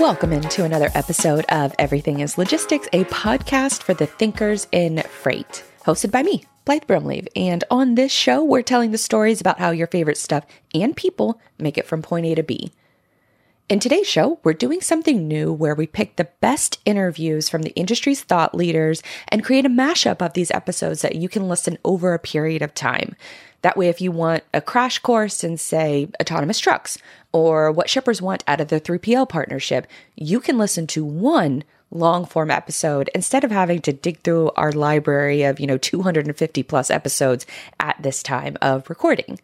Welcome into another episode of Everything is Logistics, a podcast for the thinkers in freight, hosted by me, Blythe Brumleve. And on this show, we're telling the stories about how your favorite stuff and people make it from point A to B. In today's show, we're doing something new where we pick the best interviews from the industry's thought leaders and create a mashup of these episodes that you can listen over a period of time. That way, if you want a crash course in, say, autonomous trucks or what shippers want out of the 3PL partnership, you can listen to one long form episode instead of having to dig through our library of, you know, 250 plus episodes at this time of recording.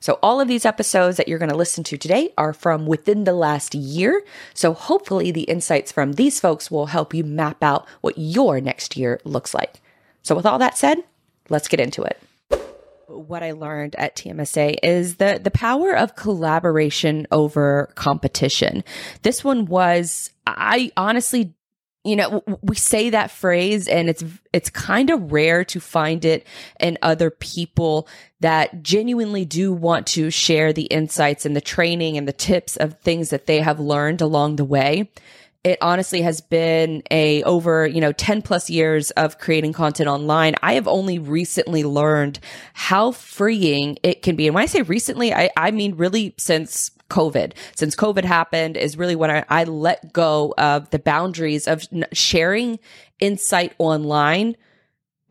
So, all of these episodes that you're going to listen to today are from within the last year. So, hopefully, the insights from these folks will help you map out what your next year looks like. So, with all that said, let's get into it what I learned at TMSA is the the power of collaboration over competition. This one was I honestly you know we say that phrase and it's it's kind of rare to find it in other people that genuinely do want to share the insights and the training and the tips of things that they have learned along the way it honestly has been a over, you know, 10 plus years of creating content online. I have only recently learned how freeing it can be. And when I say recently, I, I mean really since COVID. Since COVID happened is really when I, I let go of the boundaries of sharing insight online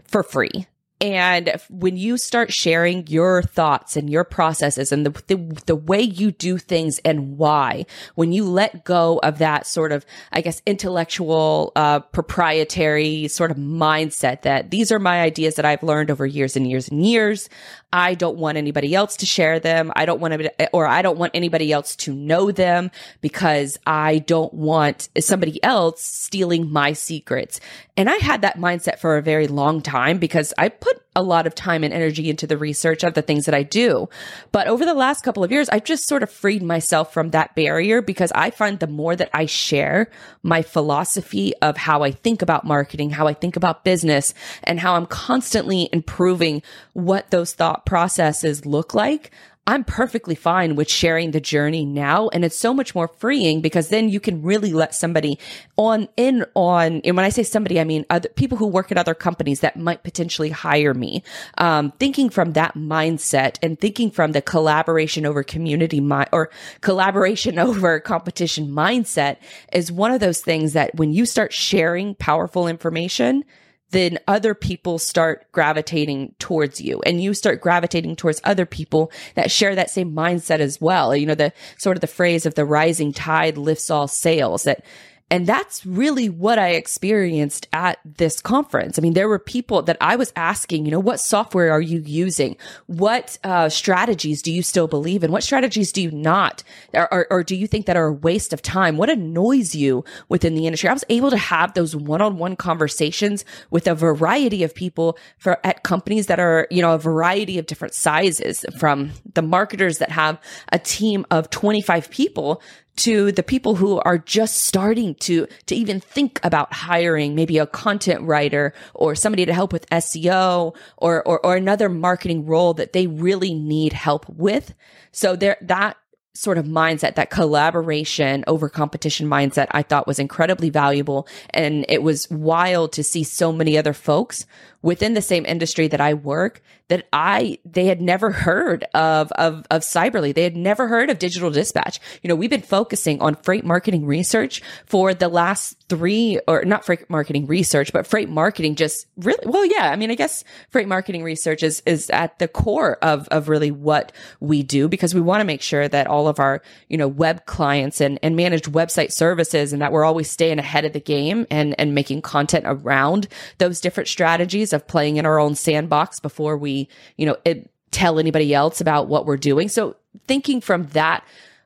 for free. And when you start sharing your thoughts and your processes and the, the, the, way you do things and why, when you let go of that sort of, I guess, intellectual, uh, proprietary sort of mindset that these are my ideas that I've learned over years and years and years. I don't want anybody else to share them. I don't want to, or I don't want anybody else to know them because I don't want somebody else stealing my secrets. And I had that mindset for a very long time because I put a lot of time and energy into the research of the things that I do. But over the last couple of years, I've just sort of freed myself from that barrier because I find the more that I share my philosophy of how I think about marketing, how I think about business, and how I'm constantly improving what those thought processes look like, I'm perfectly fine with sharing the journey now. And it's so much more freeing because then you can really let somebody on in on, and when I say somebody, I mean other people who work at other companies that might potentially hire me. Um, thinking from that mindset and thinking from the collaboration over community mi- or collaboration over competition mindset is one of those things that when you start sharing powerful information, then other people start gravitating towards you and you start gravitating towards other people that share that same mindset as well. You know, the sort of the phrase of the rising tide lifts all sails that and that's really what I experienced at this conference. I mean, there were people that I was asking, you know, what software are you using? What uh, strategies do you still believe in? What strategies do you not? Or, or, or, do you think that are a waste of time? What annoys you within the industry? I was able to have those one-on-one conversations with a variety of people for at companies that are, you know, a variety of different sizes from the marketers that have a team of 25 people to the people who are just starting to to even think about hiring maybe a content writer or somebody to help with SEO or or, or another marketing role that they really need help with. So there that sort of mindset, that collaboration over competition mindset, I thought was incredibly valuable. And it was wild to see so many other folks within the same industry that I work that I they had never heard of of of Cyberly. They had never heard of digital dispatch. You know, we've been focusing on freight marketing research for the last three or not freight marketing research, but freight marketing just really well, yeah. I mean, I guess freight marketing research is is at the core of of really what we do because we want to make sure that all of our, you know, web clients and, and managed website services and that we're always staying ahead of the game and and making content around those different strategies of playing in our own sandbox before we, you know, it, tell anybody else about what we're doing. So thinking from that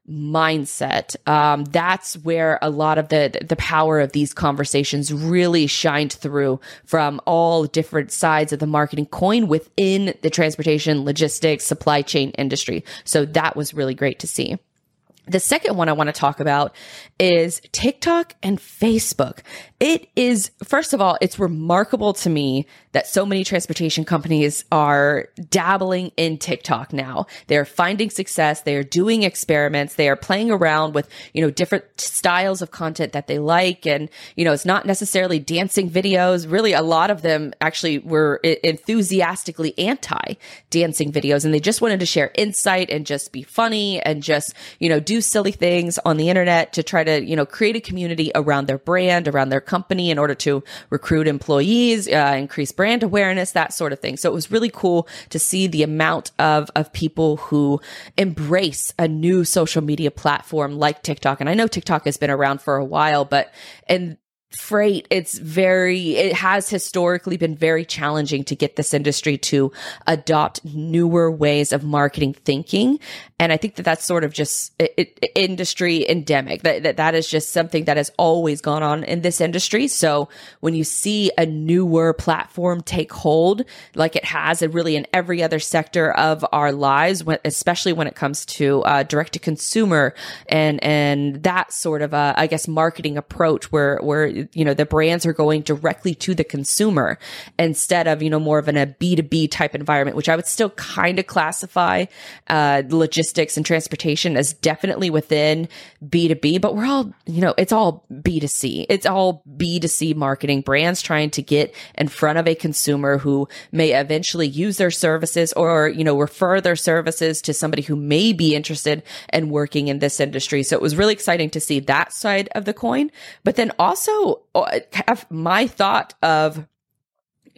mindset, um, that's where a lot of the the power of these conversations really shined through from all different sides of the marketing coin within the transportation, logistics, supply chain industry. So that was really great to see. The second one I want to talk about is TikTok and Facebook. It is, first of all, it's remarkable to me that so many transportation companies are dabbling in TikTok now. They're finding success. They are doing experiments. They are playing around with, you know, different styles of content that they like. And, you know, it's not necessarily dancing videos. Really, a lot of them actually were enthusiastically anti dancing videos and they just wanted to share insight and just be funny and just, you know, do silly things on the internet to try to, you know, create a community around their brand, around their company in order to recruit employees, uh, increase brand awareness, that sort of thing. So it was really cool to see the amount of, of people who embrace a new social media platform like TikTok. And I know TikTok has been around for a while, but, and freight it's very it has historically been very challenging to get this industry to adopt newer ways of marketing thinking. And i think that that's sort of just it, it, industry endemic. That, that that is just something that has always gone on in this industry. So when you see a newer platform take hold like it has and really in every other sector of our lives especially when it comes to uh, direct to consumer and and that sort of uh, i guess marketing approach where where you know, the brands are going directly to the consumer instead of, you know, more of an, a B2B type environment, which I would still kind of classify, uh, logistics and transportation as definitely within B2B, but we're all, you know, it's all B2C. It's all B2C marketing brands trying to get in front of a consumer who may eventually use their services or, you know, refer their services to somebody who may be interested in working in this industry. So it was really exciting to see that side of the coin. But then also Oh, have my thought of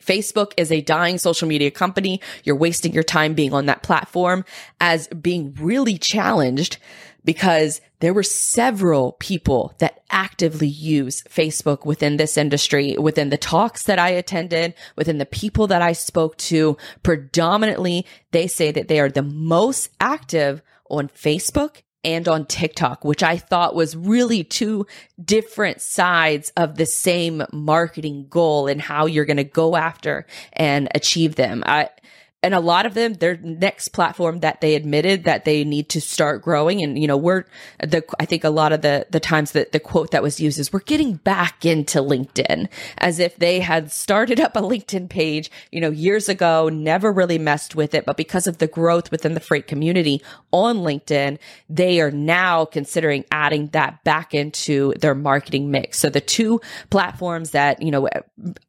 Facebook is a dying social media company. You're wasting your time being on that platform as being really challenged because there were several people that actively use Facebook within this industry, within the talks that I attended, within the people that I spoke to. Predominantly, they say that they are the most active on Facebook and on TikTok, which I thought was really two different sides of the same marketing goal and how you're going to go after and achieve them. I, and a lot of them their next platform that they admitted that they need to start growing. And you know we're the i think a lot of the the times that the quote that was used is we're getting back into linkedin as if they had started up a linkedin page you know years ago never really messed with it. But because of the growth within the freight community on linkedin they are now considering adding that back into their marketing mix. So the two platforms that you know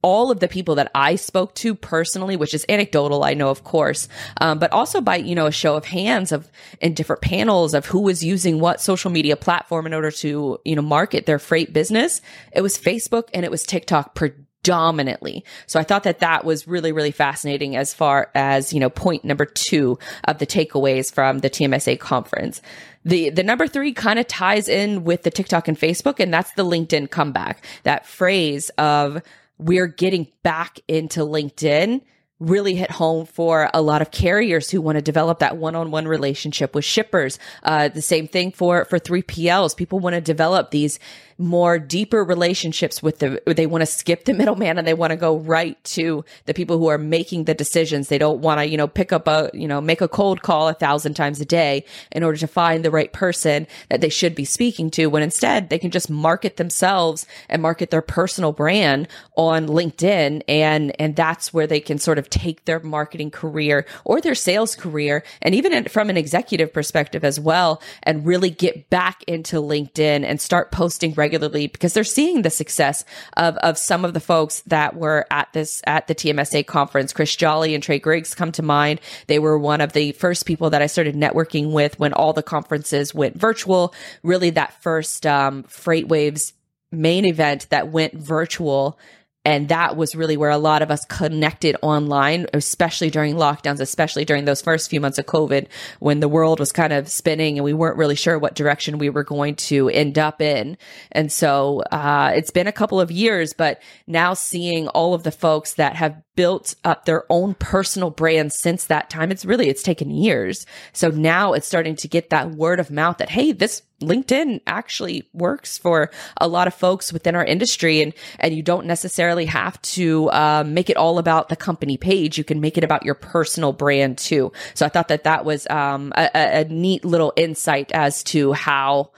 all of the people that i spoke to personally which is anecdotal i know of course, um, but also by, you know, a show of hands of in different panels of who was using what social media platform in order to, you know, market their freight business. It was Facebook and it was TikTok predominantly. So I thought that that was really, really fascinating as far as, you know, point number two of the takeaways from the TMSA conference. The, the number three kind of ties in with the TikTok and Facebook, and that's the LinkedIn comeback. That phrase of we're getting back into LinkedIn really hit home for a lot of carriers who want to develop that one-on-one relationship with shippers. Uh, the same thing for for 3PLs. People want to develop these more deeper relationships with the, they want to skip the middleman and they want to go right to the people who are making the decisions. They don't want to, you know, pick up a, you know, make a cold call a thousand times a day in order to find the right person that they should be speaking to when instead they can just market themselves and market their personal brand on LinkedIn. And, and that's where they can sort of take their marketing career or their sales career and even from an executive perspective as well and really get back into LinkedIn and start posting regularly regularly because they're seeing the success of, of some of the folks that were at this, at the TMSA conference. Chris Jolly and Trey Griggs come to mind. They were one of the first people that I started networking with when all the conferences went virtual. Really that first, um, FreightWaves main event that went virtual and that was really where a lot of us connected online, especially during lockdowns, especially during those first few months of COVID when the world was kind of spinning and we weren't really sure what direction we were going to end up in. And so, uh, it's been a couple of years, but now seeing all of the folks that have built up their own personal brand since that time. It's really, it's taken years. So now it's starting to get that word of mouth that, Hey, this LinkedIn actually works for a lot of folks within our industry. And, and you don't necessarily have to, uh, make it all about the company page. You can make it about your personal brand too. So I thought that that was, um, a, a neat little insight as to how,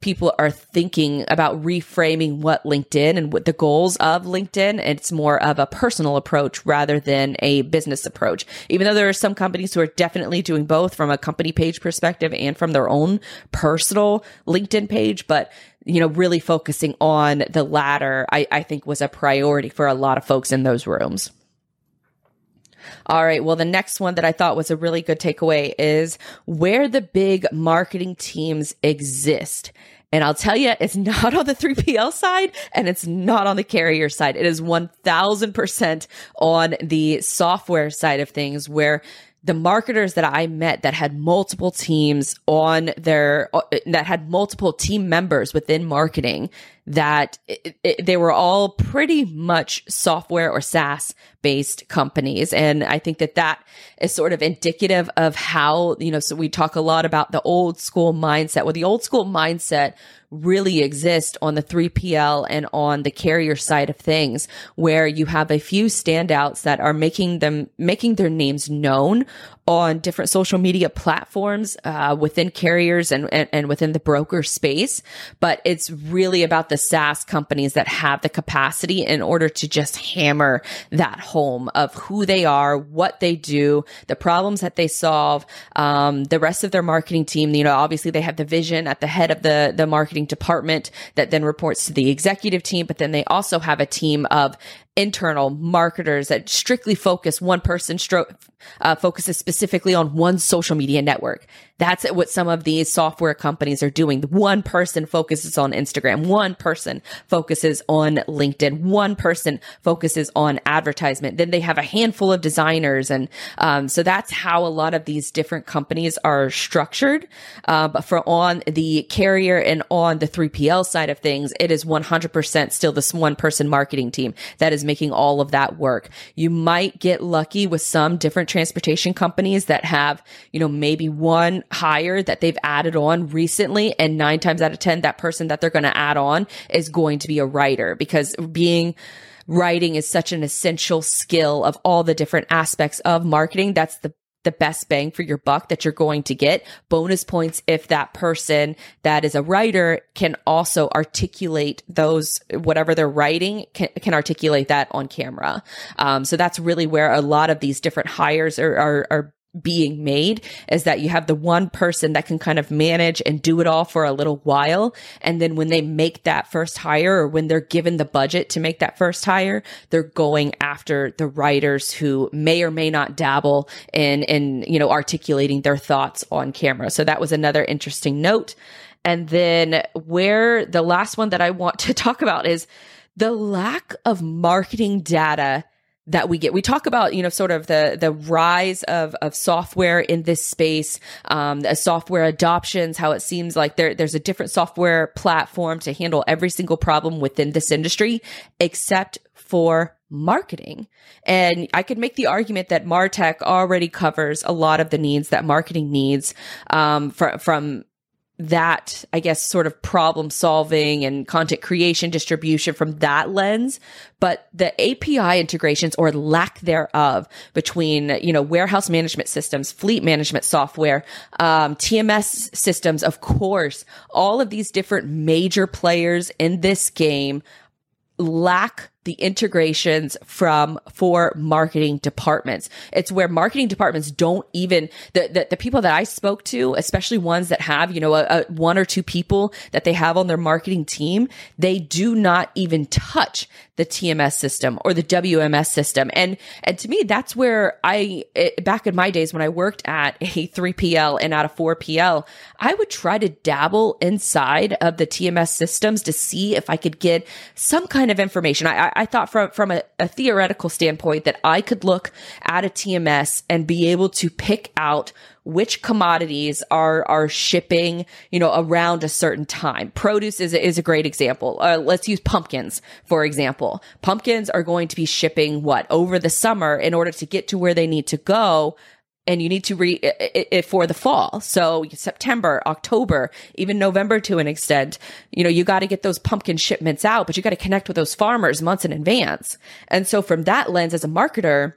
people are thinking about reframing what LinkedIn and what the goals of LinkedIn. It's more of a personal approach rather than a business approach. Even though there are some companies who are definitely doing both from a company page perspective and from their own personal LinkedIn page, but you know, really focusing on the latter, I, I think was a priority for a lot of folks in those rooms. All right. Well, the next one that I thought was a really good takeaway is where the big marketing teams exist. And I'll tell you, it's not on the 3PL side and it's not on the carrier side. It is 1000% on the software side of things where the marketers that I met that had multiple teams on their, uh, that had multiple team members within marketing that it, it, they were all pretty much software or SaaS based companies. And I think that that is sort of indicative of how, you know, so we talk a lot about the old school mindset. Well, the old school mindset really exists on the 3PL and on the carrier side of things, where you have a few standouts that are making them, making their names known on different social media platforms uh, within carriers and, and, and within the broker space. But it's really about the SaaS companies that have the capacity in order to just hammer that home of who they are, what they do, the problems that they solve. Um, the rest of their marketing team, you know, obviously they have the vision at the head of the the marketing department that then reports to the executive team, but then they also have a team of internal marketers that strictly focus one person stroke uh, focuses specifically on one social media network. That's what some of these software companies are doing. One person focuses on Instagram. One person focuses on LinkedIn. One person focuses on advertisement. Then they have a handful of designers. And, um, so that's how a lot of these different companies are structured. Uh, but for on the carrier and on the 3PL side of things, it is 100% still this one person marketing team that is making all of that work. You might get lucky with some different transportation companies that have, you know, maybe one hire that they've added on recently. And nine times out of 10, that person that they're going to add on is going to be a writer because being, writing is such an essential skill of all the different aspects of marketing. That's the the best bang for your buck that you're going to get. Bonus points if that person that is a writer can also articulate those, whatever they're writing, can, can articulate that on camera. Um, so that's really where a lot of these different hires are, are, are being made is that you have the one person that can kind of manage and do it all for a little while. And then when they make that first hire or when they're given the budget to make that first hire, they're going after the writers who may or may not dabble in, in, you know, articulating their thoughts on camera. So that was another interesting note. And then where the last one that I want to talk about is the lack of marketing data that we get. We talk about, you know, sort of the, the rise of, of software in this space, um, software adoptions, how it seems like there, there's a different software platform to handle every single problem within this industry, except for marketing. And I could make the argument that Martech already covers a lot of the needs that marketing needs, um, from, from that, I guess, sort of problem solving and content creation distribution from that lens. But the API integrations or lack thereof between, you know, warehouse management systems, fleet management software, um, TMS systems, of course, all of these different major players in this game lack the integrations from for marketing departments. It's where marketing departments don't even the, the, the people that I spoke to, especially ones that have, you know, a, a one or two people that they have on their marketing team, they do not even touch the TMS system or the WMS system. And and to me that's where I it, back in my days when I worked at a 3PL and at a 4PL, I would try to dabble inside of the TMS systems to see if I could get some kind of information. I, I thought from, from a, a theoretical standpoint that I could look at a TMS and be able to pick out which commodities are are shipping, you know, around a certain time. Produce is is a great example. Uh, let's use pumpkins for example. Pumpkins are going to be shipping what over the summer in order to get to where they need to go and you need to read it for the fall. So September, October, even November to an extent, you know, you got to get those pumpkin shipments out, but you got to connect with those farmers months in advance. And so from that lens as a marketer,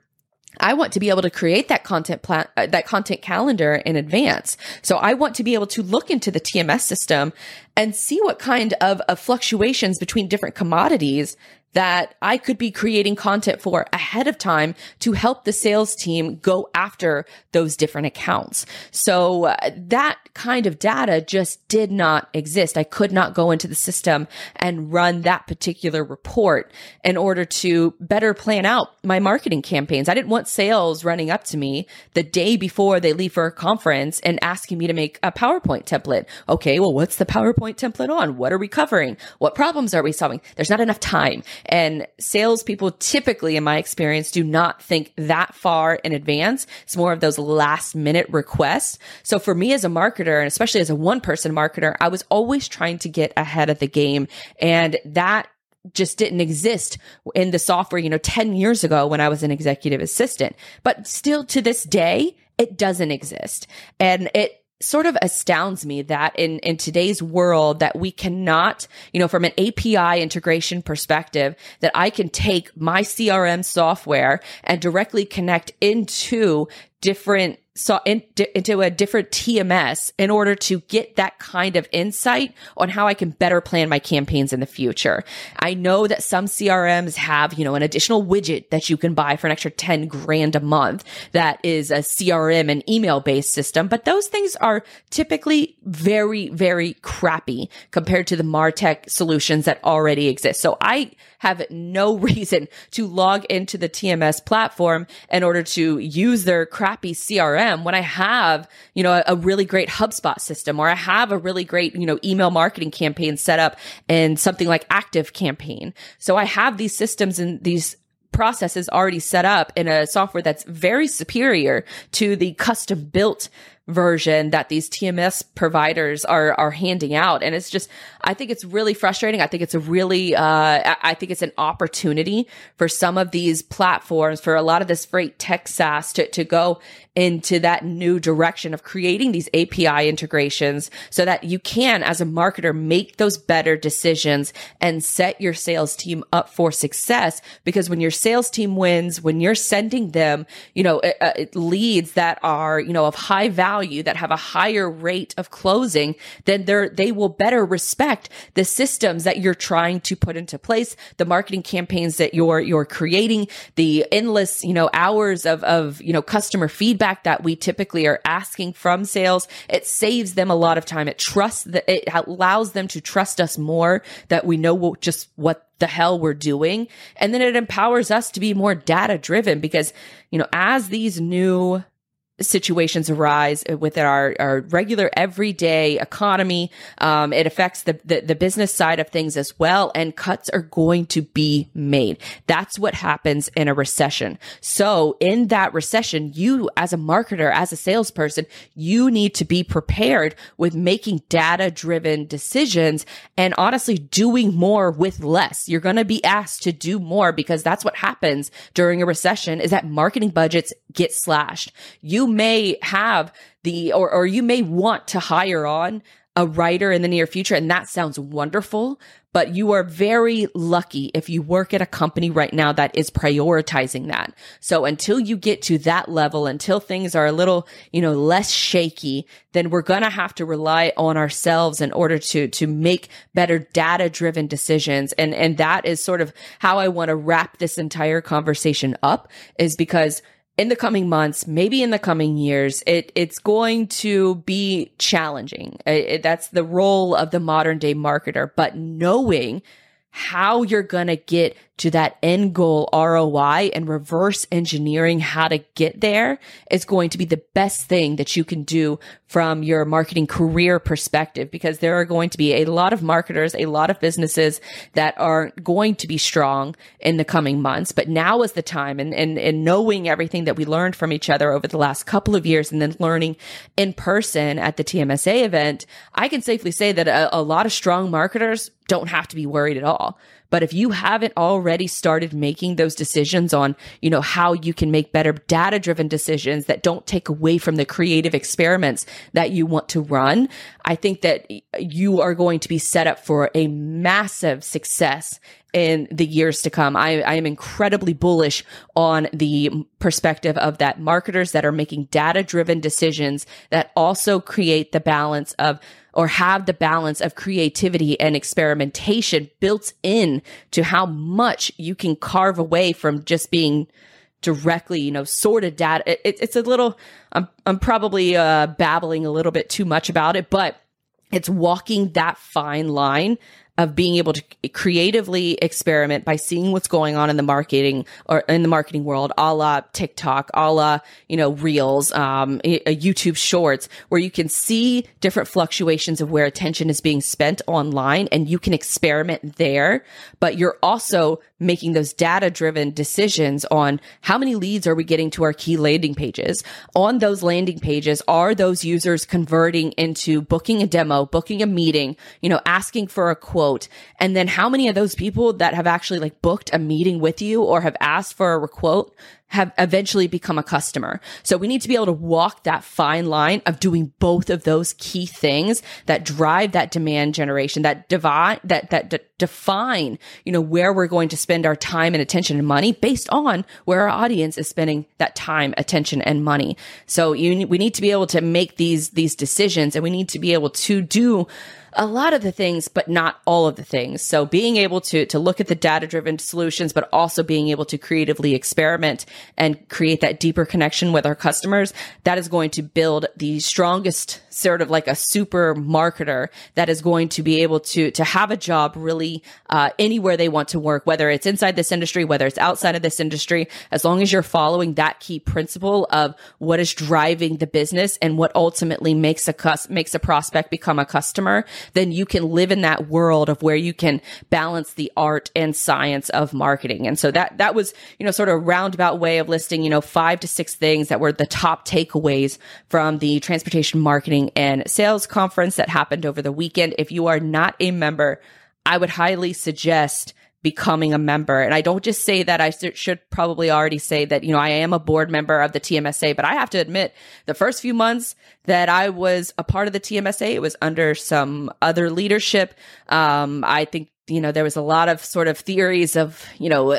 I want to be able to create that content plan, uh, that content calendar in advance. So I want to be able to look into the TMS system and see what kind of, of fluctuations between different commodities that I could be creating content for ahead of time to help the sales team go after those different accounts. So uh, that kind of data just did not exist. I could not go into the system and run that particular report in order to better plan out my marketing campaigns. I didn't want sales running up to me the day before they leave for a conference and asking me to make a PowerPoint template. Okay, well, what's the PowerPoint template on? What are we covering? What problems are we solving? There's not enough time. And salespeople typically, in my experience, do not think that far in advance. It's more of those last minute requests. So for me as a marketer, and especially as a one person marketer, I was always trying to get ahead of the game. And that just didn't exist in the software, you know, 10 years ago when I was an executive assistant. But still to this day, it doesn't exist. And it sort of astounds me that in, in today's world that we cannot, you know, from an API integration perspective, that I can take my CRM software and directly connect into different saw in, into a different TMS in order to get that kind of insight on how I can better plan my campaigns in the future. I know that some CRMs have, you know, an additional widget that you can buy for an extra 10 grand a month that is a CRM and email based system, but those things are typically very, very crappy compared to the MarTech solutions that already exist. So I have no reason to log into the TMS platform in order to use their crappy CRM when I have, you know, a, a really great HubSpot system or I have a really great, you know, email marketing campaign set up in something like Active Campaign. So I have these systems and these processes already set up in a software that's very superior to the custom built version that these TMS providers are are handing out and it's just I think it's really frustrating I think it's a really uh I think it's an opportunity for some of these platforms for a lot of this freight tech SaaS to to go into that new direction of creating these API integrations so that you can, as a marketer, make those better decisions and set your sales team up for success. Because when your sales team wins, when you're sending them, you know, uh, leads that are, you know, of high value, that have a higher rate of closing, then they're, they will better respect the systems that you're trying to put into place, the marketing campaigns that you're, you're creating, the endless, you know, hours of, of, you know, customer feedback feedback that we typically are asking from sales. It saves them a lot of time. It trusts that it allows them to trust us more that we know just what the hell we're doing. And then it empowers us to be more data driven because, you know, as these new situations arise within our, our regular everyday economy. Um, it affects the, the, the business side of things as well. And cuts are going to be made. That's what happens in a recession. So in that recession, you as a marketer, as a salesperson, you need to be prepared with making data driven decisions and honestly doing more with less. You're going to be asked to do more because that's what happens during a recession is that marketing budgets get slashed. You may have the, or, or you may want to hire on a writer in the near future. And that sounds wonderful, but you are very lucky if you work at a company right now that is prioritizing that. So until you get to that level, until things are a little, you know, less shaky, then we're going to have to rely on ourselves in order to, to make better data driven decisions. And, and that is sort of how I want to wrap this entire conversation up is because in the coming months, maybe in the coming years, it, it's going to be challenging. It, that's the role of the modern day marketer, but knowing how you're going to get to that end goal ROI and reverse engineering how to get there is going to be the best thing that you can do from your marketing career perspective because there are going to be a lot of marketers, a lot of businesses that are going to be strong in the coming months. But now is the time and, and, and knowing everything that we learned from each other over the last couple of years and then learning in person at the TMSA event, I can safely say that a, a lot of strong marketers don't have to be worried at all but if you haven't already started making those decisions on, you know, how you can make better data driven decisions that don't take away from the creative experiments that you want to run, I think that you are going to be set up for a massive success in the years to come. I, I am incredibly bullish on the perspective of that marketers that are making data driven decisions that also create the balance of or have the balance of creativity and experimentation built in to how much you can carve away from just being directly, you know, sorted data. It, it's a little, I'm, I'm probably uh, babbling a little bit too much about it, but it's walking that fine line of being able to creatively experiment by seeing what's going on in the marketing or in the marketing world, a la TikTok, a la, you know, reels, um, YouTube shorts, where you can see different fluctuations of where attention is being spent online and you can experiment there. But you're also making those data driven decisions on how many leads are we getting to our key landing pages. On those landing pages, are those users converting into booking a demo, booking a meeting, you know, asking for a quote? And then how many of those people that have actually like booked a meeting with you or have asked for a quote have eventually become a customer. So we need to be able to walk that fine line of doing both of those key things that drive that demand generation, that divide, that, that d- define, you know, where we're going to spend our time and attention and money based on where our audience is spending that time, attention and money. So you, we need to be able to make these, these decisions and we need to be able to do a lot of the things, but not all of the things. So being able to, to look at the data driven solutions, but also being able to creatively experiment and create that deeper connection with our customers, that is going to build the strongest sort of like a super marketer that is going to be able to, to have a job really, uh, anywhere they want to work, whether it's inside this industry, whether it's outside of this industry, as long as you're following that key principle of what is driving the business and what ultimately makes a cus- makes a prospect become a customer then you can live in that world of where you can balance the art and science of marketing. And so that, that was, you know, sort of roundabout way of listing, you know, five to six things that were the top takeaways from the transportation marketing and sales conference that happened over the weekend. If you are not a member, I would highly suggest becoming a member. And I don't just say that I should probably already say that, you know, I am a board member of the TMSA, but I have to admit the first few months that I was a part of the TMSA, it was under some other leadership. Um, I think you know, there was a lot of sort of theories of, you know,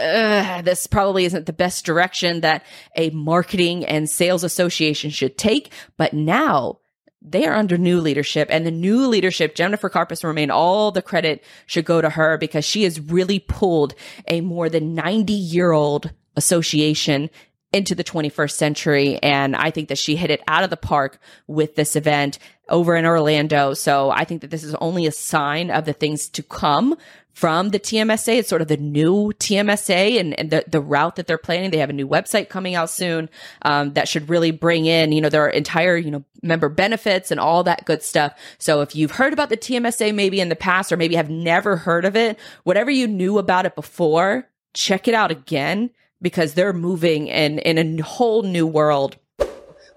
this probably isn't the best direction that a marketing and sales association should take. But now they are under new leadership and the new leadership, Jennifer Carpus remain all the credit should go to her because she has really pulled a more than 90 year old association into the 21st century. And I think that she hit it out of the park with this event over in Orlando. So I think that this is only a sign of the things to come from the TMSA. It's sort of the new TMSA and, and the, the route that they're planning. They have a new website coming out soon um, that should really bring in, you know, their entire, you know, member benefits and all that good stuff. So if you've heard about the TMSA maybe in the past or maybe have never heard of it, whatever you knew about it before, check it out again because they're moving in, in a whole new world.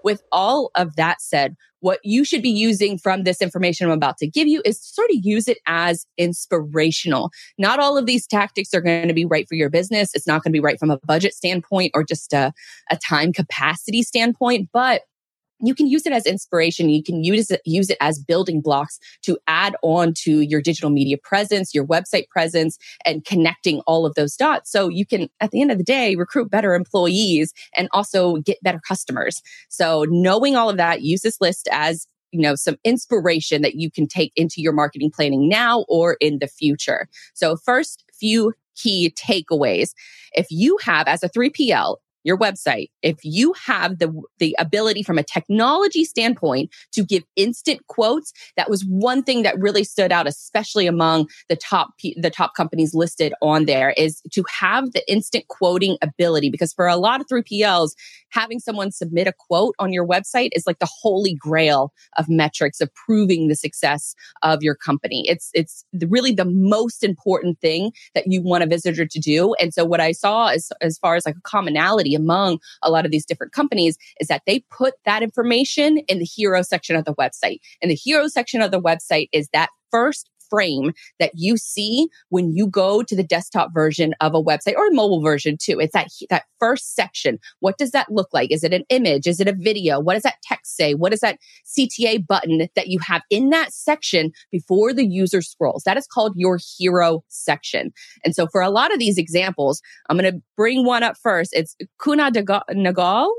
With all of that said, what you should be using from this information I'm about to give you is sort of use it as inspirational. Not all of these tactics are going to be right for your business. It's not going to be right from a budget standpoint or just a, a time capacity standpoint, but you can use it as inspiration. You can use it, use it as building blocks to add on to your digital media presence, your website presence, and connecting all of those dots. So you can, at the end of the day, recruit better employees and also get better customers. So knowing all of that, use this list as you know some inspiration that you can take into your marketing planning now or in the future. So first few key takeaways. If you have as a 3PL your website, if you have the, the ability from a technology standpoint to give instant quotes, that was one thing that really stood out, especially among the top, the top companies listed on there is to have the instant quoting ability. Because for a lot of 3PLs, having someone submit a quote on your website is like the holy grail of metrics of proving the success of your company. It's, it's really the most important thing that you want a visitor to do. And so what I saw as, as far as like a commonality among a lot of these different companies is that they put that information in the hero section of the website. And the hero section of the website is that first frame that you see when you go to the desktop version of a website or a mobile version too. It's that, that first section. What does that look like? Is it an image? Is it a video? What does that text say? What is that CTA button that you have in that section before the user scrolls? That is called your hero section. And so for a lot of these examples, I'm going to bring one up first. It's Kuehne + Nagel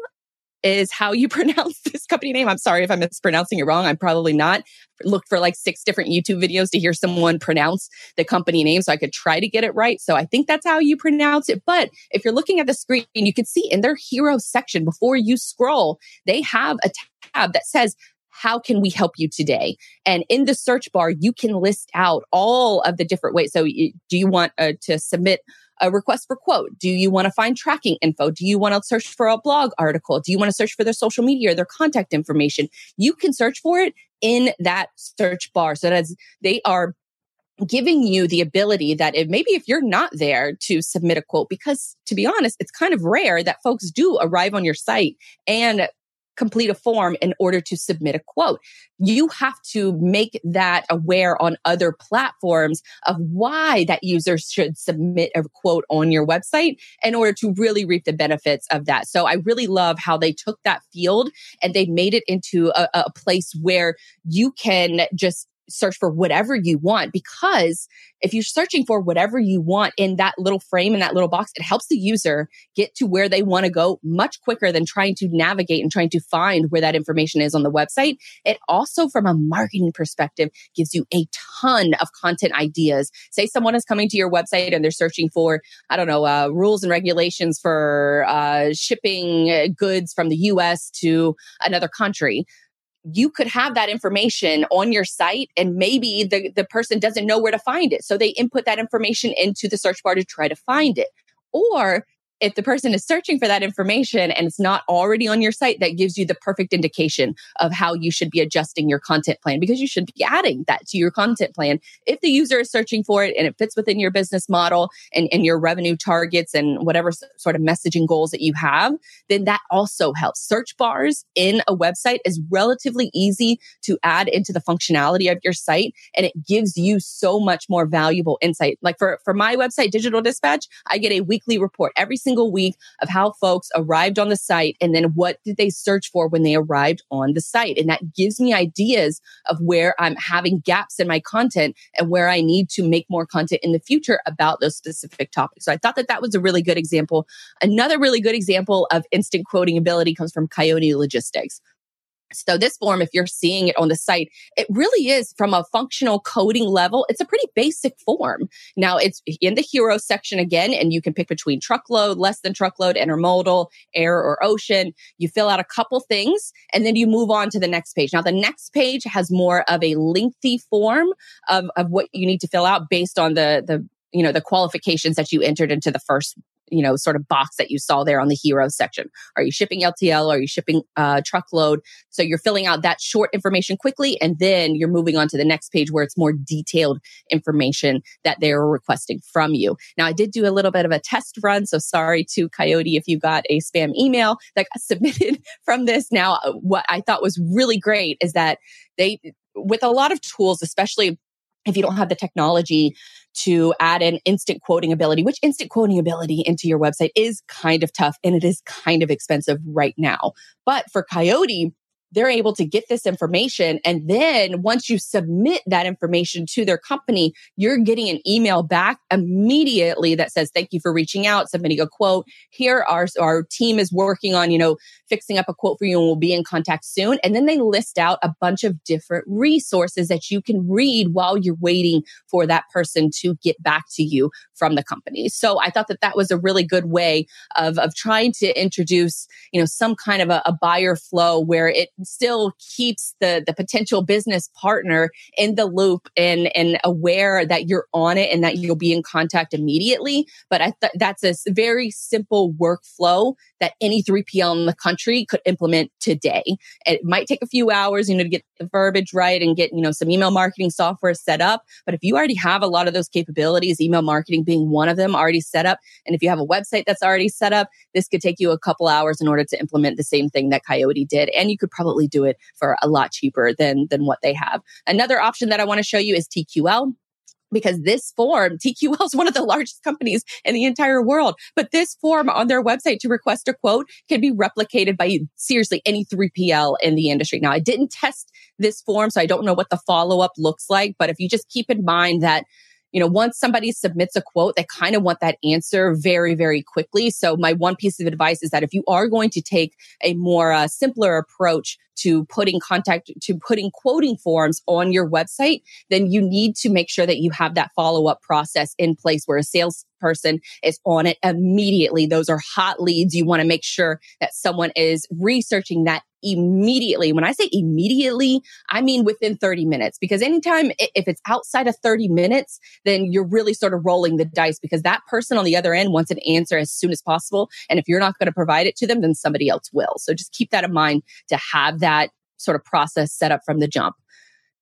is how you pronounce this company name. I'm sorry if I'm mispronouncing it wrong. I'm probably not. Looked for like six different YouTube videos to hear someone pronounce the company name so I could try to get it right. So I think that's how you pronounce it. But if you're looking at the screen, you can see in their hero section before you scroll, they have a tab that says how can we help you today? And in the search bar, you can list out all of the different ways. So, do you want uh, to submit a request for quote? Do you want to find tracking info? Do you want to search for a blog article? Do you want to search for their social media or their contact information? You can search for it in that search bar. So that they are giving you the ability that if maybe if you're not there to submit a quote, because to be honest, it's kind of rare that folks do arrive on your site and complete a form in order to submit a quote. You have to make that aware on other platforms of why that user should submit a quote on your website in order to really reap the benefits of that. So I really love how they took that field and they made it into a, a place where you can just search for whatever you want because if you're searching for whatever you want in that little frame in that little box it helps the user get to where they want to go much quicker than trying to navigate and trying to find where that information is on the website. It also from a marketing perspective gives you a ton of content ideas. Say someone is coming to your website and they're searching for i don't know uh, rules and regulations for uh, shipping goods from the us to another country you could have that information on your site and maybe the, the person doesn't know where to find it. So they input that information into the search bar to try to find it. Or if the person is searching for that information and it's not already on your site, that gives you the perfect indication of how you should be adjusting your content plan because you should be adding that to your content plan. If the user is searching for it and it fits within your business model and, and your revenue targets and whatever sort of messaging goals that you have, then that also helps. Search bars in a website is relatively easy to add into the functionality of your site and it gives you so much more valuable insight. Like for, for my website, Digital Dispatch, I get a weekly report every single week of how folks arrived on the site and then what did they search for when they arrived on the site. And that gives me ideas of where I'm having gaps in my content and where I need to make more content in the future about those specific topics. So I thought that that was a really good example. Another really good example of instant quoting ability comes from Coyote Logistics. So this form, if you're seeing it on the site, it really is from a functional coding level. It's a pretty basic form. Now it's in the hero section again, and you can pick between truckload, less than truckload, intermodal, air or ocean. You fill out a couple things and then you move on to the next page. Now the next page has more of a lengthy form of, of what you need to fill out based on the, the, you know, the qualifications that you entered into the first you know, sort of box that you saw there on the hero section. Are you shipping LTL? Are you shipping uh, truckload? So you're filling out that short information quickly, and then you're moving on to the next page where it's more detailed information that they're requesting from you. Now, I did do a little bit of a test run, so sorry to Coyote if you got a spam email that got submitted from this. Now, uh, what I thought was really great is that they, with a lot of tools, especially if you don't have the technology to add an instant quoting ability, which instant quoting ability into your website is kind of tough and it is kind of expensive right now. But for Coyote, they're able to get this information. And then once you submit that information to their company, you're getting an email back immediately that says, thank you for reaching out, submitting a quote. Here our, our team is working on, you know, fixing up a quote for you and we'll be in contact soon. And then they list out a bunch of different resources that you can read while you're waiting for that person to get back to you from the company. So I thought that that was a really good way of, of trying to introduce, you know, some kind of a, a buyer flow where it still keeps the the potential business partner in the loop and and aware that you're on it and that you'll be in contact immediately. But I thought that's a very simple workflow that any 3PL in the country could implement today. It might take a few hours, you know, to get the verbiage right and get, you know, some email marketing software set up. But if you already have a lot of those capabilities, email marketing being one of them already set up, and if you have a website that's already set up, this could take you a couple hours in order to implement the same thing that Coyote did. And you could probably probably do it for a lot cheaper than, than what they have. Another option that I want to show you is TQL because this form, TQL is one of the largest companies in the entire world, but this form on their website to request a quote can be replicated by seriously any 3PL in the industry. Now, I didn't test this form, so I don't know what the follow up looks like, but if you just keep in mind that you know, once somebody submits a quote, they kind of want that answer very, very quickly. So my one piece of advice is that if you are going to take a more uh, simpler approach to putting contact, to putting quoting forms on your website, then you need to make sure that you have that follow up process in place where a salesperson is on it immediately. Those are hot leads. You want to make sure that someone is researching that immediately. When I say immediately, I mean within 30 minutes because anytime if it's outside of 30 minutes, then you're really sort of rolling the dice because that person on the other end wants an answer as soon as possible. And if you're not going to provide it to them, then somebody else will. So just keep that in mind to have that sort of process set up from the jump.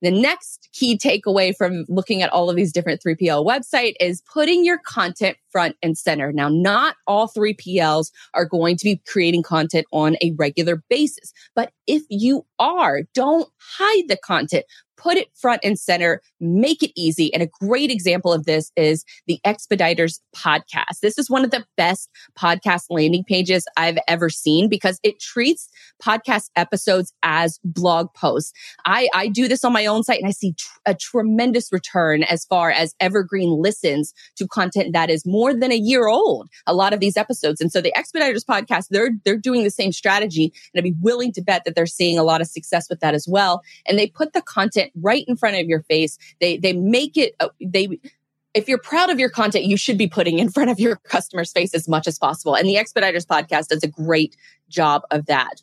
The next key takeaway from looking at all of these different 3PL website is putting your content front and center. Now, not all 3PLs are going to be creating content on a regular basis, but if you are, don't hide the content put it front and center, make it easy. And a great example of this is the Expeditors podcast. This is one of the best podcast landing pages I've ever seen because it treats podcast episodes as blog posts. I, I do this on my own site and I see tr- a tremendous return as far as evergreen listens to content that is more than a year old. A lot of these episodes. And so the Expeditors podcast, they're, they're doing the same strategy. And I'd be willing to bet that they're seeing a lot of success with that as well. And they put the content right in front of your face. They they make it uh, they if you're proud of your content, you should be putting in front of your customer's face as much as possible. And the Expeditors podcast does a great job of that.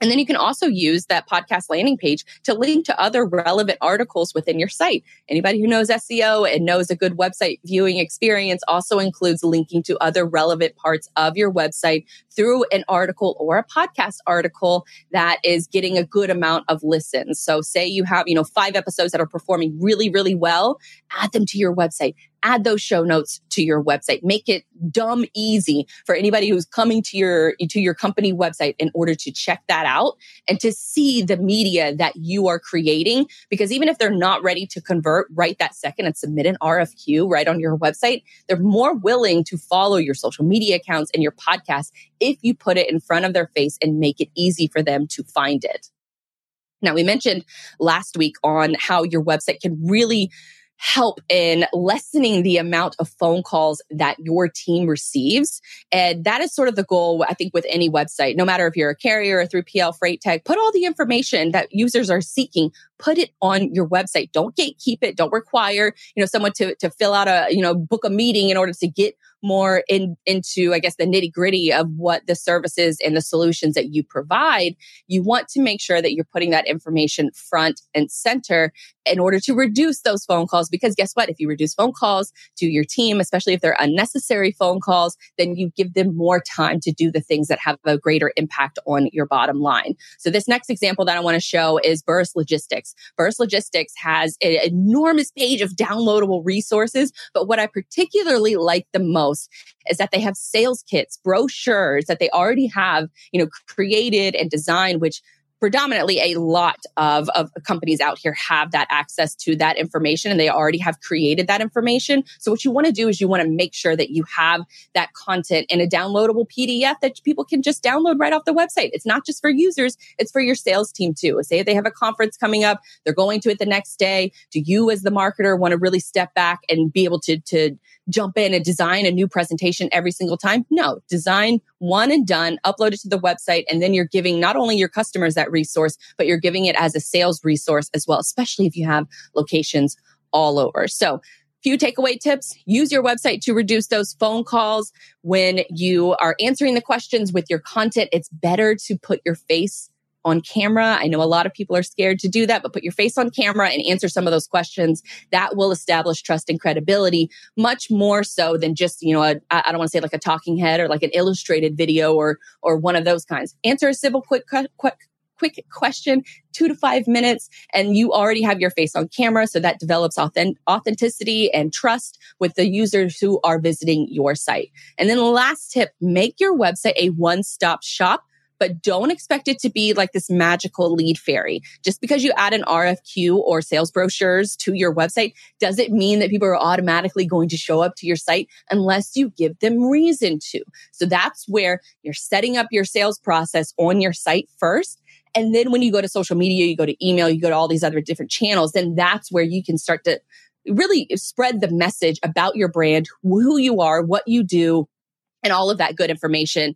And then you can also use that podcast landing page to link to other relevant articles within your site. Anybody who knows SEO and knows a good website viewing experience also includes linking to other relevant parts of your website through an article or a podcast article that is getting a good amount of listens. So say you have, you know, five episodes that are performing really, really well, add them to your website. Add those show notes to your website. Make it dumb easy for anybody who's coming to your to your company website in order to check that out and to see the media that you are creating. Because even if they're not ready to convert right that second and submit an RFQ right on your website they're more willing to follow your social media accounts and your podcast if you put it in front of their face and make it easy for them to find it now, we mentioned last week on how your website can really help in lessening the amount of phone calls that your team receives. And that is sort of the goal, I think, with any website, no matter if you're a carrier, a 3PL, freight tech, put all the information that users are seeking, put it on your website. Don't gatekeep it. Don't require, you know, someone to, to fill out a, you know, book a meeting in order to get more in, into, I guess, the nitty gritty of what the services and the solutions that you provide, you want to make sure that you're putting that information front and center in order to reduce those phone calls. Because guess what? If you reduce phone calls to your team, especially if they're unnecessary phone calls, then you give them more time to do the things that have a greater impact on your bottom line. So this next example that I want to show is Burris Logistics. Burris Logistics has an enormous page of downloadable resources, but what I particularly like the most is that they have sales kits, brochures that they already have, you know, created and designed, which predominantly a lot of, of companies out here have that access to that information and they already have created that information. So what you want to do is you want to make sure that you have that content in a downloadable PDF that people can just download right off the website. It's not just for users, it's for your sales team too. Say they have a conference coming up, they're going to it the next day. Do you as the marketer want to really step back and be able to, to jump in and design a new presentation every single time? No, design one and done, upload it to the website, and then you're giving not only your customers that resource, but you're giving it as a sales resource as well, especially if you have locations all over. So few takeaway tips use your website to reduce those phone calls when you are answering the questions with your content it's better to put your face on camera. I know a lot of people are scared to do that, but put your face on camera and answer some of those questions. That will establish trust and credibility much more so than just, you know, I don't want to say like a talking head or like an illustrated video or, or one of those kinds. Answer a simple, quick, quick, quick question, two to five minutes, and you already have your face on camera. So that develops authentic- authenticity and trust with the users who are visiting your site. And then the last tip, make your website a one-stop shop but don't expect it to be like this magical lead fairy. Just because you add an RFQ or sales brochures to your website doesn't mean that people are automatically going to show up to your site unless you give them reason to. So that's where you're setting up your sales process on your site first. And then when you go to social media, you go to email, you go to all these other different channels, then that's where you can start to really spread the message about your brand, who you are, what you do, and all of that good information.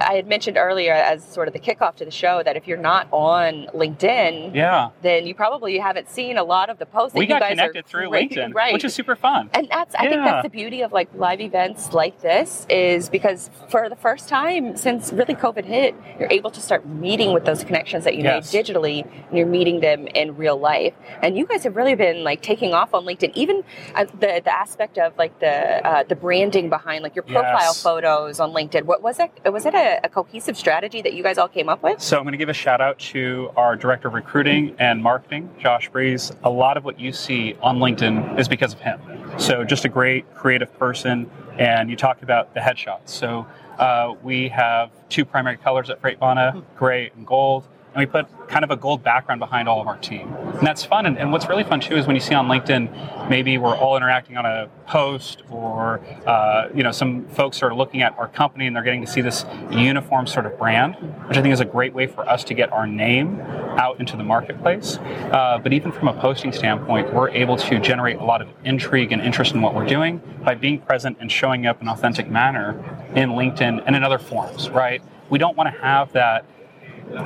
I had mentioned earlier as sort of the kickoff to the show that if you're not on LinkedIn, yeah, then you probably haven't seen a lot of the posts. That you guys. We got connected through LinkedIn, right? Which is super fun. And that's I yeah. think that's the beauty of like live events like this is because for the first time since really COVID hit, you're able to start meeting with those connections that you yes. made digitally, and you're meeting them in real life. And you guys have really been like taking off on LinkedIn, even uh, the the aspect of like the uh, the branding behind like your profile yes. photos on LinkedIn. What was it? it? Was it a, a cohesive strategy that you guys all came up with? So I'm going to give a shout out to our director of recruiting and marketing, Josh Breeze. A lot of what you see on LinkedIn is because of him. So just a great creative person. And you talked about the headshots. So uh, we have two primary colors at FreightVana, gray and gold and we put kind of a gold background behind all of our team. And that's fun. And, and, what's really fun too is when you see on LinkedIn, maybe we're all interacting on a post, or uh, you know, some folks are looking at our company and they're getting to see this uniform sort of brand, which I think is a great way for us to get our name out into the marketplace. Uh, but even from a posting standpoint, we're able to generate a lot of intrigue and interest in what we're doing by being present and showing up in an authentic manner in LinkedIn and in other forms, right? We don't want to have that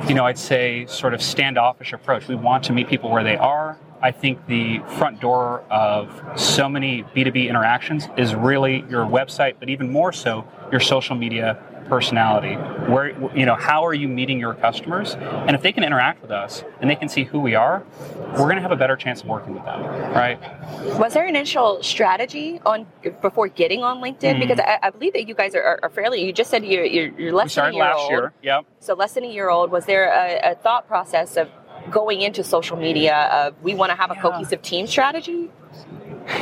you know, I'd say sort of standoffish approach. We want to meet people where they are. I think the front door of so many B2B interactions is really your website, but even more so your social media personality. Where you know how are you meeting your customers? And if they can interact with us and they can see who we are we're going to have a better chance of working with them right? Was there an initial strategy on before getting on linkedin? Mm. because I, I, believe that you guys are, are, fairly you just said you're, you're, less than a year last old. Year yep. So less than a year old. Was there a, a thought process of going into social media of we want to have a yeah. cohesive team strategy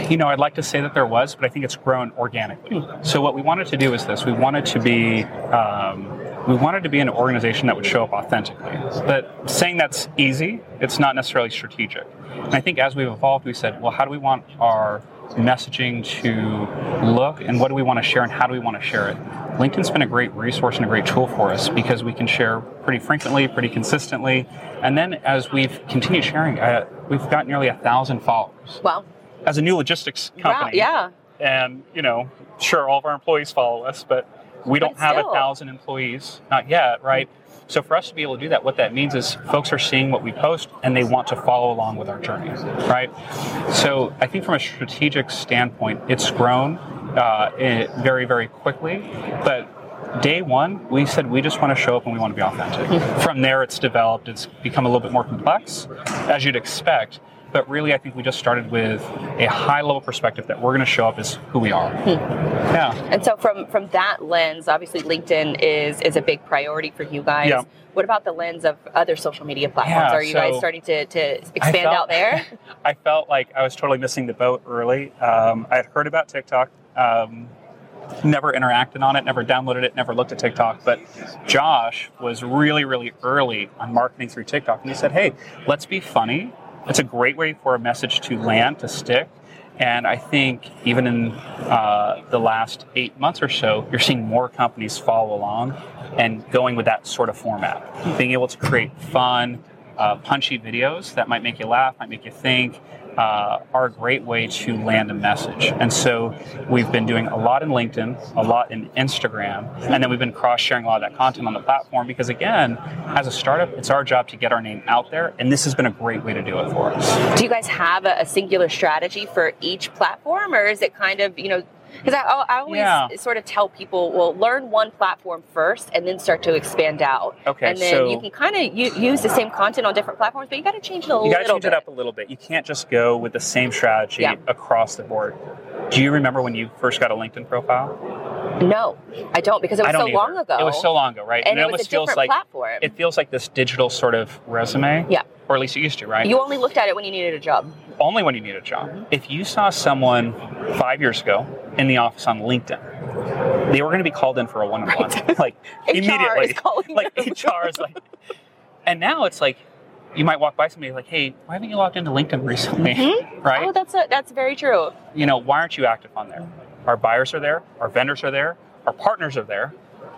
you know, I'd like to say that there was, but I think it's grown organically. So what we wanted to do is this: we wanted to be, um, we wanted to be an organization that would show up authentically. But saying that's easy, it's not necessarily strategic. And I think as we've evolved, we said, well, how do we want our messaging to look, and what do we want to share, and how do we want to share it? LinkedIn's been a great resource and a great tool for us because we can share pretty frequently, pretty consistently. And then as we've continued sharing, uh, we've got nearly a thousand followers. Wow as a new logistics company. Wow, yeah. And, you know, sure, all of our employees follow us, but we don't have a thousand employees, not yet, right? So for us to be able to do that, what that means is folks are seeing what we post and they want to follow along with our journey, right? So I think from a strategic standpoint, it's grown uh, very, very quickly, but day one, we said we just want to show up and we want to be authentic. From there, it's developed, it's become a little bit more complex, as you'd expect but really I think we just started with a high level perspective that we're going to show up as who we are. Hmm. Yeah. And so from from that lens, obviously LinkedIn is is a big priority for you guys. Yeah. What about the lens of other social media platforms? Yeah, Are you so guys starting to, to expand felt, out there? I felt like I was totally missing the boat early. Um, I had heard about TikTok. Um, never interacted on it, never downloaded it, never looked at TikTok. But Josh was really, really early on marketing through TikTok. And he said, hey, let's be funny it's a great way for a message to land, to stick. And I think even in uh, the last eight months or so, you're seeing more companies follow along and going with that sort of format. Being able to create fun, uh, punchy videos that might make you laugh, might make you think, uh, are a great way to land a message. And so we've been doing a lot in LinkedIn, a lot in Instagram, and then we've been cross sharing a lot of that content on the platform because, again, as a startup, it's our job to get our name out there, and this has been a great way to do it for us. Do you guys have a, a singular strategy for each platform, or is it kind of, you know, because I, I, always yeah. sort of tell people, well, learn one platform first and then start to expand out. Okay. And then so you can kind of use the same content on different platforms, but you got to change it a you little bit. You got to change bit. it up a little bit. You can't just go with the same strategy yeah. across the board. Do you remember when you first got a LinkedIn profile? No, I don't because it was so either. long ago. It was so long ago, right? And, and it, it was a different like platform. it feels like this digital sort of resume. Yeah. Or at least it used to, right? You only looked at it when you needed a job. Only when you needed a job. Mm-hmm. If you saw someone five years ago in the office on LinkedIn, they were going to be called in for a one-on-one, like HR immediately. like. HR is like, and now it's like you might walk by somebody like, hey, why haven't you logged into LinkedIn recently? Mm-hmm. Right? Oh, that's a, that's very true. you know, why aren't you active on there? Our buyers are there, our vendors are there, our partners are there.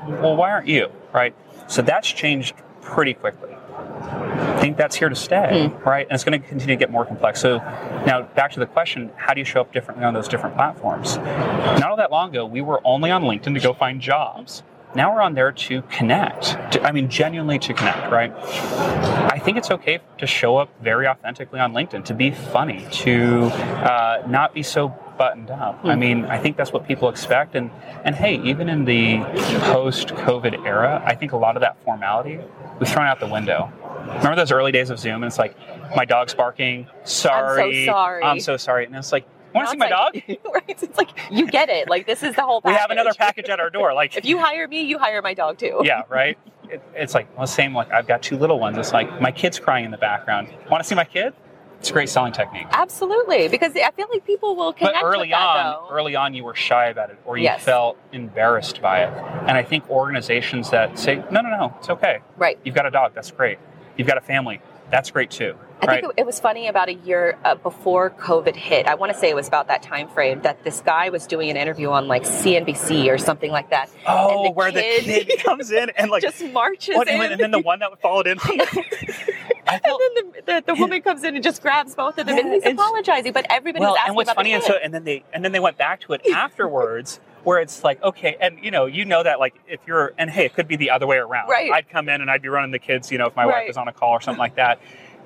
Well, why aren't you? Right? So that's changed pretty quickly. I think that's here to stay, hmm. right? And it's going to continue to get more complex. So now back to the question, how do you show up differently on those different platforms? Not all that long ago, we were only on LinkedIn to go find jobs. Now we're on there to connect. To, I mean, genuinely to connect, right? I think it's okay to show up very authentically on LinkedIn, to be funny, to uh, not be so buttoned up. I mean, I think that's what people expect. And and hey, even in the post-COVID era, I think a lot of that formality was thrown out the window. Remember those early days of Zoom, and it's like my dog's barking. Sorry, sorry. I'm so sorry. And it's like, want to see my it's dog? right? It's like you get it. Like this is the whole. We Package. have another package at our door. Like, If you hire me, you hire my dog too. yeah, right. It, it's like well, same. Like I've got two little ones. It's like my kid's crying in the background. Want to see my kid? It's a great selling technique. Absolutely, because I feel like people will connect. But early with that, on, though. early on, you were shy about it, or you Yes. felt embarrassed by it. And I think organizations that say, "No, no, no, it's okay. Right. You've got a dog. That's great. You've got a family. That's great too." I right? think it, it was funny about a year uh, before COVID hit. I want to say it was about that time frame that this guy was doing an interview on like CNBC or something like that. oh, the where kid- the kid comes in and like, just marches what, in. and then the one that followed in. And then the, the, the woman comes in and just grabs both of them, Yeah, and he's apologizing. But everybody well, was asking and what's funny, and so and then they and then they went back to it afterwards, where it's like, okay, and you know, you know that like if you're and hey, it could be the other way around. Right. I'd come in and I'd be running the kids, you know, if my wife was on a call or something like that.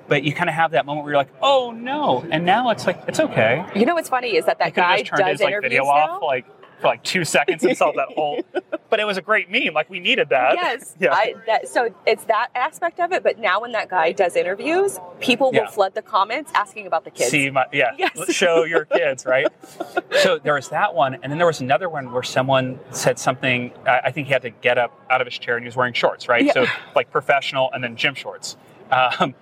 But you kind of have that moment where you're like, oh no, and now it's like it's okay. you know what's funny is that that guy just turned does his like video now. off like for like two seconds and solved that whole. But it was a great meme. Like we needed that. Yes, yeah. I, that, so it's that aspect of it. But now, when that guy does interviews, people will Yeah. flood the comments asking about the kids. See my yeah. Yes. Show your kids, right? so there was that one, and then there was another one where someone said something. I I think he had to get up out of his chair and he was wearing shorts, right? Yeah. So like professional, and then gym shorts. Um,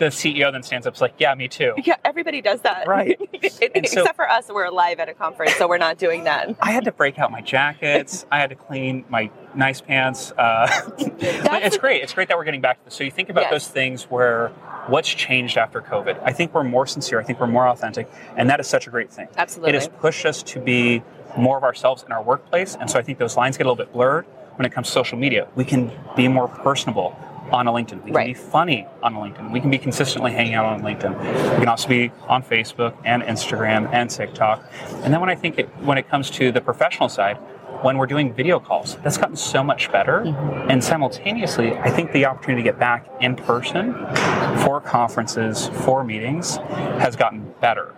the CEO then stands up, is like, "Yeah, me too." Yeah, everybody does that. Right. It- And so- except for us, we're live at a conference, so we're not doing that. I had to break out my jackets. I had to clean my nice pants. Uh, it's great. It's great that we're getting back to this. So you think about Yes. those things where what's changed after COVID. I think we're more sincere. I think we're more authentic, and that is such a great thing. Absolutely. It has pushed us to be more of ourselves in our workplace, and so I think those lines get a little bit blurred when it comes to social media. We can be more personable on a LinkedIn. We can Right. be funny on a LinkedIn. We can be consistently hanging out on LinkedIn. We can also be on Facebook and Instagram and TikTok. And then when I think it, when it comes to the professional side, when we're doing video calls, that's gotten so much better. Mm-hmm. And simultaneously, I think the opportunity to get back in person for conferences, for meetings, has gotten better.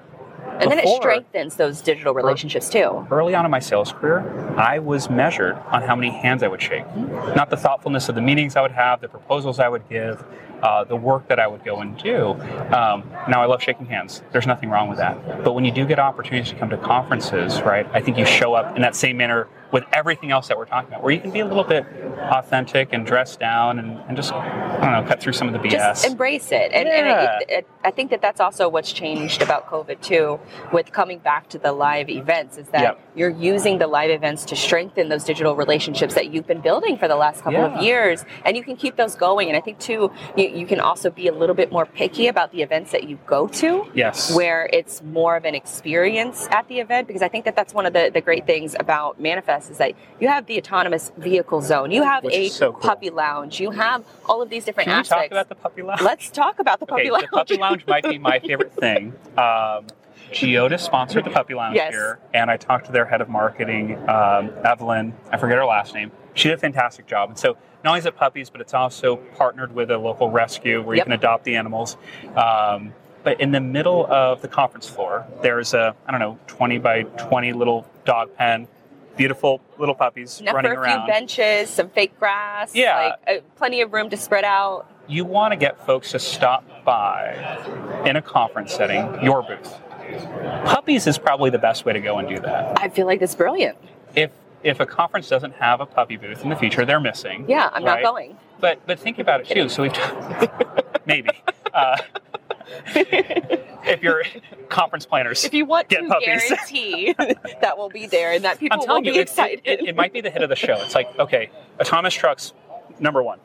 And then it strengthens those digital relationships too. Early on in my sales career, I was measured on how many hands I would shake. Not the thoughtfulness of the meetings I would have, the proposals I would give, uh, the work that I would go and do. Um, now I love shaking hands. There's nothing wrong with that. But when you do get opportunities to come to conferences, right, I think you show up in that same manner with everything else that we're talking about, where you can be a little bit authentic and dressed down and, and just, I don't know, cut through some of the BS. Just embrace it. And, and Yeah. it, it, I think that that's also what's changed about COVID too, with coming back to the live events, is that Yep. you're using the live events to strengthen those digital relationships that you've been building for the last couple Yeah. of years. And you can keep those going. And I think too, you, you can also be a little bit more picky about the events that you go to. yes. where it's more of an experience at the event because I think that that's one of the, the great things about Manifest is that you have the autonomous vehicle zone, you have Which a so cool. puppy lounge, you have all of these different Can aspects. talk about the puppy lounge? Let's talk about the puppy okay, lounge. the puppy lounge might be my favorite thing. Um, Geoda sponsored the puppy lounge Yes. here, and I talked to their head of marketing, um, Evelyn. I forget her last name. She did a fantastic job, and so not only is it puppies, but it's also partnered with a local rescue where you Yep. can adopt the animals. Um, but in the middle of the conference floor, there's a I don't know 20 by 20 little dog pen, beautiful little puppies Enough running for a few around. benches, some fake grass, Yeah. like uh, plenty of room to spread out. you want to get folks to stop by in a conference setting, your booth. Puppies is probably the best way to go and do that. I feel like that's brilliant. If if a conference doesn't have a puppy booth in the future, they're missing. Yeah, I'm not going. But but think about it too. So we've maybe. Uh, if you're conference planners, if you want get to puppies. guarantee that will be there and that people I'm will telling be you, it, excited. it, it, might be the hit of the show. It's like, okay, autonomous trucks, number one.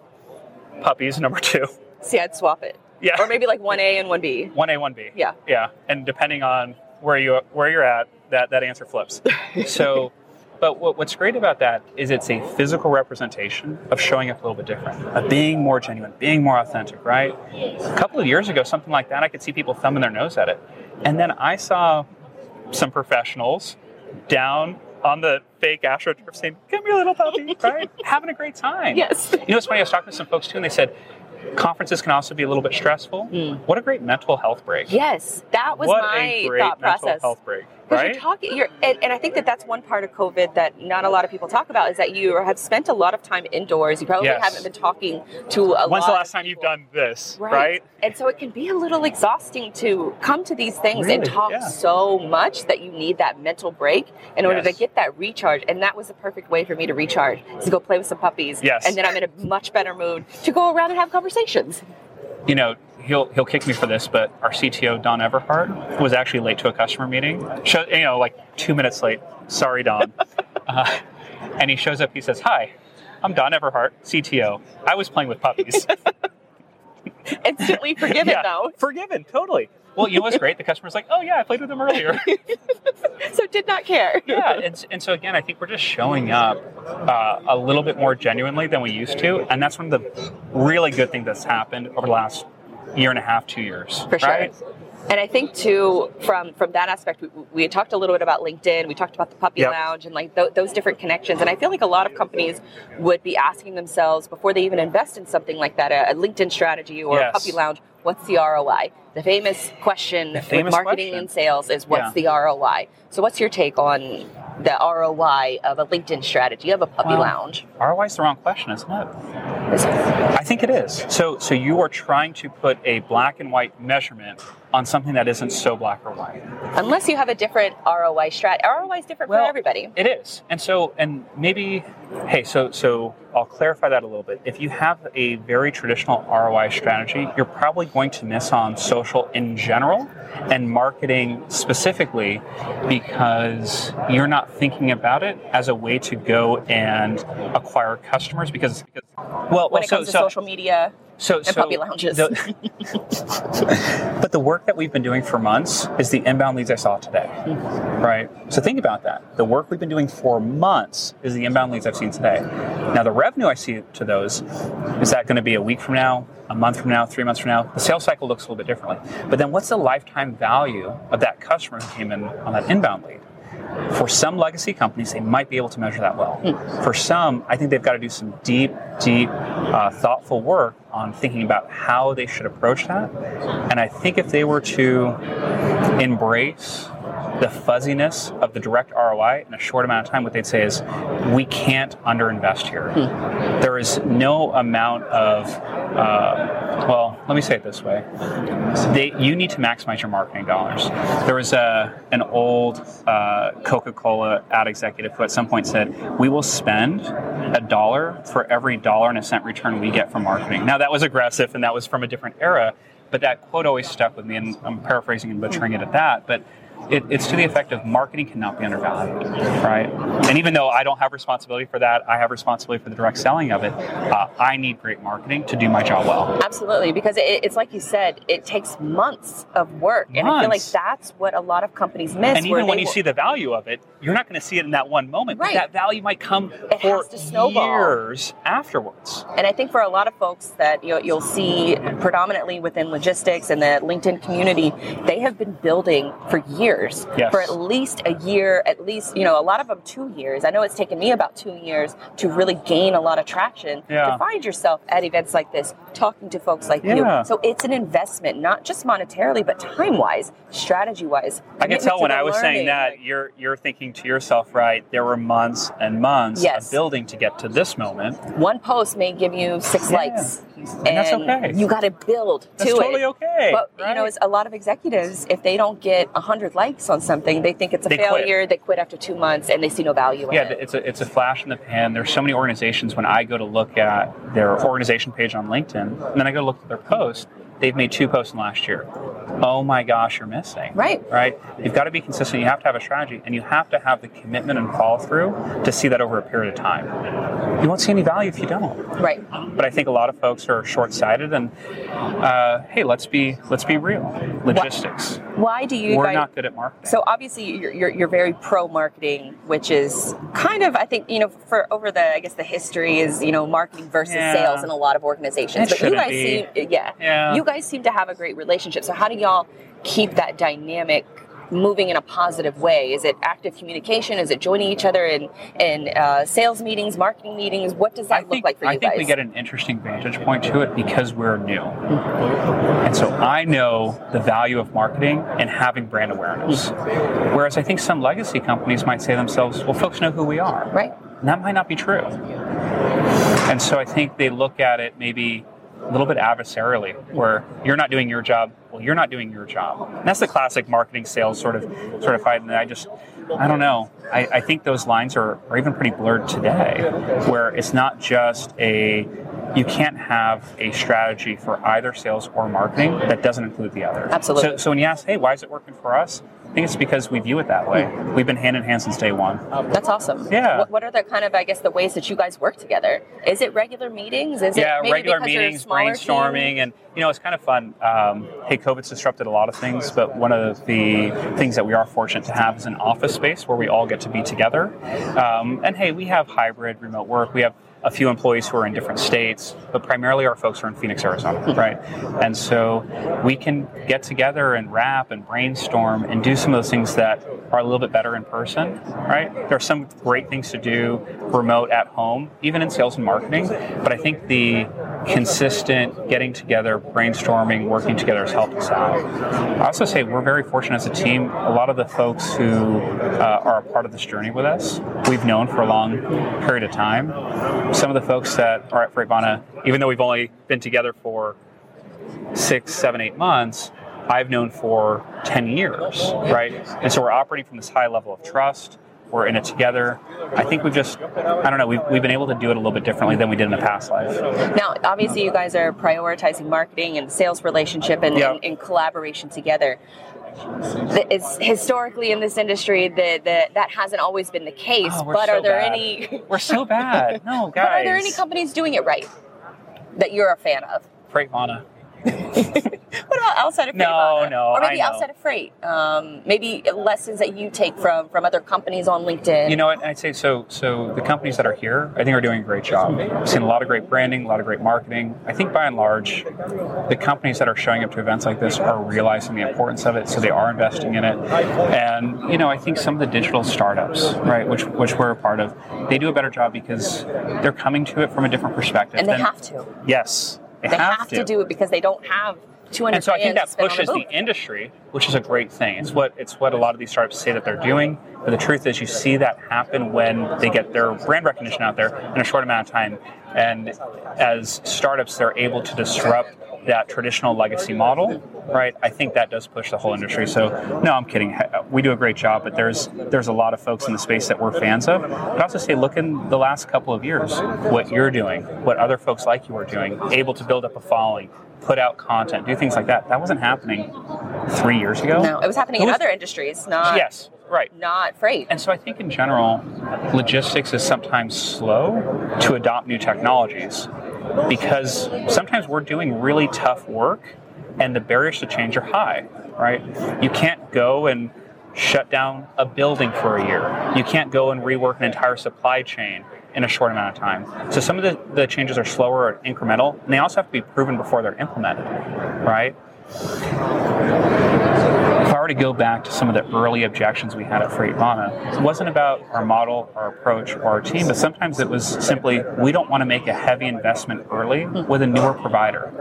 Puppies, number two. See, I'd swap it. Yeah. Or maybe like 1A and 1B. One A, one B. Yeah. Yeah. And depending on where you where you're at, that, that answer flips. So but what, what's great about that is it's a physical representation of showing up a little bit different, of being more genuine, being more authentic, right? A couple of years ago, something like that, I could see people thumbing their nose at it. And then I saw some professionals down on the fake AstroTurf saying, Come here, little puppy, right? Having a great time. Yes. You know, it's funny, I was talking to some folks too, and they said, Conferences can also be a little bit stressful. Hmm. What a great mental health break. Yes, that was what my a great thought mental process. health break, Right? you're talking, you're, and, and I think that that's one part of COVID that not a lot of people talk about is that you have spent a lot of time indoors. You probably Yes. haven't been talking to a lot of When's the last time you've done this, Right. right? And so it can be a little exhausting to come to these things and talk Yeah. so much that you need that mental break in order Yes. to get that recharge. And that was the perfect way for me to recharge is to go play with some puppies. Yes. And then I'm in a much better mood to go around and have conversations. you know, he'll he'll kick me for this, but our CTO Don Everhart was actually late to a customer meeting. Show, you know, like two minutes late. Sorry, Don. uh, and he shows up. He says, "Hi, I'm Don Everhart, CTO. I was playing with puppies." Instantly forgiven yeah, though. forgiven, totally. Well, you know what's great? The customer's like, "Oh yeah, I played with them earlier." So did not care. yeah, and, and so again, I think we're just showing up uh, a little bit more genuinely than we used to, and that's one of the really good things that's happened over the last year and a half, two years. For sure. right? And I think too, from from that aspect, we, we talked a little bit about LinkedIn. We talked about the puppy Yep. lounge and like th- those different connections. And I feel like a lot of companies would be asking themselves before they even invest in something like that, a, a LinkedIn strategy or Yes. a puppy lounge, what's the ROI? The famous question The famous with marketing question. and sales is what's Yeah. the ROI? So what's your take on the ROI of a LinkedIn strategy of a puppy Well, lounge? ROI is the wrong question, isn't it? Is- it? I think it is. So, so you are trying to put a black and white measurement on something that isn't so black or white. Unless you have a different ROI strat. ROI is different for everybody. It is, and so, and maybe, hey, so, so I'll clarify that a little bit. If you have a very traditional ROI strategy, you're probably going to miss on social in general and marketing specifically because you're not thinking about it as a way to go and acquire customers. Because, because well, When well, it so, comes to so, social media, so, so puppy lounges. the- but the work that we've been doing for months is the inbound leads I saw today, hmm. right? So think about that. The work we've been doing for months is the inbound leads I've seen today. Now the revenue I see to those is that going to be a week from now, a month from now, three months from now? The sales cycle looks a little bit differently. But then what's the lifetime value of that customer who came in on that inbound lead? For some legacy companies, they might be able to measure that well. For some, I think they've got to do some deep, deep, uh, thoughtful work on thinking about how they should approach that. And I think if they were to embrace the fuzziness of the direct ROI in a short amount of time, what they'd say is, we can't underinvest here. There is no amount of, uh, well, let me say it this way: they, you need to maximize your marketing dollars. There was a, an old uh, Coca-Cola ad executive who at some point said, "We will spend a dollar for every dollar and a cent return we get from marketing." Now that was aggressive, and that was from a different era, but that quote always stuck with me, and I'm paraphrasing and butchering it at that, but. It, it's to the effect of marketing cannot be undervalued, right? And even though I don't have responsibility for that, I have responsibility for the direct selling of it. Uh, I need great marketing to do my job well. Absolutely, because it, it's like you said, it takes months of work, and I feel like that's what a lot of companies miss. And even when you will- see the value of it, you're not going to see it in that one moment. Right. But that value might come It for has to snowball. years afterwards. And I think for a lot of folks that you'll, you'll see predominantly within logistics and the LinkedIn community, they have been building for years, Yes. for at least a year, at least, you know, a lot of them two years. I know it's taken me about two years to really gain a lot of traction Yeah. to find yourself at events like this, talking to folks like Yeah. you. So it's an investment, not just monetarily, but time wise, strategy wise. I can tell when I was saying that you're you're thinking to yourself, right? There were months and months Yes. of building to get to this moment. one post may give you six Yeah. likes. And that's okay. You got to build That's to totally it. okay. But you know, it's a lot of executives, if they don't get hundred likes on something, they think it's a They quit. failure. They quit after two months, and they see no value in yeah, it. it's a it's a flash in the pan. There's so many organizations when I go to look at their organization page on LinkedIn, and then I go look at their post. They've made two posts in last year. Oh my gosh, you're missing. Right. Right. You've got to be consistent. You have to have a strategy, and you have to have the commitment and follow through to see that over a period of time. You won't see any value if you don't. Right. But I think a lot of folks are short-sighted, and uh, hey, let's be let's be real. Logistics. Why do you We're guys? not good at marketing. So obviously you're, you're, you're very pro marketing, which is kind of I think you know for over the I guess the history is you know marketing versus Yeah. sales in a lot of organizations. It but you guys be. seem yeah, Yeah. you guys seem to have a great relationship. So how do y'all keep that dynamic? Moving in a positive way. Is it active communication? Is it joining each other in in uh, sales meetings, marketing meetings? What does that I look think, like for you guys? I think guys? we get an interesting vantage point to it because we're new. And so I know the value of marketing and having brand awareness. Whereas I think some legacy companies might say to themselves, well, folks know who we are. right. And that might not be true. And so I think they look at it maybe a little bit adversarially, where you're not doing your job, well, you're not doing your job. And that's the classic marketing sales sort of sort of fight. And I just, I don't know. I, I think those lines are, are even pretty blurred today, where it's not just a you can't have a strategy for either sales or marketing that doesn't include the other. Absolutely. So, so when you ask, hey, why is it working for us? I think it's because we view it that way. We've been hand in hand since day one. That's awesome. Yeah. What, what are the kind of, I guess, the ways that you guys work together? Is it regular meetings? Is yeah, it maybe regular because you're a meetings, brainstorming, team? and you know it's kind of fun. Um, hey, COVID's disrupted a lot of things, but one of the things that we are fortunate to have is an office space where we all get to be together. Um, and hey, we have hybrid remote work. We have a few employees who are in different states, but primarily our folks are in Phoenix, Arizona, hmm. right? And so we can get together and rap and brainstorm and do some of those things that are a little bit better in person, right? There are some great things to do remote at home, even in sales and marketing, but I think the consistent getting together, brainstorming, working together has helped us out. I also say we're very fortunate as a team. A lot of the folks who uh, are a part of this journey with us, we've known for a long period of time. Some of the folks that are at Freightvana, even though we've only been together for six, seven, eight months, I've known for 10 years, right? And so we're operating from this high level of trust. We're in it together. I think we've just, I don't know, we've, we've been able to do it a little bit differently than we did in the past life. Now, obviously, you guys are prioritizing marketing and sales relationship and, Yeah. and, and collaboration together. The- It's historically in this industry that that that hasn't always been the case. Oh, but so are there bad. any? We're so bad. No, guys. But are there any companies doing it right that you're a fan of? Freightvana. What about outside of No, Freightvana? no, or maybe outside of freight? Um, maybe lessons that you take from from other companies on LinkedIn. You know what? I'd say so. So the companies that are here, I think, are doing a great job. I've seen a lot of great branding, a lot of great marketing. I think by and large, the companies that are showing up to events like this are realizing the importance of it, so they are investing in it. And you know, I think some of the digital startups, right, which which we're a part of, they do a better job because they're coming to it from a different perspective. and they than- have to. Yes, they, They have, to. do it because they don't have 200 and so I think that pushes a the industry, which is a great thing. It's what it's what a lot of these startups say that they're doing. But the truth is, you see that happen when they get their brand recognition out there in a short amount of time. And as startups, they're able to disrupt that traditional legacy model, right? I think that does push the whole industry. So, no, I'm kidding. Uh, we do a great job, but there's there's a lot of folks in the space that we're fans of. But I also say, look in the last couple of years, what you're doing, what other folks like you are doing, able to build up a following, put out content, do things like that. That wasn't happening three years ago. No, it was happening It in other industries, not Yes, right. not freight. And so I think in general, logistics is sometimes slow to adopt new technologies because sometimes we're doing really tough work and the barriers to change are high, right? You can't go and shut down a building for a year. You can't go and rework an entire supply chain in a short amount of time. So some of the, the changes are slower and incremental, and they also have to be proven before they're implemented, right? If I were to go back to some of the early objections we had at Freightvana, it wasn't about our model, our approach, or our team, but sometimes it was simply we don't want to make a heavy investment early with a newer provider.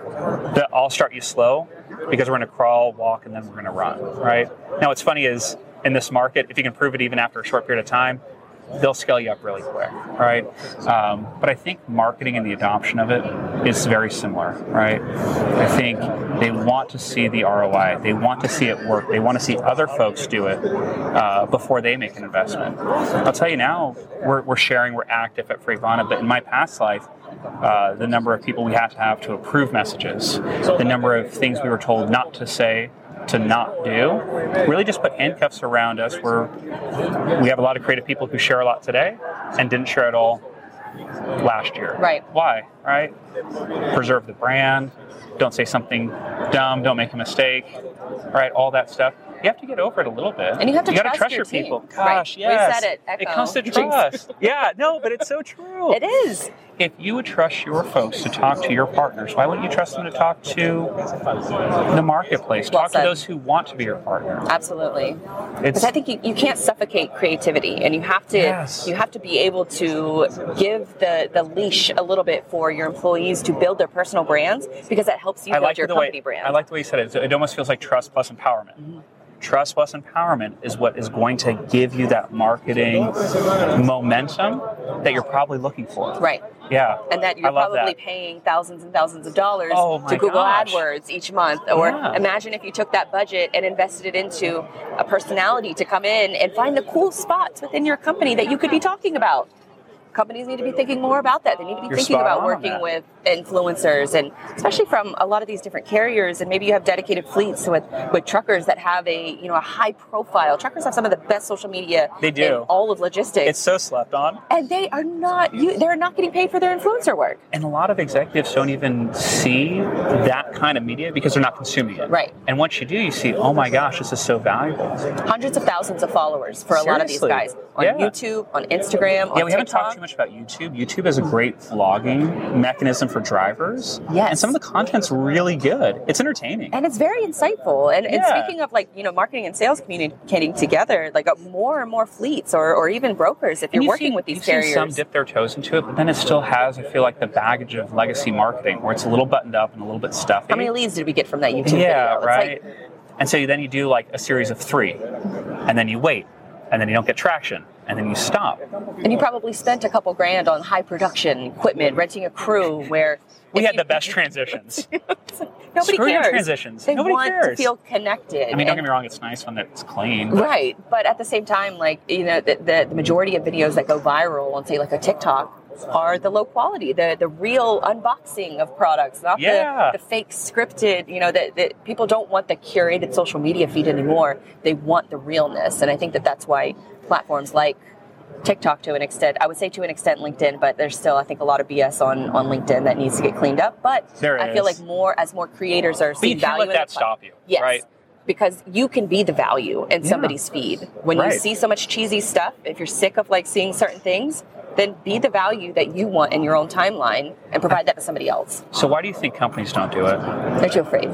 That I'll start you slow because we're going to crawl, walk, and then we're going to run, right? Now, what's funny is in this market, if you can prove it even after a short period of time, they'll scale you up really quick, right? Um, but I think marketing and the adoption of it is very similar, right? I think they want to see the ROI, they want to see it work, they want to see other folks do it uh, before they make an investment. I'll tell you now, we're, we're sharing, we're active at Freightvana, but in my past life, uh, the number of people we had to have to approve messages, the number of things we were told not to say, to not do, really just put handcuffs around us where we have a lot of creative people who share a lot today and didn't share at all last year. Right. Why? Right? Preserve the brand. Don't say something dumb. Don't make a mistake. Right? All that stuff. You have to get over it a little bit. And you have to gotta trust trust your team. people. Right. Gosh, We yes. said it, Echo. It comes to trust. yeah, no, but it's so true. It is. If you would trust your folks to talk to your partners, why wouldn't you trust them to talk to the marketplace? Well Talk to those who want to be your partner. Absolutely. It's Because I think you, you can't suffocate creativity, and you have to Yes. you have to be able to give the, the leash a little bit for your employees to build their personal brands because that helps you I build like your company way brand. I like the way you said it. It almost feels like trust plus empowerment. Mm-hmm. Trust plus empowerment is what is going to give you that marketing momentum that you're probably looking for. right. Yeah. And that you're probably that. paying thousands and thousands of dollars Oh to Google gosh. AdWords each month. Or Yeah. imagine if you took that budget and invested it into a personality to come in and find the cool spots within your company that you could be talking about. Companies need to be thinking more about that. They need to be You're thinking about on on working with influencers and especially from a lot of these different carriers and maybe you have dedicated fleets with, with truckers that have a you know a high profile. Truckers have some of the best social media They do. in all of logistics. It's so slept on. and they are not you they're not getting paid for their influencer work. And a lot of executives don't even see that kind of media because they're not consuming it. Right. And once you do, you see, oh my gosh, this is so valuable. hundreds of thousands of followers for a lot of these guys on Yeah. YouTube, on Instagram, on Yeah, we haven't TikTok. talked too much about YouTube. YouTube is a great vlogging mechanism for drivers. Yes. And some of the content's really good. It's entertaining. And it's very insightful. And, and speaking of like, you know, marketing and sales communicating together, like uh, more and more fleets or, or even brokers, if And you're working seen- with these carriers. some dip their toes into it, but then it still has, I feel like, the baggage of legacy marketing where it's a little buttoned up and a little bit stuffy. How many leads did we get from that YouTube yeah, right. like, and so then you do like a series of three, and then you wait, and then you don't get traction, and then you stop. and you probably spent a couple grand on high production equipment, renting a crew where We had you- the best transitions. Nobody Screw cares. transitions. They Nobody want to cares. feel connected. I mean, don't get me wrong, it's nice when it's clean. but- Right, but at the same time, like you know, the, the, the majority of videos that go viral on say like a TikTok are the low quality, the the real unboxing of products, not Yeah. the, the fake scripted. You know, that that people don't want the curated social media feed anymore. They want the realness, and I think that that's why platforms like TikTok to an extent, I would say to an extent LinkedIn, but there's still I think a lot of BS on on LinkedIn that needs to get cleaned up. But There I feel like more as more creators are But seeing value let in that the stop you, Yes. right? Because you can be the value in Yeah. somebody's feed. When you see so much cheesy stuff, if you're sick of like seeing certain things, then be the value that you want in your own timeline and provide that to somebody else. So why do you think companies don't do it? They're too afraid.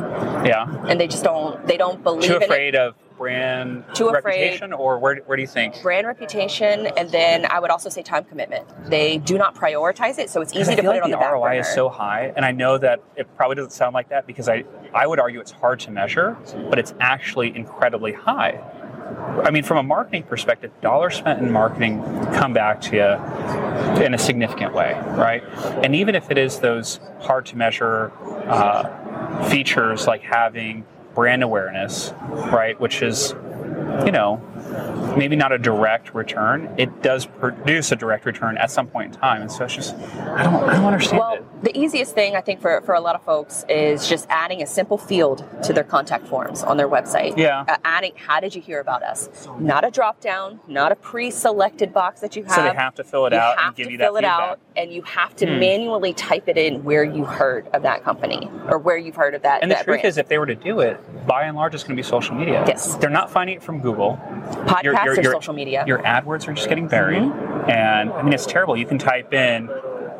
Yeah. And they just don't they don't believe Too in it. Afraid of brand Too afraid. or where, where do you think? Brand reputation, and then I would also say time commitment. They do not prioritize it, so it's easy to put like it on the, the, ROI burner. is so high, and I know that it probably doesn't sound like that because I, I would argue it's hard to measure, but it's actually incredibly high. I mean, from a marketing perspective, dollars spent in marketing come back to you in a significant way, right? And even if it is those hard to measure uh, features like having brand awareness, right, which is, you know, maybe not a direct return, it does produce a direct return at some point in time. And so it's just, I don't, I don't understand Well, it. the easiest thing I think for, for a lot of folks is just adding a simple field to their contact forms on their website. Yeah. Uh, adding, how did you hear about us? Not a drop down, not a pre selected box that you have. So they have to fill it you out have and give to you fill that it feedback. out, and you have to Hmm. manually type it in where you heard of that company or where you've heard of that. And the that truth brand. is, if they were to do it, by and large, it's going to be social media. Yes. They're not finding it from Google. podcasts your- your- or your- social media. Your AdWords are just getting buried. Mm-hmm. And I mean, it's terrible. You can type in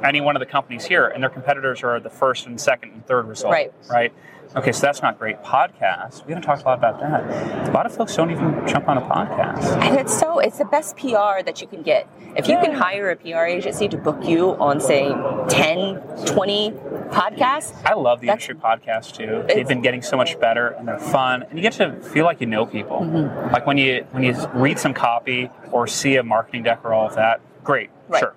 any one of the companies here, and their competitors are the first and second and third result. Right. Right. Okay, so that's not great. Podcasts, we haven't talked a lot about that. A lot of folks don't even jump on a podcast. And it's so it's the best PR that you can get. If you can hire a PR agency to book you on say 10, 20 Podcasts. I love the industry podcasts too. They've been getting so much better and they're fun, and you get to feel like you know people. Mm-hmm. Like when you when you read some copy or see a marketing deck or all of that, great, Right. sure.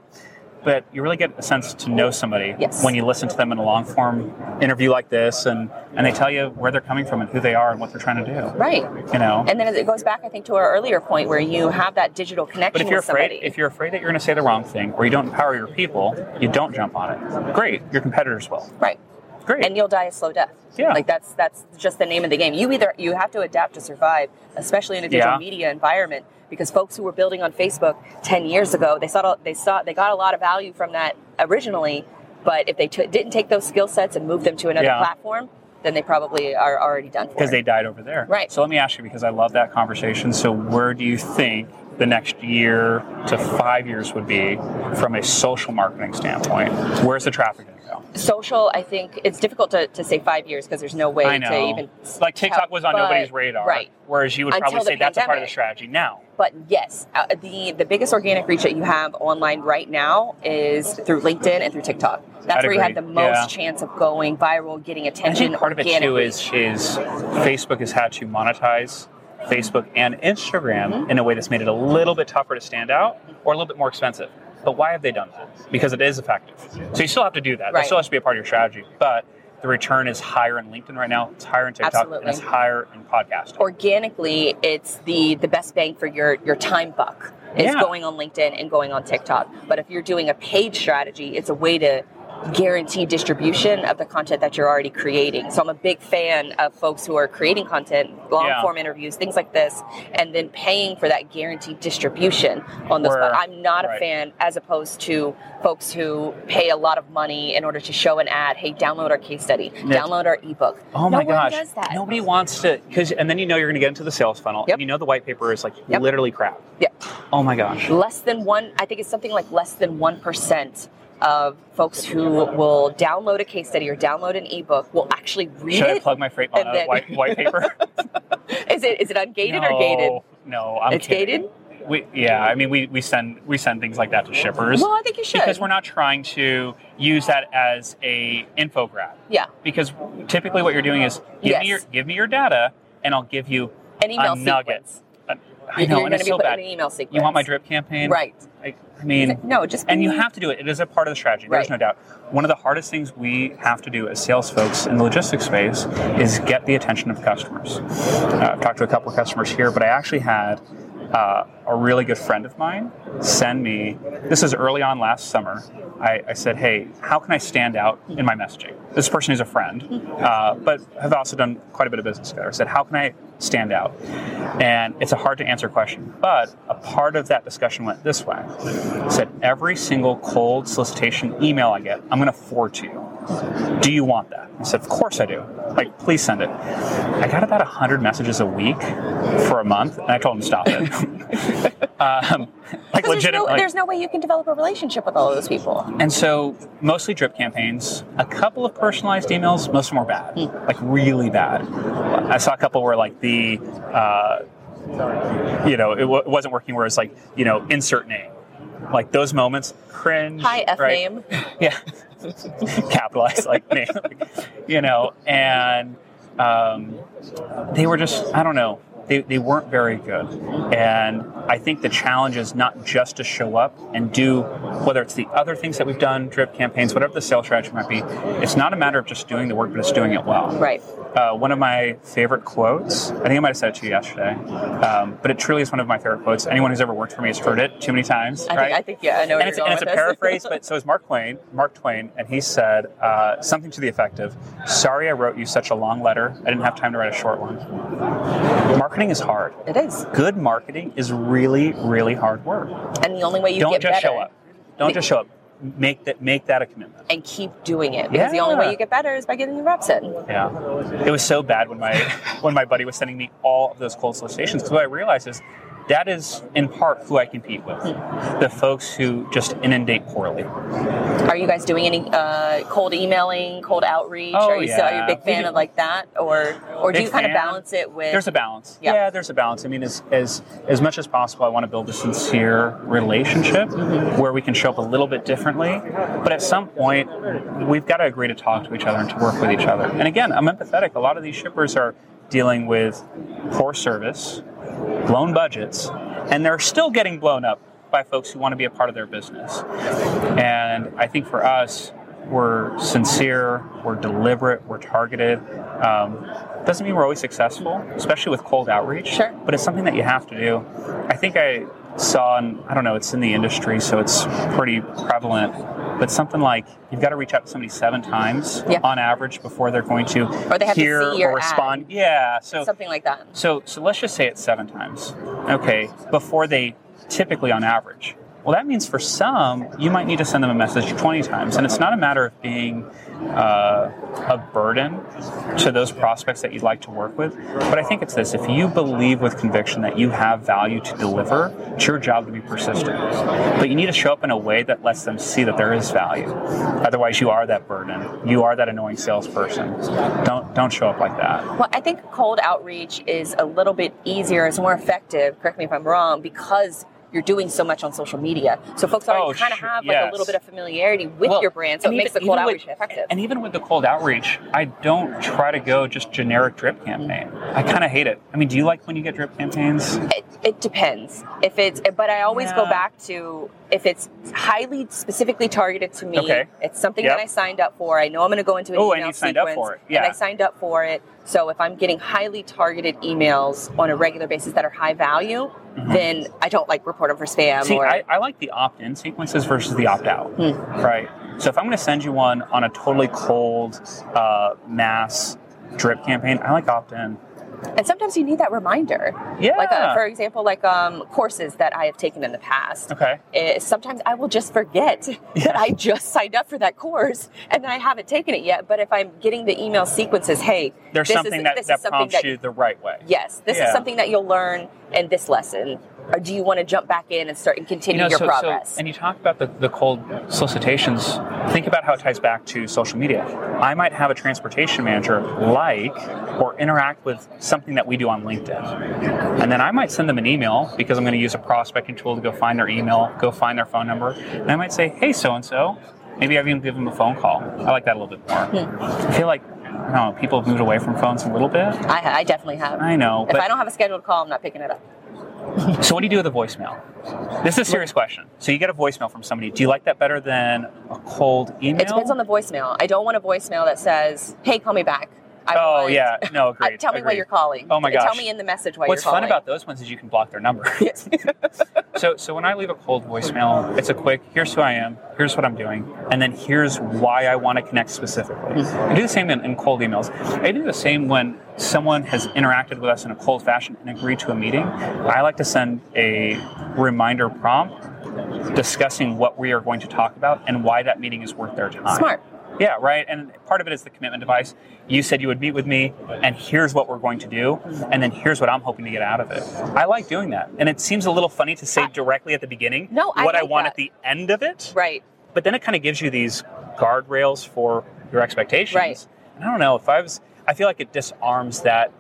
But you really get a sense to know somebody Yes. when you listen to them in a long form interview like this, and and they tell you where they're coming from and who they are and what they're trying to do. Right. You know. And then it goes back, I think, to our earlier point where you have that digital connection But if you're afraid, somebody. if you're afraid that you're going to say the wrong thing or you don't empower your people, you don't jump on it. Great, your competitors will. right. Great. And you'll die a slow death. Yeah. Like that's that's just the name of the game. You either you have to adapt to survive, especially in a digital Yeah. media environment, because folks who were building on Facebook ten years ago, they saw they saw they got a lot of value from that originally, but if they t- didn't take those skill sets and move them to another Yeah. platform, then they probably are already done for. because they died over there. Right. So let me ask you, because I love that conversation. So where do you think the next year to five years would be from a social marketing standpoint? Where's the traffic going to go? social i think it's difficult to, to say five years because there's no way I to even like TikTok was on nobody's radar, right Whereas you would Until probably say that's a part of the strategy now. but yes uh, the the biggest organic reach that you have online right now is through linkedin and through tiktok that's I'd where you have the most Yeah. chance of going viral getting I attention think part of it too is is Facebook has had to monetize Facebook and Instagram Mm-hmm. in a way that's made it a little bit tougher to stand out or a little bit more expensive. But why have they done that? Because it is effective. So you still have to do that. That still has to be a part of your strategy. But the return is higher in LinkedIn right now. It's higher in TikTok, Absolutely. and it's higher in podcasting. organically it's the the best bang for your your time buck is Yeah. going on linkedin and going on tiktok but if you're doing a paid strategy it's a way to guarantee distribution of the content that you're already creating so i'm a big fan of folks who are creating content long Yeah. form interviews things like this and then paying for that guaranteed distribution on the Where- spot i'm not a fan as opposed to folks who pay a lot of money in order to show an ad hey download our case study download our ebook Oh my gosh! does that Nobody wants to because, and then you know you're going to get into the sales funnel, Yep. and you know the white paper is like Yep. literally crap. yeah Oh my gosh! less than one i think it's something like less than 1% of folks who will download a case study or download an ebook will actually read Should I plug my freight on then- white, white paper? is it is it ungated no, or gated No, I'm It's kidding. gated? We, yeah, I mean, we, we send we send things like that to shippers well i think you should because we're not trying to use that as a info grab. yeah Because typically, what you're doing is give Yes. me your give me your data, and I'll give you an email a nugget. sequence I you're know, going and it's be so bad. an email sequence You want my drip campaign, right I mean, no just and you have to do it. It is a part of the strategy. There's Right. no doubt. One of the hardest things we have to do as sales folks in the logistics space is get the attention of customers. Uh, I've talked to a couple of customers here, but I actually had uh, a really good friend of mine send me. This is early on last summer. I, I said, "Hey, how can I stand out in my messaging?" This person is a friend, uh, but have also done quite a bit of business together. I said, "How can I stand out?" And it's a hard to answer question, but a part of that discussion went this way. I said, "Every single cold solicitation email I get, I'm going to forward to you. Do you want that?" I said, "Of course I do. Like, please send it." I got about hundred messages a week for a month, and I told him to stop it. um, like 'Cause there's no, like, there's no way you can develop a relationship with all of those people and so mostly drip campaigns, a couple of personalized emails, most of them are bad, like really bad. I saw a couple where like the, uh, you know, it w- wasn't working where it's like, you know, insert name. Like those moments, cringe. hi f right? name Yeah. Capitalized like name. you know, and um, they were just, I don't know, they, they weren't very good. And I think the challenge is not just to show up and do, whether it's the other things that we've done, drip campaigns, whatever the sales strategy might be, it's not a matter of just doing the work, but it's doing it well. right Uh, one of my favorite quotes, I think I might have said it to you yesterday, um, but it truly is one of my favorite quotes. Anyone who's ever worked for me has heard it too many times, I right? think, I think yeah I know and it's, and it's a this. paraphrase, but so is Mark Twain. Mark Twain, and he said uh, something to the effect of, "Sorry, I wrote you such a long letter. I didn't have time to write a short one." Marketing is hard. it is Good marketing is really, really hard work. and the only way you Don't get just better show up. Don't just show up. Make that make that a commitment. and keep doing it because the only way you get better is by getting the reps in. Yeah, it was so bad when my when my buddy was sending me all of those cold solicitations because what I realized is that is in part who I compete with. The folks who just inundate poorly. Are you guys doing any uh, cold emailing, cold outreach? Oh, are you still, are you a big fan do- of like that, or or do you kind of balance it with? There's a balance. Yeah. Yeah, there's a balance. I mean, as as as much as possible, I want to build a sincere relationship Mm-hmm. where we can show up a little bit differently. But at some point, we've got to agree to talk to each other and to work with each other. And again, I'm empathetic. A lot of these shippers are dealing with poor service, blown budgets, and they're still getting blown up by folks who want to be a part of their business. And I think for us, we're sincere, we're deliberate, we're targeted. Um, doesn't mean we're always successful, especially with cold outreach. Sure. But it's something that you have to do. I think I saw, and I don't know, it's in the industry, so it's pretty prevalent. But something like you've got to reach out to somebody seven times Yeah. on average before they're going to Or they have to hear see your or respond. ad. Yeah. So something like that. so, so let's just say it's seven times. Okay, before they typically on average. Well, that means for some, you might need to send them a message 20 times. And it's not a matter of being uh, a burden to those prospects that you'd like to work with. But I think it's this if you believe with conviction that you have value to deliver, it's your job to be persistent. But you need to show up in a way that lets them see that there is value. Otherwise, you are that burden. You are that annoying salesperson. Don't, don't show up like that. Well, I think cold outreach is a little bit easier, it's more effective. Correct me if I'm wrong, because you're doing so much on social media. So folks already Oh, kind of sure, have like a little bit of familiarity with Well, your brand, so it and makes the cold outreach with- effective. And even with the cold outreach, I don't try to go just generic drip campaign. I kind of hate it. I mean, do you like when you get drip campaigns? It, it depends. If it's, but I always go back to if it's highly specifically targeted to me. Okay. It's something Yep. that I signed up for. I know I'm going to go into an Oh, and email you signed up sequence, for it. and Yeah. I signed up for it. So if I'm getting highly targeted emails on a regular basis that are high value, then I don't like report them for spam Mm-hmm. See, or. I, I like the opt-in sequences versus the opt-out, Hmm. right? So if I'm going to send you one on a totally cold uh, mass drip campaign, I like opt-in. And sometimes you need that reminder. Yeah. Like, uh, for example, like um, courses that I have taken in the past. Okay. Sometimes I will just forget that I just signed up for that course and I haven't taken it yet. But if I'm getting the email sequences, hey, There's something is, that, this that is something prompts that you the right way. yes, this Yeah. is something that you'll learn in this lesson. Or do you want to jump back in and start and continue your so, progress? So, and you talk about the, the cold solicitations. Think about how it ties back to social media. I might have a transportation manager like or interact with something that we do on LinkedIn. And then I might send them an email because I'm going to use a prospecting tool to go find their email, go find their phone number. And I might say, hey, so and so. Maybe I've even give them a phone call. I like that a little bit more. Hmm. I feel like, I don't know, people have moved away from phones a little bit. I, I definitely have. I know. if I don't have a scheduled call, I'm not picking it up. So what do you do with a voicemail? This is a serious question. So you get a voicemail from somebody. Do you like that better than a cold email? It depends on the voicemail. I don't want a voicemail that says, "Hey, call me back." I Oh want- yeah, no, Uh, agreed. tell me why you're calling. Oh my gosh. Tell me in the message why What's you're calling. What's fun about those ones is you can block their number. so, so when I leave a cold voicemail, it's a quick, here's who I am, here's what I'm doing, and then here's why I want to connect specifically. I do the same in, in cold emails. I do the same when someone has interacted with us in a cold fashion and agreed to a meeting. I like to send a reminder prompt discussing what we are going to talk about and why that meeting is worth their time. Smart. Yeah, right. And part of it is the commitment device. You said you would meet with me, and here's what we're going to do, and then here's what I'm hoping to get out of it. I like doing that. And it seems a little funny to say directly at the beginning No, I what I want that. at the end of it, Right. but then it kind of gives you these guardrails for your expectations. Right. And I don't know if I was, I feel like it disarms that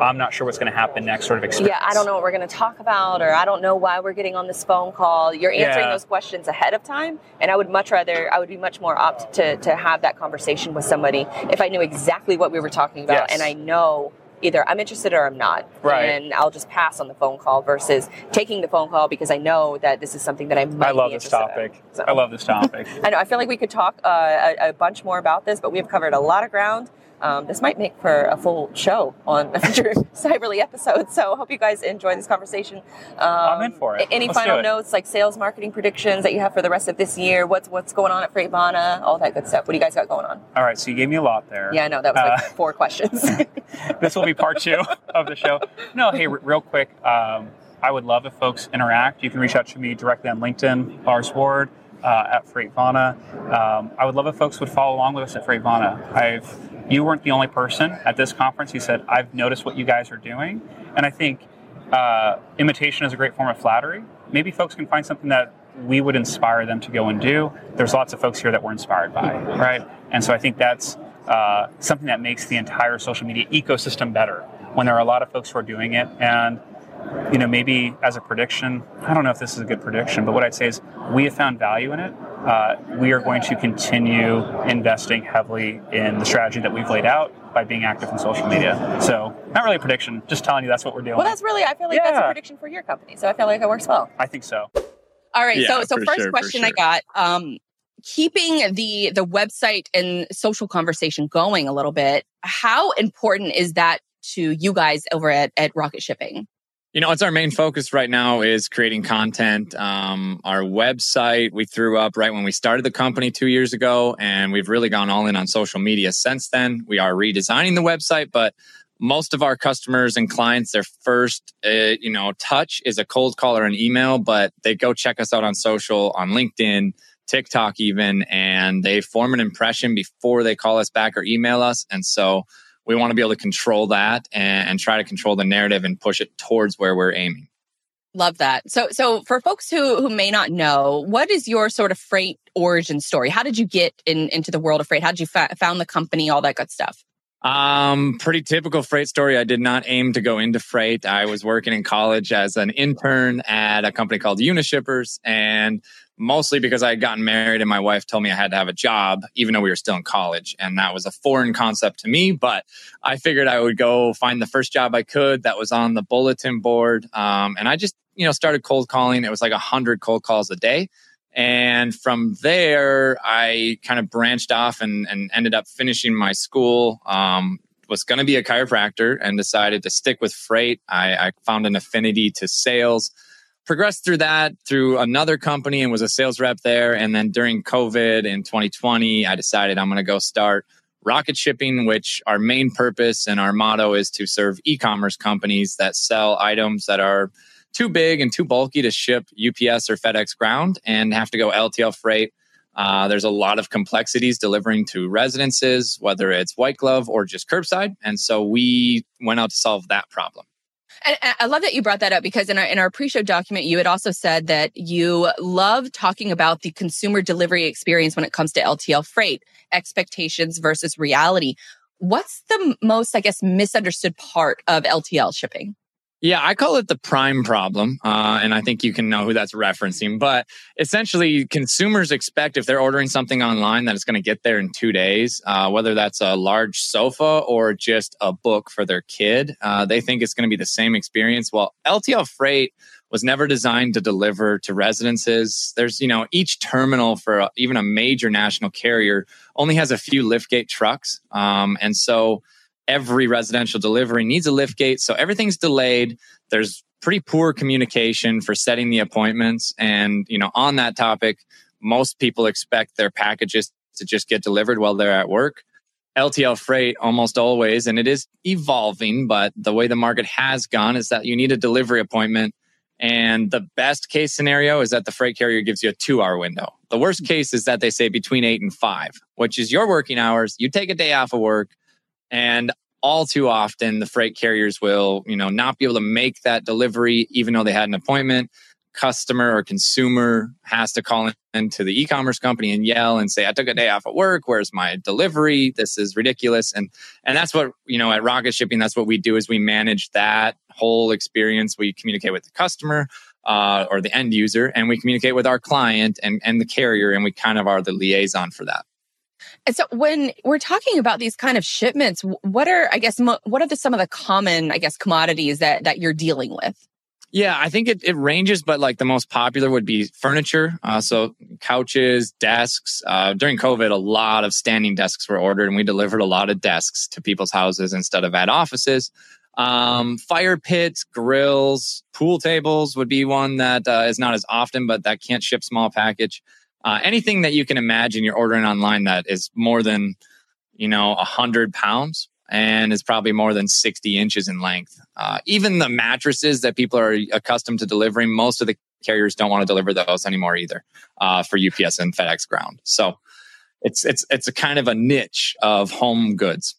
I'm not sure what's going to happen next sort of experience. Yeah, I don't know what we're going to talk about, or I don't know why we're getting on this phone call. You're answering Yeah. those questions ahead of time, and I would much rather, I would be much more opt to, to have that conversation with somebody if I knew exactly what we were talking about, Yes. and I know either I'm interested or I'm not, Right. and I'll just pass on the phone call versus taking the phone call because I know that this is something that I might I love this topic. So- I love this topic. I know. I feel like we could talk uh, a, a bunch more about this, but we've covered a lot of ground. Um, this might make for a full show on a future Cyberly episode. So I hope you guys enjoy this conversation. Um, I'm in for it. Any Let's final it. notes, like sales marketing predictions that you have for the rest of this year? What's what's going on at Freightvana? All that good stuff. What do you guys got going on? All right, so you gave me a lot there. Yeah, I know that was like Uh, four questions. this will be part two of the show. No, hey, r- real quick, um, I would love if folks interact. You can reach out to me directly on LinkedIn, Lars Ward uh, at Freightvana. Um, I would love if folks would follow along with us at Freightvana. I've you weren't the only person at this conference who said I've noticed what you guys are doing, and I think uh, imitation is a great form of flattery. Maybe folks can find something that we would inspire them to go and do. There's lots of folks here that we're inspired by, right? And so I think that's uh, something that makes the entire social media ecosystem better when there are a lot of folks who are doing it. And you know, maybe as a prediction, I don't know if this is a good prediction, but what I'd say is we have found value in it. Uh, we are going to continue investing heavily in the strategy that we've laid out by being active in social media. So, not really a prediction, just telling you that's what we're doing. Well, that's really, I feel like yeah. that's a prediction for your company. So, I feel like it works well. I think so. All right. Yeah, so, so first sure, question sure. I got, um, keeping the the website and social conversation going a little bit how important is that to you guys over at, at rocket shipping you know, it's our main focus right now is creating content. Um, our website we threw up right when we started the company two years ago, and we've really gone all in on social media since then. We are redesigning the website, but most of our customers and clients, their first, uh, you know, touch is a cold call or an email, but they go check us out on social, on LinkedIn, TikTok, even, and they form an impression before they call us back or email us. And so we want to be able to control that and, and try to control the narrative and push it towards where we're aiming. Love that. So, so for folks who who may not know, what is your sort of freight origin story? How did you get in, into the world of freight? How did you fa- found the company? All that good stuff. Um, pretty typical freight story. I did not aim to go into freight. I was working in college as an intern at a company called Unishippers, and mostly because I had gotten married and my wife told me I had to have a job, even though we were still in college. And that was a foreign concept to me, but I figured I would go find the first job I could that was on the bulletin board. Um, and I just, you know, started cold calling. It was like a hundred cold calls a day. And from there, I kind of branched off and, and ended up finishing my school. Um, was going to be a chiropractor and decided to stick with freight. I, I found an affinity to sales progressed through that through another company and was a sales rep there. And then during COVID in 2020, I decided I'm going to go start rocket shipping, which our main purpose and our motto is to serve e commerce companies that sell items that are too big and too bulky to ship UPS or FedEx ground and have to go LTL freight. Uh, there's a lot of complexities delivering to residences, whether it's white glove or just curbside. And so we went out to solve that problem. And I love that you brought that up because in our, in our pre-show document, you had also said that you love talking about the consumer delivery experience when it comes to LTL freight expectations versus reality. What's the most, I guess, misunderstood part of LTL shipping? Yeah, I call it the prime problem. Uh, and I think you can know who that's referencing. But essentially, consumers expect if they're ordering something online that it's going to get there in two days, uh, whether that's a large sofa or just a book for their kid. Uh, they think it's going to be the same experience. Well, LTL Freight was never designed to deliver to residences. There's, you know, each terminal for a, even a major national carrier only has a few liftgate trucks. Um, and so, every residential delivery needs a lift gate. So everything's delayed. There's pretty poor communication for setting the appointments. And, you know, on that topic, most people expect their packages to just get delivered while they're at work. LTL freight almost always, and it is evolving, but the way the market has gone is that you need a delivery appointment. And the best case scenario is that the freight carrier gives you a two hour window. The worst case is that they say between eight and five, which is your working hours. You take a day off of work and all too often, the freight carriers will, you know, not be able to make that delivery even though they had an appointment. Customer or consumer has to call into the e-commerce company and yell and say, "I took a day off at work. Where's my delivery? This is ridiculous." And and that's what you know at Rocket Shipping. That's what we do is we manage that whole experience. We communicate with the customer. Uh, or the end user, and we communicate with our client and, and the carrier, and we kind of are the liaison for that. And so when we're talking about these kind of shipments, what are, I guess, what are the, some of the common, I guess, commodities that, that you're dealing with? Yeah, I think it, it ranges, but like the most popular would be furniture. Uh, so couches, desks. Uh, during COVID, a lot of standing desks were ordered, and we delivered a lot of desks to people's houses instead of at offices. Um, fire pits, grills, pool tables would be one that uh, is not as often, but that can't ship small package uh, anything that you can imagine you're ordering online that is more than you know a hundred pounds and is probably more than 60 inches in length. Uh, even the mattresses that people are accustomed to delivering most of the carriers don't want to deliver those anymore either uh, for ups and fedex ground. So it's it's it's a kind of a niche of home goods.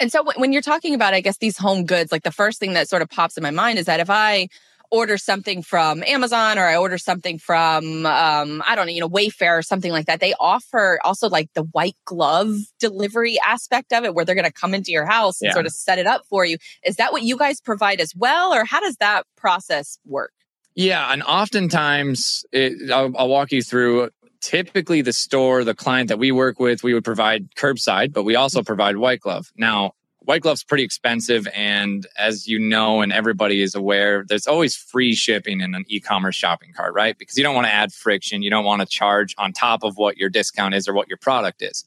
And so when you're talking about, I guess, these home goods, like the first thing that sort of pops in my mind is that if I order something from Amazon or I order something from, um, I don't know, you know, Wayfair or something like that, they offer also like the white glove delivery aspect of it where they're going to come into your house and yeah. sort of set it up for you. Is that what you guys provide as well? Or how does that process work? Yeah. And oftentimes it, I'll, I'll walk you through typically the store, the client that we work with, we would provide curbside, but we also mm-hmm. provide white glove. Now, white glove's pretty expensive. And as you know, and everybody is aware, there's always free shipping in an e-commerce shopping cart, right? Because you don't want to add friction. You don't want to charge on top of what your discount is or what your product is.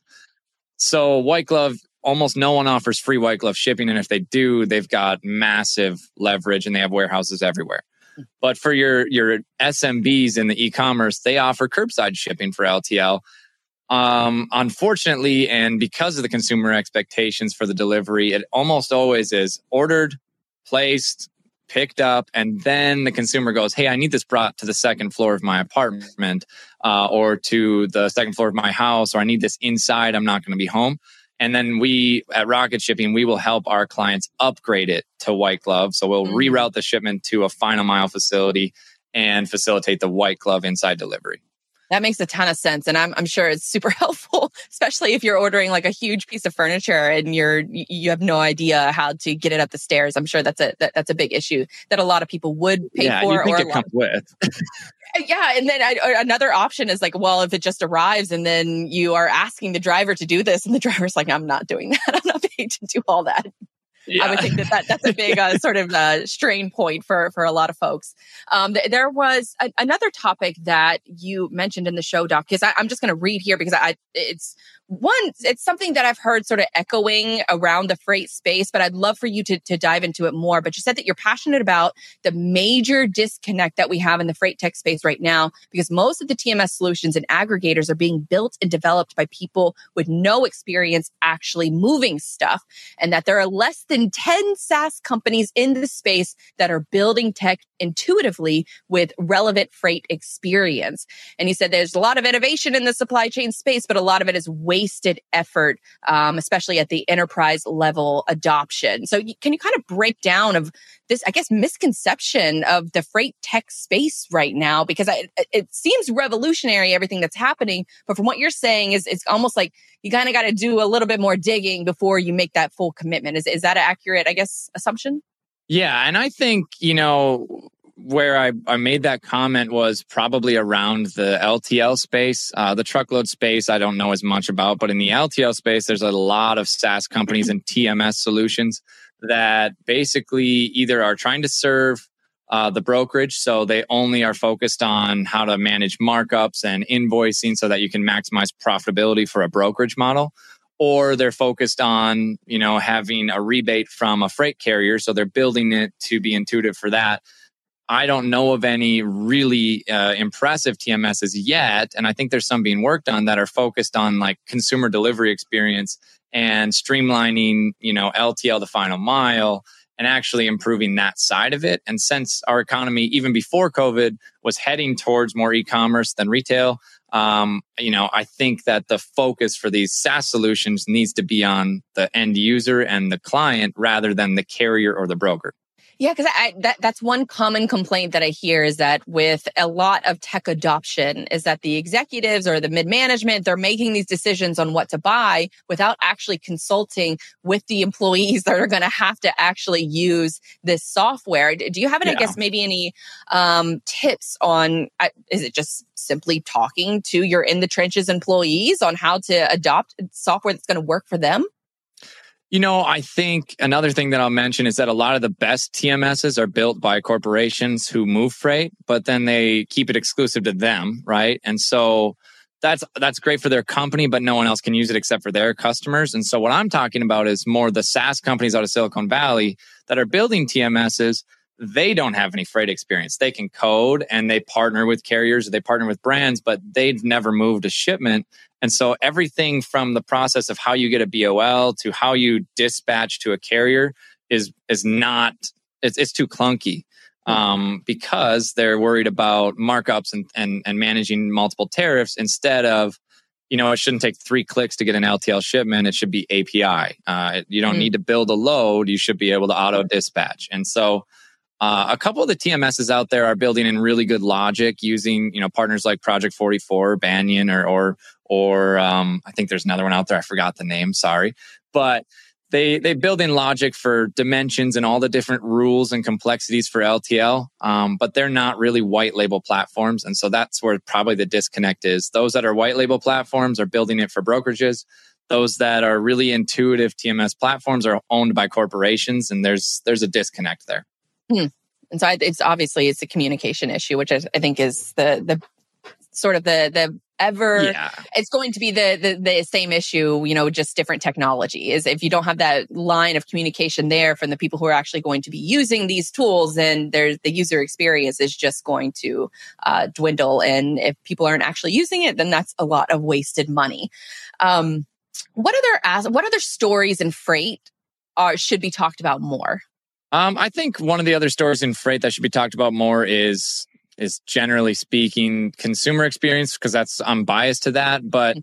So white glove, almost no one offers free white glove shipping. And if they do, they've got massive leverage and they have warehouses everywhere. Hmm. But for your your SMBs in the e-commerce, they offer curbside shipping for LTL. Um, unfortunately, and because of the consumer expectations for the delivery, it almost always is ordered, placed, picked up, and then the consumer goes, "Hey, I need this brought to the second floor of my apartment, uh, or to the second floor of my house, or I need this inside. I'm not going to be home." And then we at Rocket Shipping, we will help our clients upgrade it to white glove. So we'll mm-hmm. reroute the shipment to a final mile facility and facilitate the white glove inside delivery. That makes a ton of sense. And I'm, I'm sure it's super helpful, especially if you're ordering like a huge piece of furniture and you're, you have no idea how to get it up the stairs. I'm sure that's a, that, that's a big issue that a lot of people would pay yeah, for. You think or it comes with. Uh, yeah. And then I, another option is like, well, if it just arrives and then you are asking the driver to do this and the driver's like, I'm not doing that. I'm not paid to do all that. Yeah. I would think that, that that's a big uh, sort of uh, strain point for for a lot of folks. Um, th- there was a- another topic that you mentioned in the show, Doc, because I'm just going to read here because I it's one, it's something that I've heard sort of echoing around the freight space, but I'd love for you to, to dive into it more. But you said that you're passionate about the major disconnect that we have in the freight tech space right now, because most of the TMS solutions and aggregators are being built and developed by people with no experience actually moving stuff, and that there are less than 10 SaaS companies in the space that are building tech intuitively with relevant freight experience. And he said there's a lot of innovation in the supply chain space, but a lot of it is wasted effort, um, especially at the enterprise level adoption. So can you kind of break down of this, I guess, misconception of the freight tech space right now? Because I, it seems revolutionary, everything that's happening. But from what you're saying is it's almost like you kind of got to do a little bit more digging before you make that full commitment. Is, is that an accurate, I guess, assumption? Yeah. And I think, you know, where I, I made that comment was probably around the LTL space. Uh, the truckload space, I don't know as much about, but in the LTL space, there's a lot of SaaS companies and TMS solutions that basically either are trying to serve uh, the brokerage. So they only are focused on how to manage markups and invoicing so that you can maximize profitability for a brokerage model or they're focused on you know having a rebate from a freight carrier so they're building it to be intuitive for that i don't know of any really uh, impressive tms's yet and i think there's some being worked on that are focused on like consumer delivery experience and streamlining you know ltl the final mile and actually improving that side of it and since our economy even before covid was heading towards more e-commerce than retail um, you know, I think that the focus for these SaaS solutions needs to be on the end user and the client rather than the carrier or the broker. Yeah, because that that's one common complaint that I hear is that with a lot of tech adoption, is that the executives or the mid management they're making these decisions on what to buy without actually consulting with the employees that are going to have to actually use this software. Do you have, any, yeah. I guess, maybe any um, tips on? Is it just simply talking to your in the trenches employees on how to adopt software that's going to work for them? You know, I think another thing that I'll mention is that a lot of the best TMSs are built by corporations who move freight, but then they keep it exclusive to them, right? And so that's that's great for their company, but no one else can use it except for their customers. And so what I'm talking about is more the SaaS companies out of Silicon Valley that are building TMSs. They don't have any freight experience. They can code and they partner with carriers, they partner with brands, but they've never moved a shipment. And so everything from the process of how you get a BOL to how you dispatch to a carrier is is not it's, it's too clunky um, because they're worried about markups and, and and managing multiple tariffs instead of you know, it shouldn't take three clicks to get an LTL shipment. It should be API. Uh, you don't mm. need to build a load. You should be able to auto dispatch. And so, uh, a couple of the TMSs out there are building in really good logic using, you know, partners like Project 44, Banyan, or, or, or um, I think there's another one out there. I forgot the name. Sorry, but they they build in logic for dimensions and all the different rules and complexities for LTL, um, but they're not really white label platforms, and so that's where probably the disconnect is. Those that are white label platforms are building it for brokerages. Those that are really intuitive TMS platforms are owned by corporations, and there's there's a disconnect there. Hmm. And so it's obviously it's a communication issue, which I, I think is the the sort of the the ever yeah. it's going to be the, the, the same issue you know just different technology is if you don't have that line of communication there from the people who are actually going to be using these tools then there's the user experience is just going to uh, dwindle and if people aren't actually using it then that's a lot of wasted money um, what other what other stories in freight are should be talked about more um, I think one of the other stories in freight that should be talked about more is is generally speaking consumer experience because that's I'm biased to that, but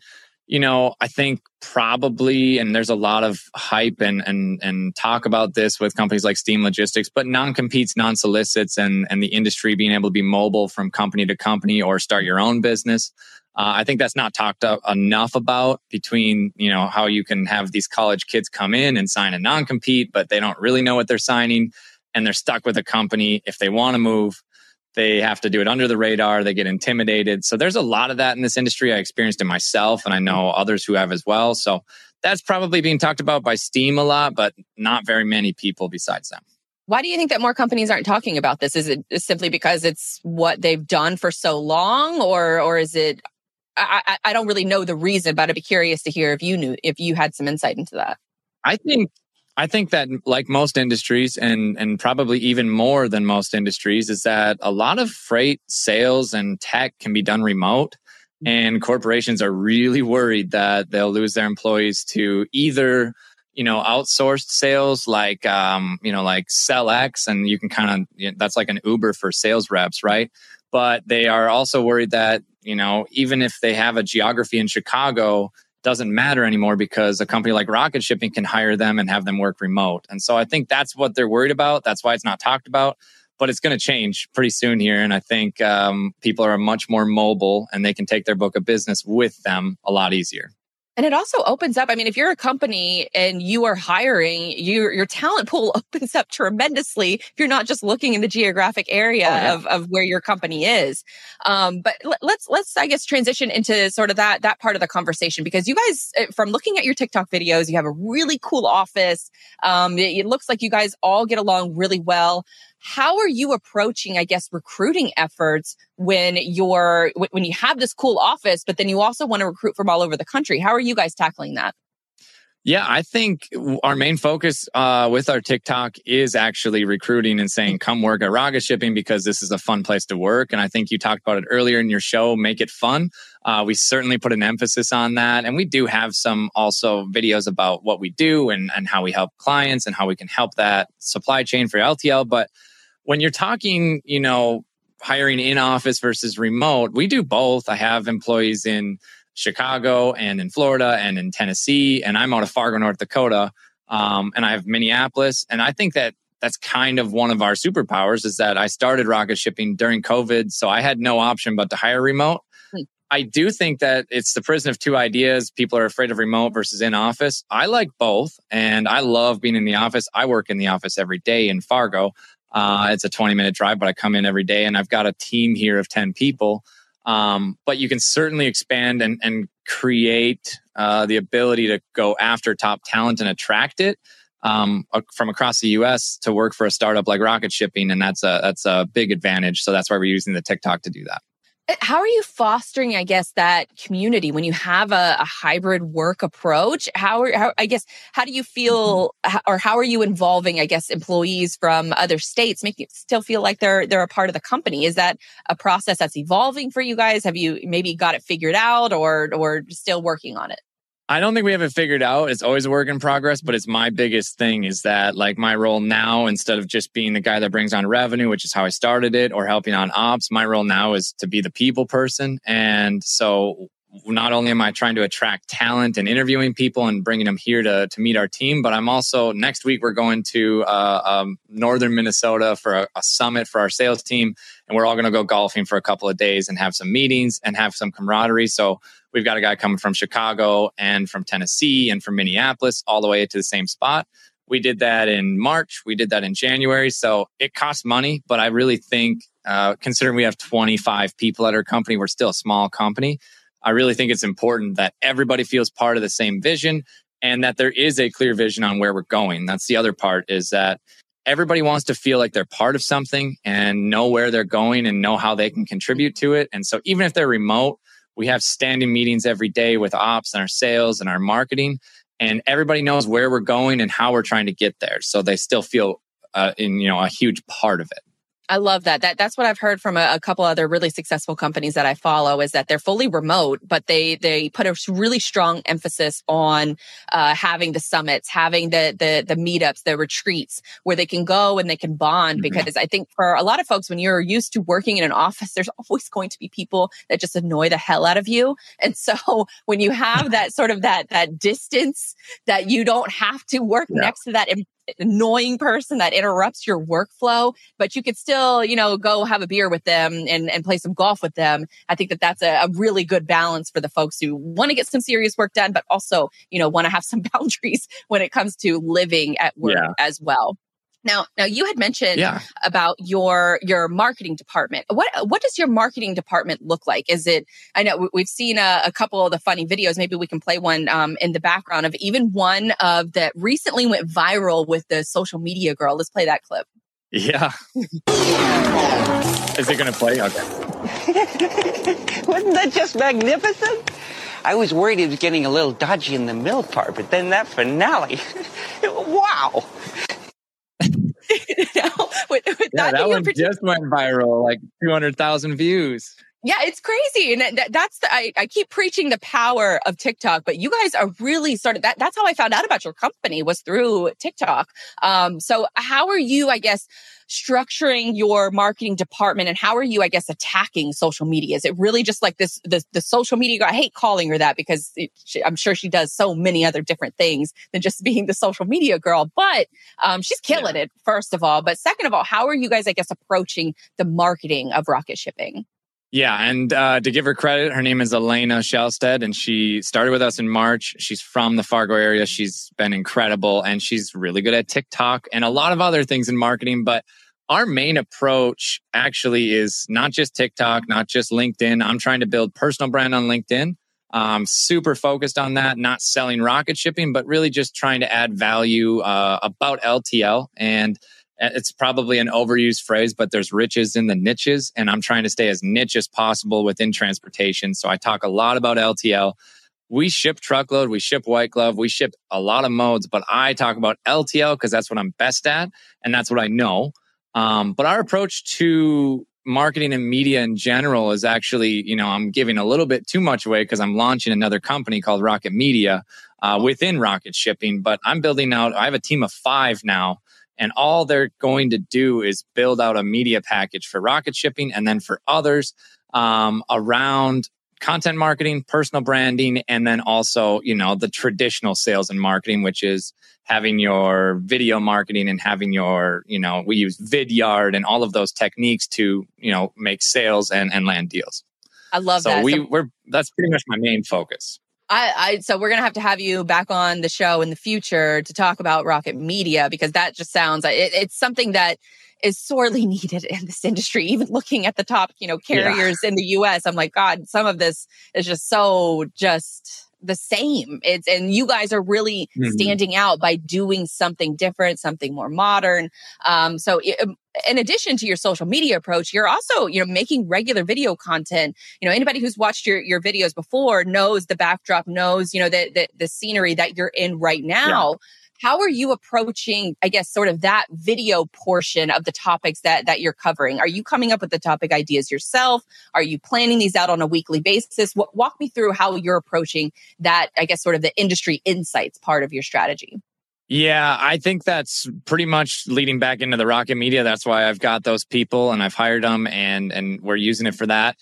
you know, I think probably, and there's a lot of hype and and and talk about this with companies like Steam Logistics, but non-competes, non-solicits, and and the industry being able to be mobile from company to company or start your own business. Uh, I think that's not talked enough about between you know how you can have these college kids come in and sign a non-compete, but they don't really know what they're signing, and they're stuck with a company if they want to move they have to do it under the radar. They get intimidated. So there's a lot of that in this industry. I experienced it myself and I know others who have as well. So that's probably being talked about by Steam a lot, but not very many people besides them. Why do you think that more companies aren't talking about this? Is it simply because it's what they've done for so long or or is it I, I don't really know the reason, but I'd be curious to hear if you knew if you had some insight into that. I think I think that like most industries and and probably even more than most industries is that a lot of freight sales and tech can be done remote and corporations are really worried that they'll lose their employees to either you know outsourced sales like um you know like SellX and you can kind of you know, that's like an Uber for sales reps right but they are also worried that you know even if they have a geography in Chicago doesn't matter anymore because a company like Rocket Shipping can hire them and have them work remote. And so I think that's what they're worried about. That's why it's not talked about. But it's going to change pretty soon here. And I think um, people are much more mobile and they can take their book of business with them a lot easier. And it also opens up. I mean, if you're a company and you are hiring, your your talent pool opens up tremendously. If you're not just looking in the geographic area oh, yeah. of, of where your company is. Um, but let's let's I guess transition into sort of that that part of the conversation because you guys, eh, from looking at your TikTok videos, you have a really cool office. Um, it, it looks like you guys all get along really well how are you approaching i guess recruiting efforts when you're when you have this cool office but then you also want to recruit from all over the country how are you guys tackling that yeah, I think our main focus uh, with our TikTok is actually recruiting and saying, come work at Rocket Shipping because this is a fun place to work. And I think you talked about it earlier in your show, make it fun. Uh, we certainly put an emphasis on that. And we do have some also videos about what we do and, and how we help clients and how we can help that supply chain for LTL. But when you're talking, you know, hiring in office versus remote, we do both. I have employees in Chicago and in Florida and in Tennessee, and I'm out of Fargo, North Dakota. Um, and I have Minneapolis. And I think that that's kind of one of our superpowers is that I started rocket shipping during COVID. So I had no option but to hire remote. Hmm. I do think that it's the prison of two ideas. People are afraid of remote versus in office. I like both and I love being in the office. I work in the office every day in Fargo. Uh, it's a 20 minute drive, but I come in every day and I've got a team here of 10 people. Um, but you can certainly expand and, and create uh, the ability to go after top talent and attract it um, from across the U.S. to work for a startup like Rocket Shipping, and that's a that's a big advantage. So that's why we're using the TikTok to do that. Uh, how are you fostering i guess that community when you have a, a hybrid work approach? How, are, how i guess how do you feel mm-hmm. or how are you involving i guess employees from other states make you still feel like they're they're a part of the company? Is that a process that's evolving for you guys? Have you maybe got it figured out or or still working on it I don't think we have it figured out. It's always a work in progress, but it's my biggest thing is that like my role now, instead of just being the guy that brings on revenue, which is how I started it, or helping on ops, my role now is to be the people person. And so not only am I trying to attract talent and interviewing people and bringing them here to, to meet our team, but I'm also next week we're going to uh, um, northern Minnesota for a, a, summit for our sales team, and we're all going to go golfing for a couple of days and have some meetings and have some camaraderie. So we've got a guy coming from Chicago and from Tennessee and from Minneapolis all the way to the same spot. We did that in March. We did that in January. So it costs money, but I really think, uh, considering we have 25 people at our company, we're still a small company. I really think it's important that everybody feels part of the same vision and that there is a clear vision on where we're going. That's the other part is that everybody wants to feel like they're part of something and know where they're going and know how they can contribute to it. And so even if they're remote, we have standing meetings every day with ops and our sales and our marketing and everybody knows where we're going and how we're trying to get there. So they still feel uh, in, you know, a huge part of it. I love that. That that's what I've heard from a, a, couple other really successful companies that I follow is that they're fully remote, but they they put a really strong emphasis on uh, having the summits, having the the the meetups, the retreats where they can go and they can bond. Mm-hmm. Because I think for a lot of folks, when you're used to working in an office, there's always going to be people that just annoy the hell out of you. And so when you have that sort of that that distance that you don't have to work yeah. next to that annoying person that interrupts your workflow, but you could still, you know, go have a beer with them and, and play some golf with them. I think that that's a, a really good balance for the folks who want to get some serious work done, but also, you know, want to have some boundaries when it comes to living at work yeah. as well. Now, now you had mentioned yeah. about your your marketing department. What what does your marketing department look like? Is it? I know we've seen a, a couple of the funny videos. Maybe we can play one um, in the background of even one of that recently went viral with the social media girl. Let's play that clip. Yeah. Is it going to play? Okay. Wasn't that just magnificent? I was worried it was getting a little dodgy in the middle part, but then that finale, wow. know, with, with yeah, that, that one just went viral, like 200,000 views. Yeah, it's crazy. And that's the, I, I keep preaching the power of TikTok, but you guys are really started that. That's how I found out about your company was through TikTok. Um, so how are you, I guess, structuring your marketing department and how are you, I guess, attacking social media? Is it really just like this, the, the social media? girl? I hate calling her that because it, she, I'm sure she does so many other different things than just being the social media girl, but um, she's killing yeah. it, first of all. But second of all, how are you guys, I guess, approaching the marketing of rocket shipping? Yeah, and uh, to give her credit, her name is Elena Shellstead, and she started with us in March. She's from the Fargo area. She's been incredible, and she's really good at TikTok and a lot of other things in marketing. But our main approach actually is not just TikTok, not just LinkedIn. I'm trying to build personal brand on LinkedIn. I'm super focused on that, not selling rocket shipping, but really just trying to add value uh, about LTL and it's probably an overused phrase, but there's riches in the niches. And I'm trying to stay as niche as possible within transportation. So I talk a lot about LTL. We ship truckload, we ship white glove, we ship a lot of modes, but I talk about LTL because that's what I'm best at and that's what I know. Um, but our approach to marketing and media in general is actually, you know, I'm giving a little bit too much away because I'm launching another company called Rocket Media uh, within Rocket Shipping. But I'm building out, I have a team of five now and all they're going to do is build out a media package for rocket shipping and then for others um, around content marketing, personal branding, and then also, you know, the traditional sales and marketing, which is having your video marketing and having your, you know, we use Vidyard and all of those techniques to, you know, make sales and, and land deals. I love so that. We, so we're, that's pretty much my main focus. I, I, so we're gonna have to have you back on the show in the future to talk about Rocket Media because that just sounds it, it's something that is sorely needed in this industry. Even looking at the top, you know, carriers yeah. in the U.S., I'm like, God, some of this is just so just the same. It's and you guys are really mm-hmm. standing out by doing something different, something more modern. Um, so it, um, in addition to your social media approach, you're also, you know, making regular video content. You know, anybody who's watched your, your videos before knows the backdrop, knows, you know, the, the, the scenery that you're in right now. Yeah how are you approaching, I guess, sort of that video portion of the topics that, that you're covering? Are you coming up with the topic ideas yourself? Are you planning these out on a weekly basis? W- walk me through how you're approaching that, I guess, sort of the industry insights part of your strategy. Yeah, I think that's pretty much leading back into the rocket media. That's why I've got those people and I've hired them and and we're using it for that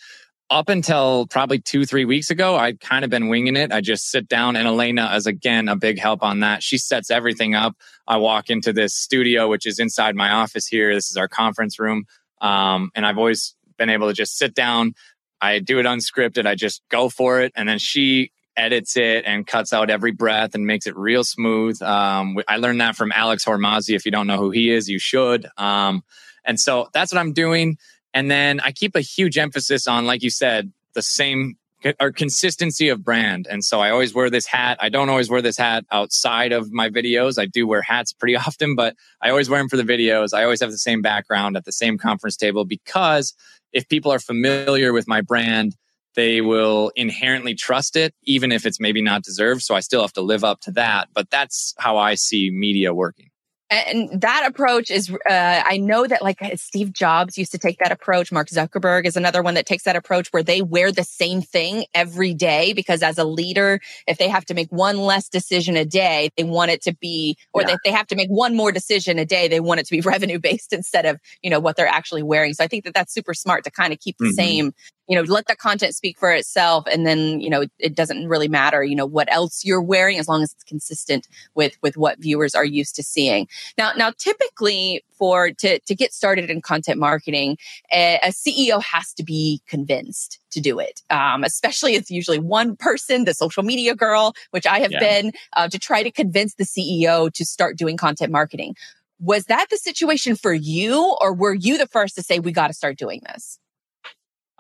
up until probably two, three weeks ago, I'd kind of been winging it. I just sit down and Elena is again a big help on that. She sets everything up. I walk into this studio, which is inside my office here. This is our conference room. Um, and I've always been able to just sit down. I do it unscripted. I just go for it. And then she edits it and cuts out every breath and makes it real smooth. Um, I learned that from Alex Hormozi. If you don't know who he is, you should. Um, and so that's what I'm doing. And then I keep a huge emphasis on, like you said, the same or consistency of brand. And so I always wear this hat. I don't always wear this hat outside of my videos. I do wear hats pretty often, but I always wear them for the videos. I always have the same background at the same conference table because if people are familiar with my brand, they will inherently trust it, even if it's maybe not deserved. So I still have to live up to that. But that's how I see media working and that approach is uh, i know that like steve jobs used to take that approach mark zuckerberg is another one that takes that approach where they wear the same thing every day because as a leader if they have to make one less decision a day they want it to be or yeah. if they have to make one more decision a day they want it to be revenue based instead of you know what they're actually wearing so i think that that's super smart to kind of keep the mm-hmm. same you know, let the content speak for itself. And then, you know, it doesn't really matter, you know, what else you're wearing as long as it's consistent with, with what viewers are used to seeing. Now, now typically for, to, to get started in content marketing, a, a CEO has to be convinced to do it. Um, especially it's usually one person, the social media girl, which I have yeah. been, uh, to try to convince the CEO to start doing content marketing. Was that the situation for you or were you the first to say, we got to start doing this?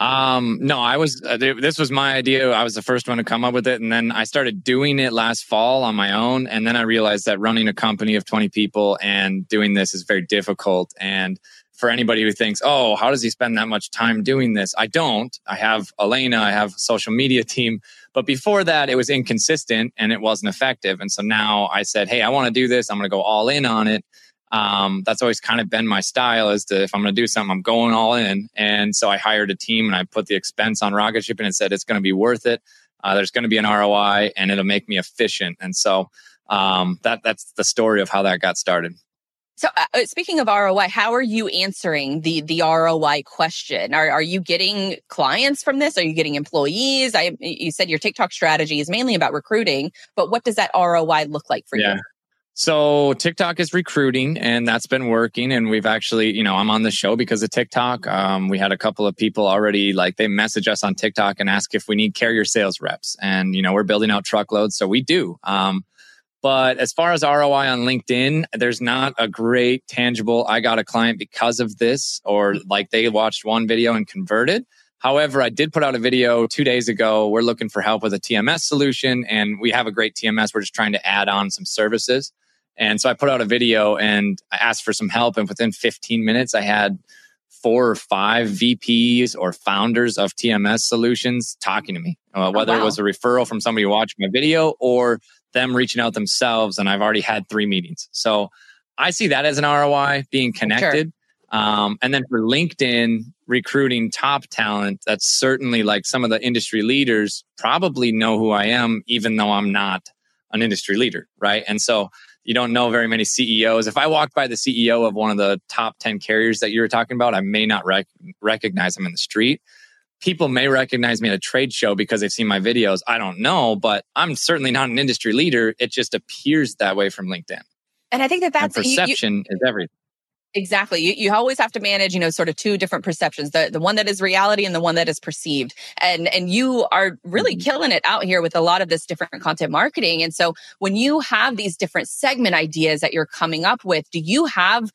Um, no, I was, uh, this was my idea. I was the first one to come up with it. And then I started doing it last fall on my own. And then I realized that running a company of 20 people and doing this is very difficult. And for anybody who thinks, oh, how does he spend that much time doing this? I don't. I have Elena, I have social media team. But before that, it was inconsistent and it wasn't effective. And so now I said, hey, I want to do this. I'm going to go all in on it um, that's always kind of been my style is to if i'm going to do something i'm going all in and so i hired a team and i put the expense on rocket shipping and said it's going to be worth it uh, there's going to be an roi and it'll make me efficient and so um, that that's the story of how that got started so, uh, uh speaking of ROI, how are you answering the the ROI question? Are are you getting clients from this? Are you getting employees? I you said your TikTok strategy is mainly about recruiting, but what does that ROI look like for yeah. you? So TikTok is recruiting and that's been working. And we've actually, you know, I'm on the show because of TikTok. Um, we had a couple of people already like they message us on TikTok and ask if we need carrier sales reps. And, you know, we're building out truckloads. So we do. Um, but as far as ROI on LinkedIn, there's not a great tangible, I got a client because of this, or like they watched one video and converted. However, I did put out a video two days ago. We're looking for help with a TMS solution and we have a great TMS. We're just trying to add on some services. And so I put out a video and I asked for some help. And within 15 minutes, I had four or five VPs or founders of TMS solutions talking to me, uh, oh, whether oh, wow. it was a referral from somebody watched my video or them reaching out themselves. And I've already had three meetings. So I see that as an ROI being connected. Sure. Um, and then for LinkedIn recruiting top talent, that's certainly like some of the industry leaders probably know who I am, even though I'm not an industry leader. Right. And so you don't know very many CEOs. If I walked by the CEO of one of the top 10 carriers that you were talking about, I may not rec- recognize him in the street. People may recognize me at a trade show because they've seen my videos. I don't know, but I'm certainly not an industry leader. It just appears that way from LinkedIn. And I think that that's and perception you, you, is everything. Exactly. You, you always have to manage, you know, sort of two different perceptions, the, the one that is reality and the one that is perceived. And, and you are really mm-hmm. killing it out here with a lot of this different content marketing. And so when you have these different segment ideas that you're coming up with, do you have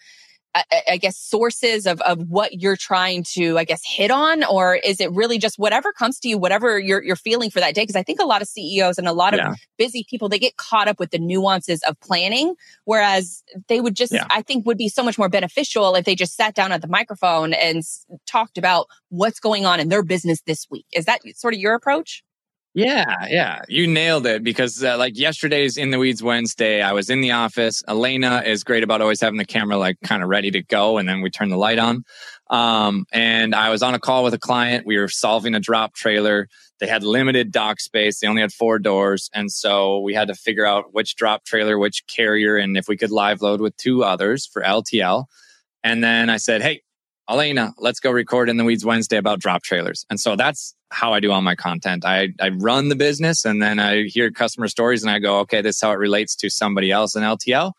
I, guess sources of of what you're trying to I guess hit on, or is it really just whatever comes to you, whatever you're you're feeling for that day? Because I think a lot of CEOs and a lot yeah. of busy people they get caught up with the nuances of planning, whereas they would just yeah. I think would be so much more beneficial if they just sat down at the microphone and talked about what's going on in their business this week. Is that sort of your approach? Yeah, yeah, you nailed it because uh, like yesterday's in the weeds Wednesday, I was in the office. Elena is great about always having the camera like kind of ready to go, and then we turn the light on. Um, and I was on a call with a client. We were solving a drop trailer. They had limited dock space. They only had four doors, and so we had to figure out which drop trailer, which carrier, and if we could live load with two others for LTL. And then I said, "Hey, Elena, let's go record in the weeds Wednesday about drop trailers. And so that's how I do all my content. I, I run the business and then I hear customer stories and I go, okay, this is how it relates to somebody else in LTL.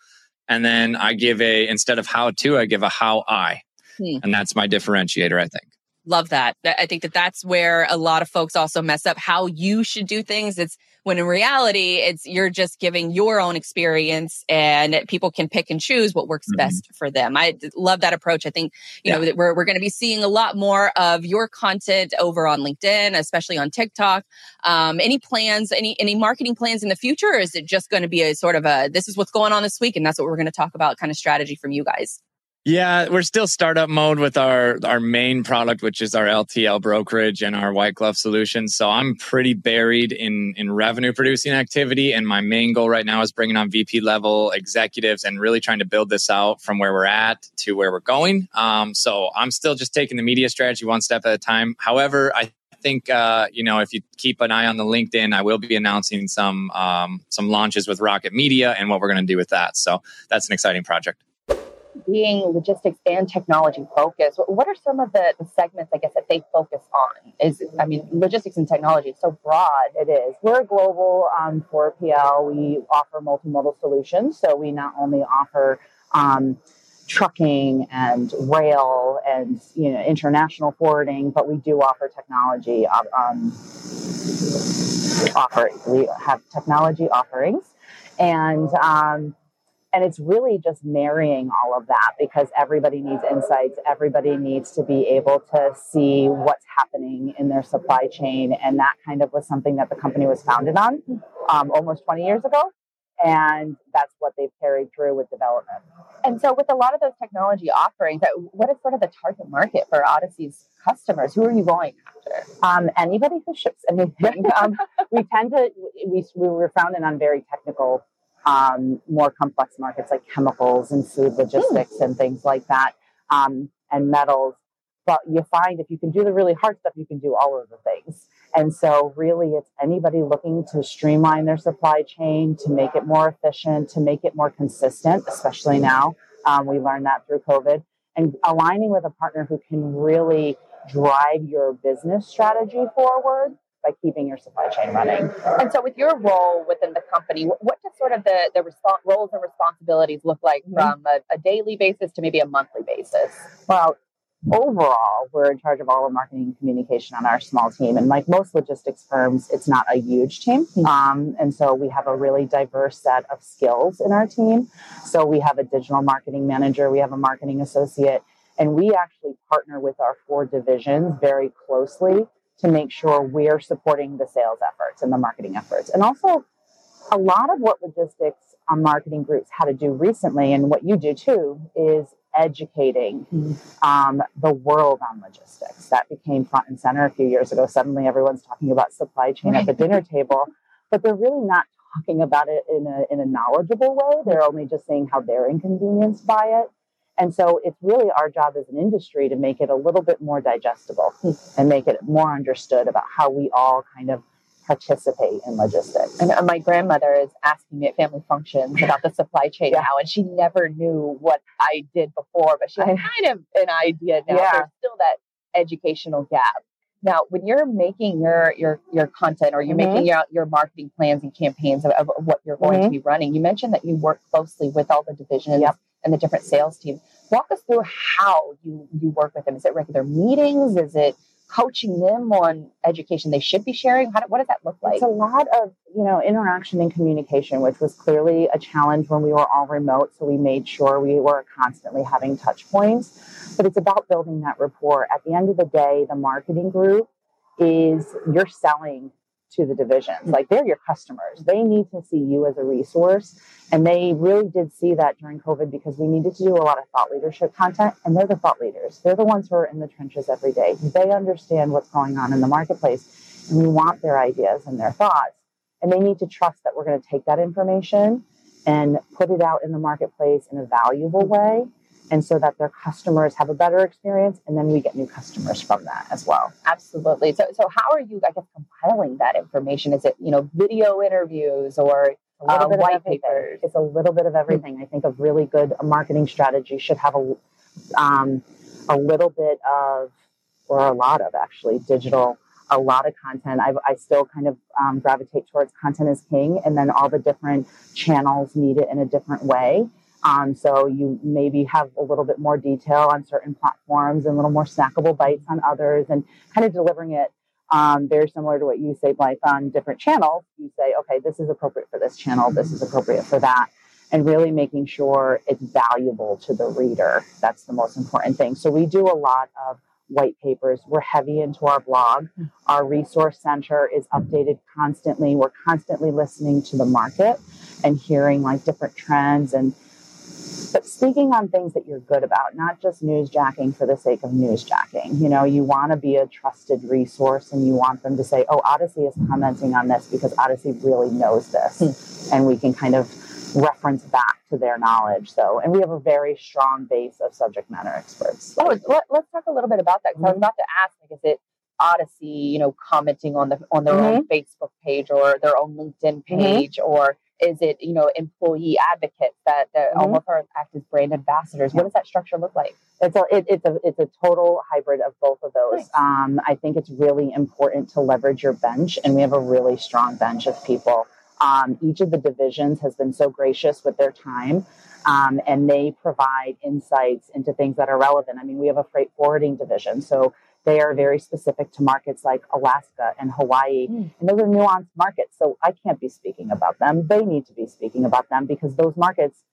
And then I give a, instead of how to, I give a how I. Hmm. And that's my differentiator, I think. Love that. I think that that's where a lot of folks also mess up how you should do things. It's when in reality, it's you're just giving your own experience and people can pick and choose what works mm-hmm. best for them. I love that approach. I think, you yeah. know, we're, we're going to be seeing a lot more of your content over on LinkedIn, especially on TikTok. Um, any plans, any, any marketing plans in the future? Or is it just going to be a sort of a, this is what's going on this week and that's what we're going to talk about kind of strategy from you guys? Yeah, we're still startup mode with our our main product, which is our LTL brokerage and our white glove solutions. So I'm pretty buried in in revenue producing activity, and my main goal right now is bringing on VP level executives and really trying to build this out from where we're at to where we're going. Um, so I'm still just taking the media strategy one step at a time. However, I think uh, you know if you keep an eye on the LinkedIn, I will be announcing some um, some launches with Rocket Media and what we're going to do with that. So that's an exciting project being logistics and technology focused, what are some of the, segments, I guess, that they focus on? Is I mean, logistics and technology is so broad. It is. We're a global um, 4PL. We offer multimodal solutions, so we not only offer um, trucking and rail and you know international forwarding, but we do offer technology. Um, offer we have technology offerings, and um, and it's really just marrying all of that because everybody needs insights. Everybody needs to be able to see what's happening in their supply chain. And that kind of was something that the company was founded on um, almost 20 years ago. And that's what they've carried through with development. And so, with a lot of those technology offerings, what is sort of the target market for Odyssey's customers? Who are you going after? Um, anybody who ships anything. um, we tend to, we, we were founded on very technical um, more complex markets like chemicals and food logistics mm. and things like that, um, and metals. But you find if you can do the really hard stuff, you can do all of the things. And so, really, it's anybody looking to streamline their supply chain, to make it more efficient, to make it more consistent, especially now. Um, we learned that through COVID. And aligning with a partner who can really drive your business strategy forward by keeping your supply chain running. And so, with your role within the company, what does sort of the, the resp- roles and responsibilities look like mm-hmm. from a, a, daily basis to maybe a monthly basis? Well, overall, we're in charge of all of marketing and communication on our small team. And like most logistics firms, it's not a huge team. Mm-hmm. Um, and so, we have a really diverse set of skills in our team. So, we have a digital marketing manager, we have a marketing associate. And we actually partner with our four divisions very closely to make sure we're supporting the sales efforts and the marketing efforts. And also, a lot of what logistics on marketing groups had to do recently, and what you do too, is educating um, the world on logistics. That became front and center a few years ago. Suddenly, everyone's talking about supply chain at the dinner table, but they're really not talking about it in a, in a knowledgeable way. They're only just saying how they're inconvenienced by it. And so it's really our job as an industry to make it a little bit more digestible and make it more understood about how we all kind of participate in logistics. And uh, my grandmother is asking me at family functions about the supply chain yeah. now, and she never knew what I did before, but she has kind of an idea now. Yeah. There's still that educational gap. Now, when you're making your your your content or you're mm-hmm. making your your marketing plans and campaigns of, of what you're going mm-hmm. to be running, you mentioned that you work closely with all the divisions yep and the different sales teams. Walk us through how you you work with them. Is it regular meetings? Is it coaching them on education they should be sharing? How, what does that look like? It's a lot of you know interaction and communication, which was clearly a challenge when we were all remote. So we made sure we were constantly having touch points. But it's about building that rapport. At the end of the day, the marketing group is you're selling to the divisions. Like they're your customers. They need to see you as a resource. And they really did see that during COVID because we needed to do a lot of thought leadership content. And they're the thought leaders. They're the ones who are in the trenches every day. They understand what's going on in the marketplace. And we want their ideas and their thoughts. And they need to trust that we're going to take that information and put it out in the marketplace in a valuable way and so that their customers have a better experience and then we get new customers from that as well. Absolutely. So so how are you i guess compiling that information? Is it you know video interviews or uh, white papers? It's a little bit of everything. I think a really good marketing strategy should have a um, a little bit of, or a lot of actually, digital, a lot of content. I, I still kind of um, gravitate towards content is king, and then all the different channels need it in a different way. Um, so you maybe have a little bit more detail on certain platforms and a little more snackable bites on others, and kind of delivering it um, very similar to what you say, Blythe, on different channels. You say, okay, this is appropriate for this channel, this is appropriate for that, and really making sure it's valuable to the reader. That's the most important thing. So we do a lot of white papers. We're heavy into our blog. Our resource center is updated constantly. We're constantly listening to the market and hearing like different trends and but speaking on things that you're good about, not just newsjacking for the sake of newsjacking. You know, you want to be a trusted resource and you want them to say, oh, Odyssey is commenting on this because Odyssey really knows this. Hmm. And we can kind of reference back to their knowledge. So, and we have a very strong base of subject matter experts. Oh, let, us talk a little bit about that. Because mm-hmm. I was about to ask, like, is it Odyssey, you know, commenting on the on their mm-hmm. own Facebook page or their own LinkedIn mm-hmm. page, mm-hmm. or is it you know employee advocates that, that mm-hmm. almost are act as brand ambassadors? What does that structure look like? It's a it, it's a it's a total hybrid of both of those. Nice. Um, I think it's really important to leverage your bench, and we have a really strong bench of people. Um, each of the divisions has been so gracious with their time. Um, and they provide insights into things that are relevant. I mean, we have a freight forwarding division, so they are very specific to markets like Alaska and Hawaii. Mm. And those are nuanced markets. So I can't be speaking about them. They need to be speaking about them because those markets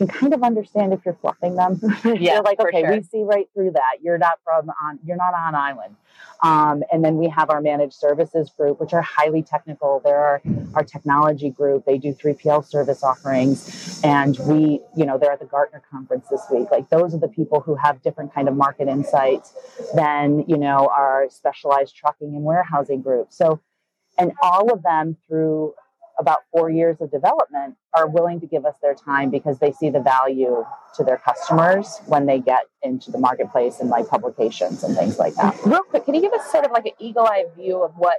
can kind of understand if you're fluffing them. Yeah, you're like, okay, sure. we see right through that. You're not from on you're not on island. Um, and then we have our managed services group, which are highly technical. There are our technology group. They do 3PL service offerings. And we, you know, they're at the Gartner conference this week. Like those are the people who have different kind of market insights than, you know, our specialized trucking and warehousing group. So, and all of them through about four years of development are willing to give us their time because they see the value to their customers when they get into the marketplace and like publications and things like that. Real quick, can you give us sort of like an eagle eye view of what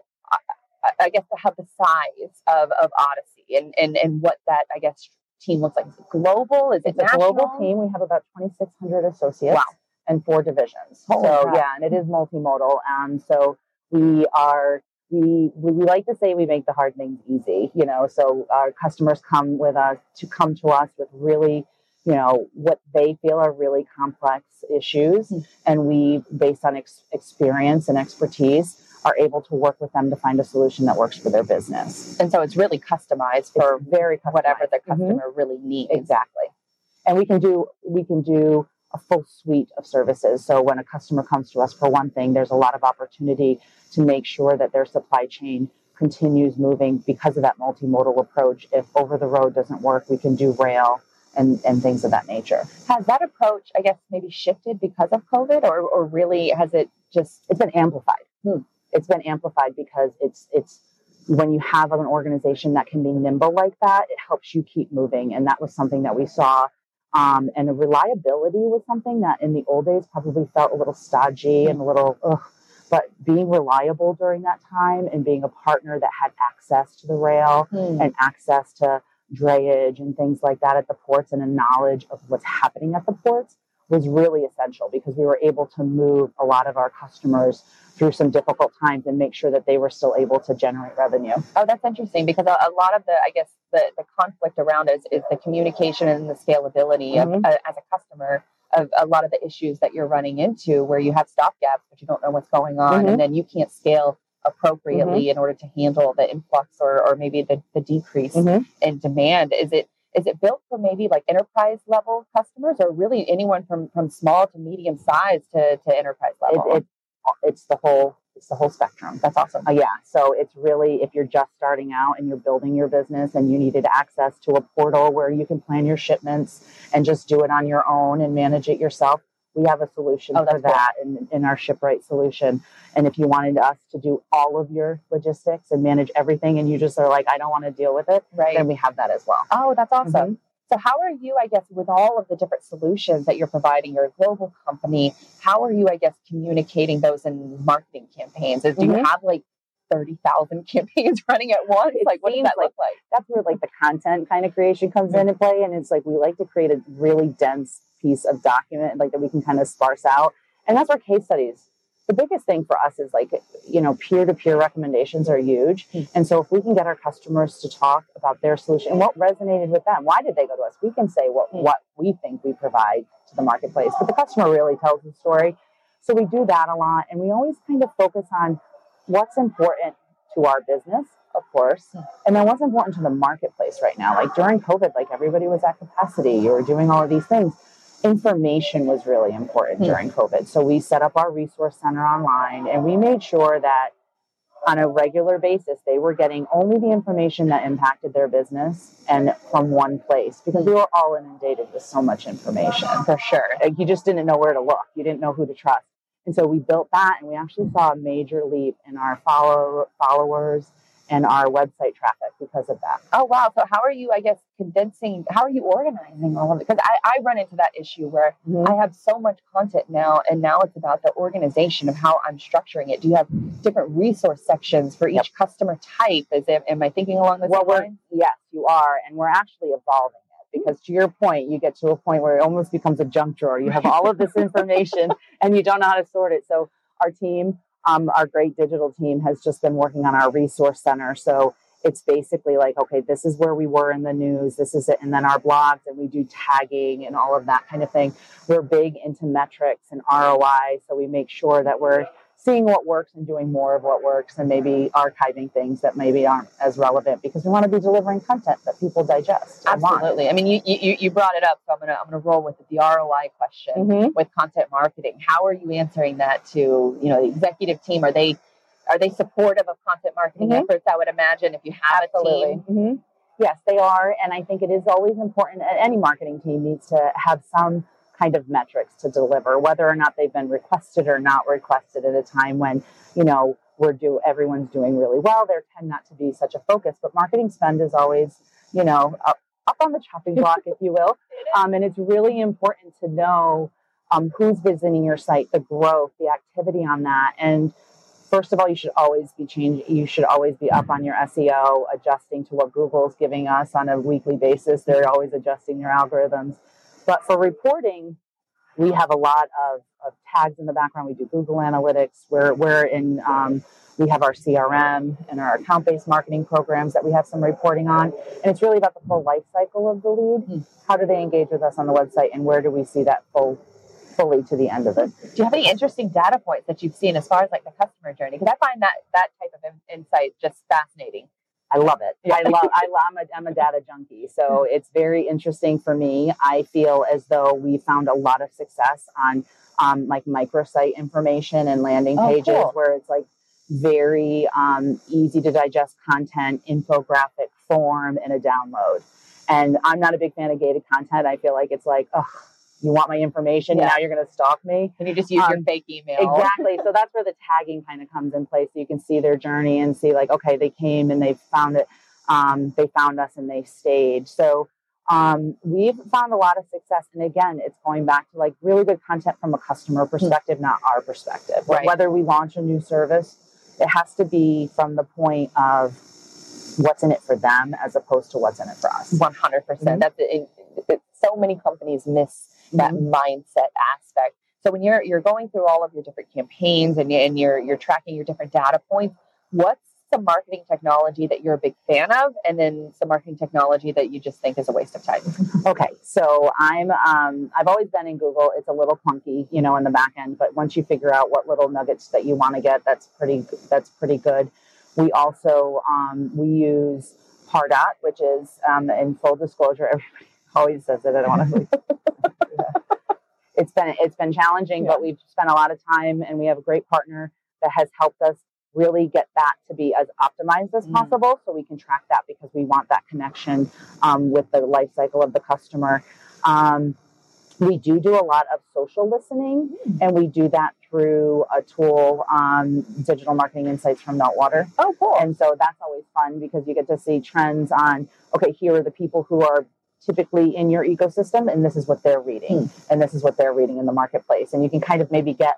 I guess to have the size of, of Odyssey and, and, and what that I guess team looks like? Is it global? Is it it's a global team? We have about 2,600 associates wow. and four divisions. Holy so crap. yeah, and it is multimodal. And so we are we, we like to say we make the hard things easy you know so our customers come with us to come to us with really you know what they feel are really complex issues mm-hmm. and we based on ex- experience and expertise are able to work with them to find a solution that works for their business and so it's really customized for it's very customized. whatever the mm-hmm. customer mm-hmm. really needs exactly and we can do we can do a full suite of services so when a customer comes to us for one thing there's a lot of opportunity to make sure that their supply chain continues moving because of that multimodal approach. If over the road doesn't work, we can do rail and, and things of that nature. Has that approach, I guess, maybe shifted because of COVID or, or really has it just it's been amplified. Hmm. It's been amplified because it's it's when you have an organization that can be nimble like that, it helps you keep moving. And that was something that we saw. Um, and reliability was something that in the old days probably felt a little stodgy and a little ugh, but being reliable during that time and being a partner that had access to the rail mm. and access to drayage and things like that at the ports and a knowledge of what's happening at the ports was really essential because we were able to move a lot of our customers through some difficult times and make sure that they were still able to generate revenue. Oh, that's interesting because a, lot of the, I guess, the, the conflict around is, is the communication and the scalability mm-hmm. of, uh, as a customer of a lot of the issues that you're running into where you have stop gaps, but you don't know what's going on. Mm-hmm. And then you can't scale appropriately mm-hmm. in order to handle the influx or, or maybe the, the decrease mm-hmm. in demand. Is it is it built for maybe like enterprise level customers or really anyone from from small to medium size to, to enterprise level? It, it, it's the whole it's the whole spectrum. That's awesome. Uh, yeah. So it's really if you're just starting out and you're building your business and you needed access to a portal where you can plan your shipments and just do it on your own and manage it yourself, we have a solution oh, for that in, in our ShipRight solution. And if you wanted us to do all of your logistics and manage everything and you just are like, I don't want to deal with it, right. then we have that as well. Oh, that's awesome. Mm-hmm. So, how are you, I guess, with all of the different solutions that you're providing? You're a global company. How are you, I guess, communicating those in marketing campaigns? Do mm-hmm. you have like 30,000 campaigns running at once? It like, what does that look like? That's where like the content kind of creation comes into play. And it's like we like to create a really dense piece of document, like that we can kind of sparse out. And that's where case studies. The biggest thing for us is like, you know, peer to peer recommendations are huge. Hmm. And so if we can get our customers to talk about their solution and what resonated with them, why did they go to us? We can say what, Hmm. what we think we provide to the marketplace, but the customer really tells the story. So we do that a lot. And we always kind of focus on what's important to our business, of course, Hmm. and then what's important to the marketplace right now. Like during COVID, like everybody was at capacity, you were doing all of these things. Information was really important Hmm. during COVID. So we set up our resource center online and we made sure that on a regular basis, they were getting only the information that impacted their business and from one place because we were all inundated with so much information. For sure. Like you just didn't know where to look. You didn't know who to trust. And so we built that and we actually saw a major leap in our follow followers and our website traffic because of that. Oh wow! So how are you? I guess condensing. How are you organizing all of it? Because I, I run into that issue where mm-hmm. I have so much content now, and now it's about the organization of how I'm structuring it. Do you have different resource sections for each Yep. customer type? Is it, am I thinking along those well, lines? yes, you are, and we're actually evolving because to your point, you get to a point where it almost becomes a junk drawer. You have all of this information and you don't know how to sort it. So our team, um, our great digital team, has just been working on our resource center. So it's basically like, okay, this is where we were in the news, this is it, and then our blogs, and we do tagging and all of that kind of thing. We're big into metrics and ROI, so we make sure that we're seeing what works and doing more of what works and maybe archiving things that maybe aren't as relevant because we want to be delivering content that people digest. Absolutely. I mean, you, you you brought it up, so I'm gonna I'm gonna roll with the ROI question Mhm. with content marketing. How are you answering that to you know the executive team? Are they are they supportive of content marketing Mhm. efforts? I would imagine if you have a Absolutely. team. Mhm. Yes, they are. And I think it is always important. Any marketing team needs to have some kind of metrics to deliver, whether or not they've been requested or not requested at a time when, you know, we're do everyone's doing really well. There tend not to be such a focus, but marketing spend is always, you know, up, up on the chopping block, if you will. Um, and it's really important to know um, who's visiting your site, the growth, the activity on that, and first of all, you should always be changing. You should always be up on your SEO, adjusting to what Google's giving us on a weekly basis. They're always adjusting their algorithms. But for reporting, we have a lot of, of tags in the background. We do Google Analytics. We're, we're in, um, we have our CRM and our account based marketing programs that we have some reporting on. And it's really about the full life cycle of the lead. How do they engage with us on the website, and where do we see that full, fully to the end of it? Do you have any interesting data points that you've seen as far as like the customer journey? Because I find that that type of in- insight just fascinating. I love it. I love. I love. I'm a, I'm a data junkie, so it's very interesting for me. I feel as though we found a lot of success on um, like microsite information and landing Oh, pages, cool. where it's like very um, easy to digest content, infographic form, and a download. And I'm not a big fan of gated content. I feel like it's like, oh, you want my information, Yeah. now you're going to stalk me. Can you just use your Um, fake email? Exactly. so that's where the tagging kind of comes in place. So you can see their journey and see like, okay, they came and they found it. Um, they found us and they stayed. So um, we've found a lot of success. And again, it's going back to like really good content from a customer perspective, not our perspective. Right. Whether we launch a new service, it has to be from the point of what's in it for them as opposed to what's in it for us. One hundred percent. Mhm. That's it, it, So many companies miss that Mm-hmm. mindset aspect. So when you're you're going through all of your different campaigns and, and you're you're tracking your different data points, what's some marketing technology that you're a big fan of, and then some marketing technology that you just think is a waste of time? Okay, so I'm um, I've always been in Google. It's a little clunky, you know, in the back end, but once you figure out what little nuggets that you want to get, that's pretty that's pretty good. We also um, we use Pardot, which is um, in full disclosure. Everybody always says it. I don't want to. it's been it's been challenging, but we've spent a lot of time, and we have a great partner that has helped us really get that to be as optimized as Mm. possible, so we can track that because we want that connection um, with the life cycle of the customer. Um, we do do a lot of social listening, and we do that through a tool, um, Digital Marketing Insights from Meltwater. Oh, cool. And so that's always fun because you get to see trends on, okay, here are the people who are typically in your ecosystem, and this is what they're reading, and this is what they're reading in the marketplace. And you can kind of maybe get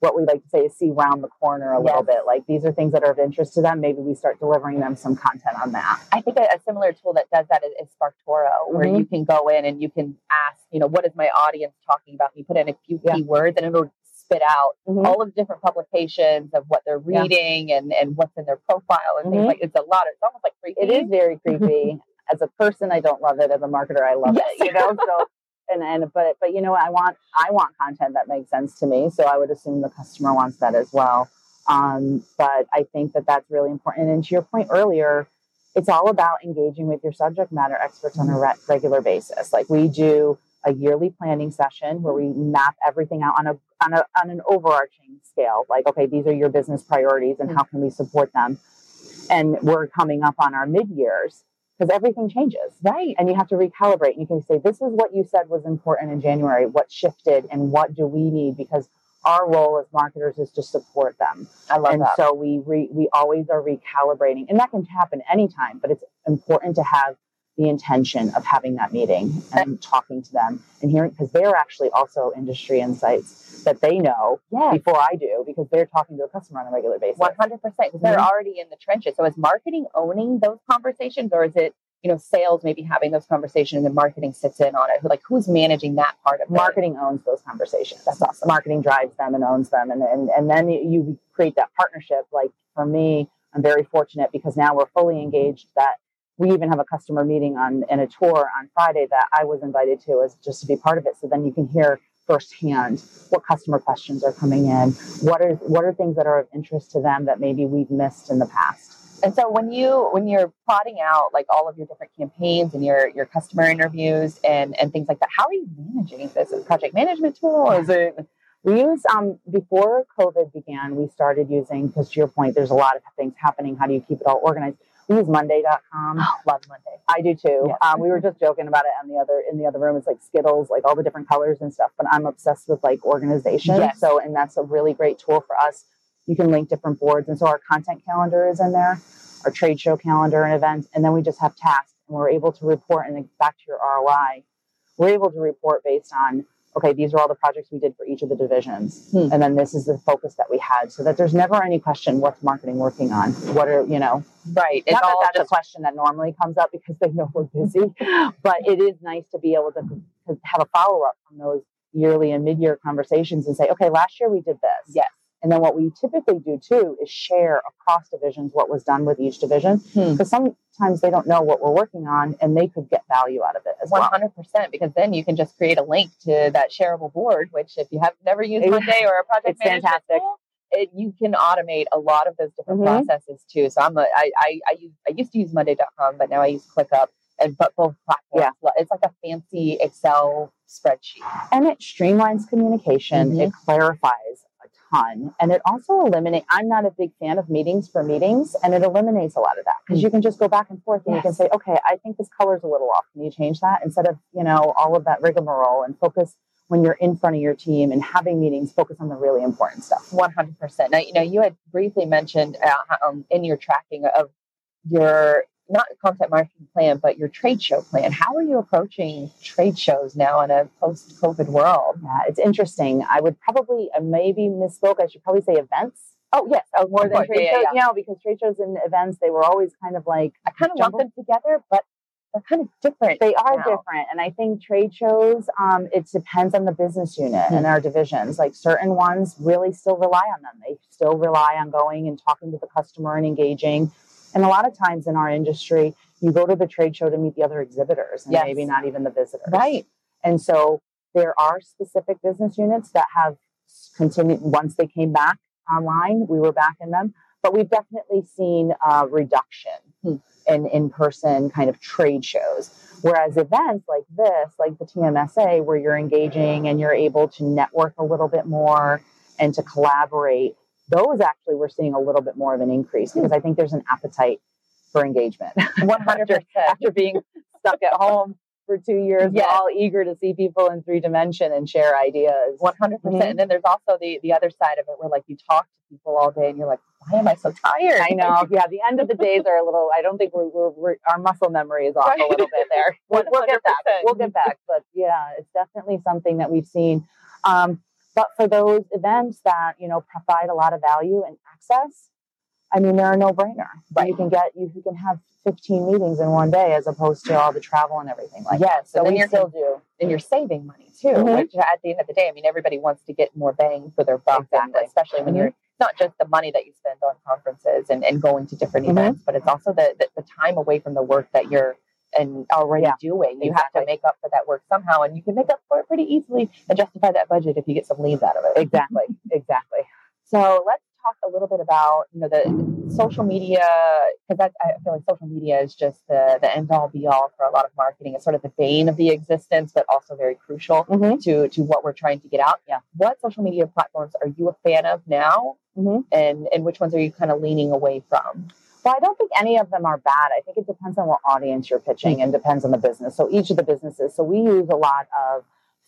what we like to say is see round the corner a Yes. little bit. Like these are things that are of interest to them. Maybe we start delivering them some content on that. I think a, a similar tool that does that is, is Sparktoro, where Mhm. you can go in and you can ask, you know, what is my audience talking about? You put in a few Yeah. keywords and it'll spit out Mhm. all of the different publications of what they're Yeah. reading and, and what's in their profile and Mhm. things like it's a lot. It's almost like creepy. It is very creepy. As a person, I don't love it. As a marketer, I love Yes. it. You know, so and and but but you know, I want I want content that makes sense to me. So I would assume the customer wants that as well. Um, but I think that that's really important. And to your point earlier, it's all about engaging with your subject matter experts on a re- regular basis. Like we do a yearly planning session where we map everything out on a on a on an overarching scale. Like, okay, these are your business priorities, and how can we support them? And we're coming up on our mid years because everything changes, right. and you have to recalibrate. You can say, this is what you said was important in January. What shifted, and what do we need? Because our role as marketers is to support them I love and that. so we re, we always are recalibrating and that can happen anytime but it's important to have the intention of having that meeting and talking to them and hearing because they're actually also industry insights that they know yeah. before I do because they're talking to a customer on a regular basis. One hundred percent, because they're Mhm. already in the trenches. So is marketing owning those conversations, or is it you know sales maybe having those conversations and then marketing sits in on it? Like who's managing that part of it? Marketing owns those conversations. That's awesome. Marketing drives them and owns them, and and and then you create that partnership. Like for me, I'm very fortunate because now we're fully engaged. That we even have a customer meeting on and a tour on Friday that I was invited to as just to be part of it. So then you can hear firsthand what customer questions are coming in. What are what are things that are of interest to them that maybe we've missed in the past. And so when you when you're plotting out like all of your different campaigns and your your customer interviews and and things like that, how are you managing this? Is project management tool? Is it We use um before COVID began, we started using because to your point, there's a lot of things happening. How do you keep it all organized? We use Monday.com. oh, love Monday? I do too. Yes. Um, we were just joking about it in the other in the other room. It's like Skittles, like all the different colors and stuff. But I'm obsessed with like organization. Yes. So, and that's a really great tool for us. You can link different boards, and so our content calendar is in there, our trade show calendar and events, and then we just have tasks, and we're able to report. And back to your ROI, we're able to report based on okay, these are all the projects we did for each of the divisions, Hmm. and then this is the focus that we had, so that there's never any question what's marketing working on. What are you know Right. It's not that that's just a question that normally comes up because they know we're busy, but it is nice to be able to, to have a follow up from those yearly and mid year conversations and say, okay, last year we did this. Yes. And then what we typically do too is share across divisions what was done with each division Hmm. because sometimes they don't know what we're working on and they could get value out of it as One well. hundred percent, because then you can just create a link to that shareable board. Which, if you have never used Monday or a project it's management fantastic. tool, it, you can automate a lot of those different Mhm. processes too. So I'm a, I, I, I use I used to use Monday.com, but now I use ClickUp, and but both platforms. Yeah. It's like a fancy Excel spreadsheet. and it streamlines communication Mhm. it clarifies ton. And it also eliminates i'm not a big fan of meetings for meetings and it eliminates a lot of that because you can just go back and forth and you can say okay i think this color's a little off can you change that? Instead of you know all of that rigmarole and focus when you're in front of your team and having meetings focus on the really important stuff. One hundred percent. Now you know you had briefly mentioned uh, um, in your tracking of your not content marketing plan, but your trade show plan. How are you approaching trade shows now in a post-COVID world? yeah it's interesting i would probably i maybe misspoke i should probably say events Oh yes, oh, more than trade yeah, shows yeah, know because trade shows and events they were always kind of like I kind of lump jumble- them together, but they're kind of different. They are now. different. And I think trade shows, um, it depends on the business unit and our divisions. Like certain ones really still rely on them. They still rely on going and talking to the customer and engaging. And a lot of times in our industry, you go to the trade show to meet the other exhibitors and Yes. maybe not even the visitors. Right. And so there are specific business units that have continued once they came back online, we were back in them. But we've definitely seen a reduction Hmm. in in person kind of trade shows. Whereas events like this, like the TMSA, where you're engaging and you're able to network a little bit more and to collaborate, those actually we're seeing a little bit more of an increase because I think there's an appetite for engagement. One hundred percent. After being stuck at home for two years, we're all eager to see people in three dimension and share ideas. One hundred percent. Mhm. And then there's also the the other side of it where like you talk to people all day and you're like, why am I so tired? I know. Yeah, the end of the days are a little. I don't think we're, we're, we're our muscle memory is off Right. a little bit there. We'll, we'll get back. We'll get back. But yeah, it's definitely something that we've seen. Um, but for those events that you know provide a lot of value and access, I mean, they're a no-brainer. Right. You can get you can have 15 meetings in one day as opposed to all the travel and everything like Yes, that. So we still do. and you're saving money too. Mhm. Which at the end of the day, I mean, everybody wants to get more bang for their buck, and Exactly. especially when Mhm. you're not just the money that you spend on conferences and, and going to different Mhm. events, but it's also the, the the time away from the work that you're and already Yeah, doing. You have to make up for that work somehow, and you can make up for it pretty easily and justify that budget if you get some leads out of it. Exactly. exactly. So let's talk a little bit about you know the social media because I feel like social media is just the the end all be all for a lot of marketing. It's sort of the bane of the existence, but also very crucial Mm-hmm. to to what we're trying to get out. Yeah. What social media platforms are you a fan of now, Mm-hmm. and and which ones are you kind of leaning away from? Well, I don't think any of them are bad. I think it depends on what audience you're pitching and depends on the business. So each of the businesses. So we use a lot of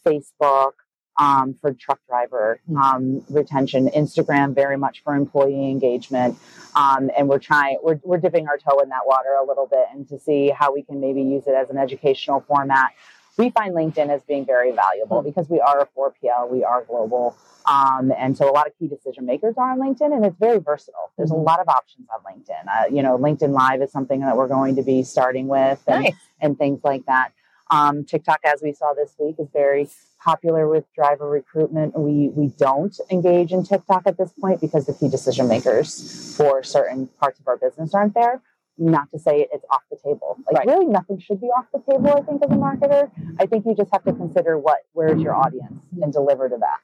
Facebook um, for truck driver um, retention, Instagram very much for employee engagement, um, and we're trying we're we're dipping our toe in that water a little bit and to see how we can maybe use it as an educational format. We find LinkedIn as being very valuable because we are a 4PL, we are global. Um, and so a lot of key decision makers are on LinkedIn and it's very versatile. There's a Mhm. lot of options on LinkedIn. Uh, you know, LinkedIn Live is something that we're going to be starting with and, Nice. and things like that. Um, TikTok, as we saw this week, is very popular with driver recruitment. We we don't engage in TikTok at this point because the key decision makers for certain parts of our business aren't there. Not to say it's off the table. Like Right. really, nothing should be off the table. I think as a marketer, I think you just have to consider what where's your audience and deliver to that.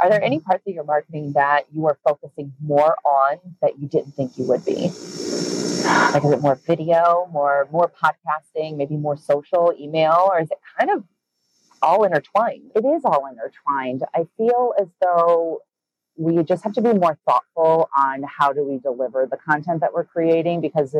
Are there any parts of your marketing that you are focusing more on that you didn't think you would be? Like, is it more video, more more podcasting, maybe more social, email, or is it kind of all intertwined? it is all intertwined. I feel as though we just have to be more thoughtful on how do we deliver the content that we're creating because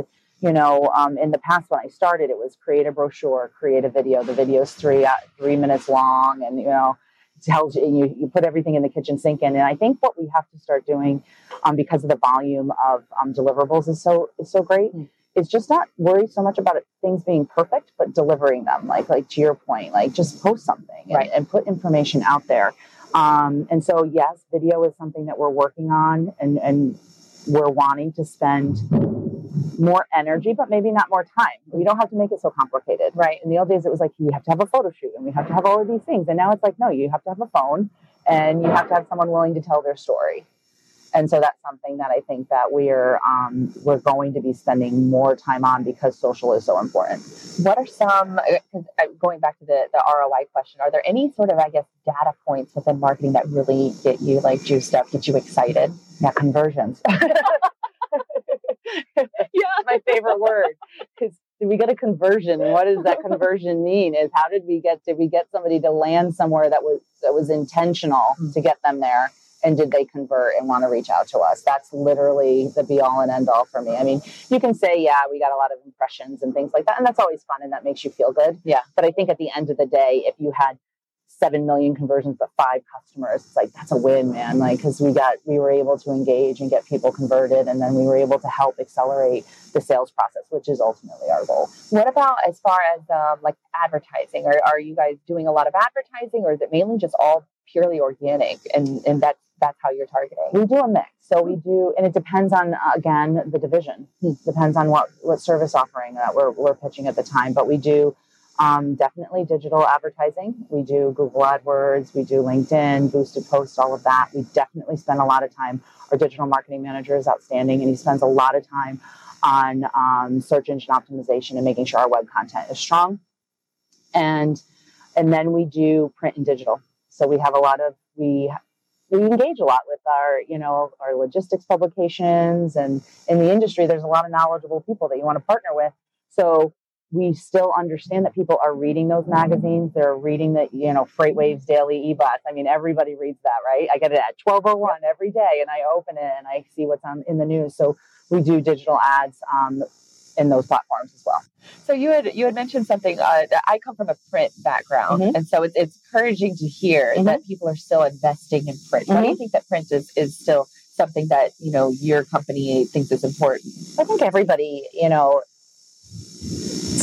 you know um, in the past when I started it was create a brochure, create a video. The video's three uh, three minutes long, and you know tells you you, you put everything in the kitchen sink in. And I think what we have to start doing um, because of the volume of um, deliverables is so is so great. Mm. Is just not worry so much about it, things being perfect, but delivering them. Like like to your point, like just post something and, Right. and put information out there. Um, and so yes, video is something that we're working on, and and we're wanting to spend more energy, but maybe not more time. We don't have to make it so complicated. Right. In the old days, it was like you have to have a photo shoot and we have to have all of these things. And now it's like, no, you have to have a phone and you have to have someone willing to tell their story. And so that's something that I think that we're um, we're going to be spending more time on because social is so important. What are some, because going back to the, the ROI question, are there any sort of, I guess, data points within marketing that really get you like juiced up, get you excited? Yeah, conversions. Yeah. my favorite word because did we get a conversion what does that conversion mean is how did we get did we get somebody to land somewhere that was that was intentional Mm. to get them there and did they convert and want to reach out to us that's literally the be all and end all for me i mean you can say yeah we got a lot of impressions and things like that and that's always fun and that makes you feel good Yeah. but i think at the end of the day if you had 7 million conversions but five customers. It's like that's a win man. Like because we got we were able to engage and get people converted and then we were able to help accelerate the sales process which is ultimately our goal. What about as far as um, like advertising? Are, are you guys doing a lot of advertising or is it mainly just all purely organic? And, and that's, that's how you're targeting? we do a mix. So we do and it depends on again the division. Depends on what what service offering that we're, we're pitching at the time but we do um, definitely digital advertising. We do google adwords we do linkedin boosted posts all of that. We definitely spend a lot of time. Our digital marketing manager is outstanding and he spends a lot of time on um, search engine optimization and making sure our web content is strong. And and then we do print and digital. So we have a lot of we we engage a lot with our you know our logistics publications and in the industry there's a lot of knowledgeable people that you want to partner with. So we still understand that people are reading those magazines they're reading the you know FreightWaves daily e-bus i mean everybody reads that right i get it at 1201 every day and i open it and i see what's on in the news so we do digital ads um, in those platforms as well So you had you had mentioned something. Uh, I come from a print background, Mhm. and so it's, it's encouraging to hear Mhm. that people are still investing in print. Why do you Mhm. think that print is, is still something that you know your company thinks is important? I think everybody, you know,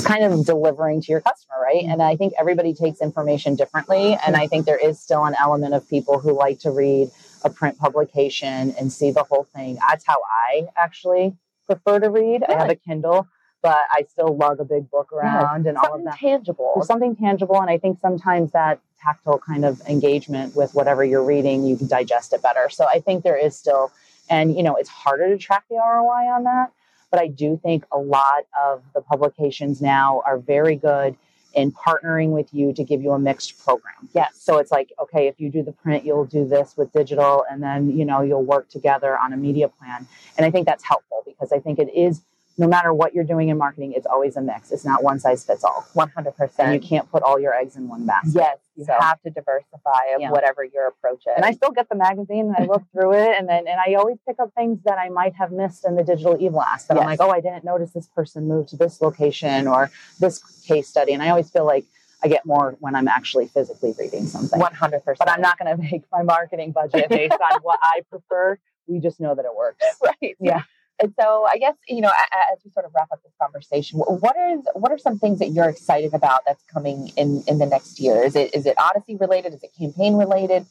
just kind of delivering to your customer, right? And I think everybody takes information differently. And I think there is still an element of people who like to read a print publication and see the whole thing. That's how I actually prefer to read. I have a Kindle, but I still lug a big book around and all of that. tangible. There's something tangible. And I think sometimes that tactile kind of engagement with whatever you're reading, you can digest it better. So I think there is still, and you know, it's harder to track the ROI on that. But I do think a lot of the publications now are very good in partnering with you to give you a mixed program. Yes. So it's like, okay, if you do the print, you'll do this with digital, and then, you know, you'll work together on a media plan. And I think that's helpful because I think it is no matter what you're doing in marketing, it's always a mix. It's not one size fits all. 100%. And you can't put all your eggs in one basket. Yes, you So- have to diversify of Yeah. whatever your approach is. And I still get the magazine and I look through it and then and I always pick up things that I might have missed in the digital e-blast that I'm like, oh, I didn't notice this person moved to this location or this case study. And I always feel like I get more when I'm actually physically reading something. 100%. But I'm not going to make my marketing budget based on what I prefer. We just know that it works. right. Yeah. And so I guess, you know, as we sort of wrap up this conversation, wh- what is what are some things that you're excited about that's coming in in the next year? Is it is it Odyssey related? Is it campaign related?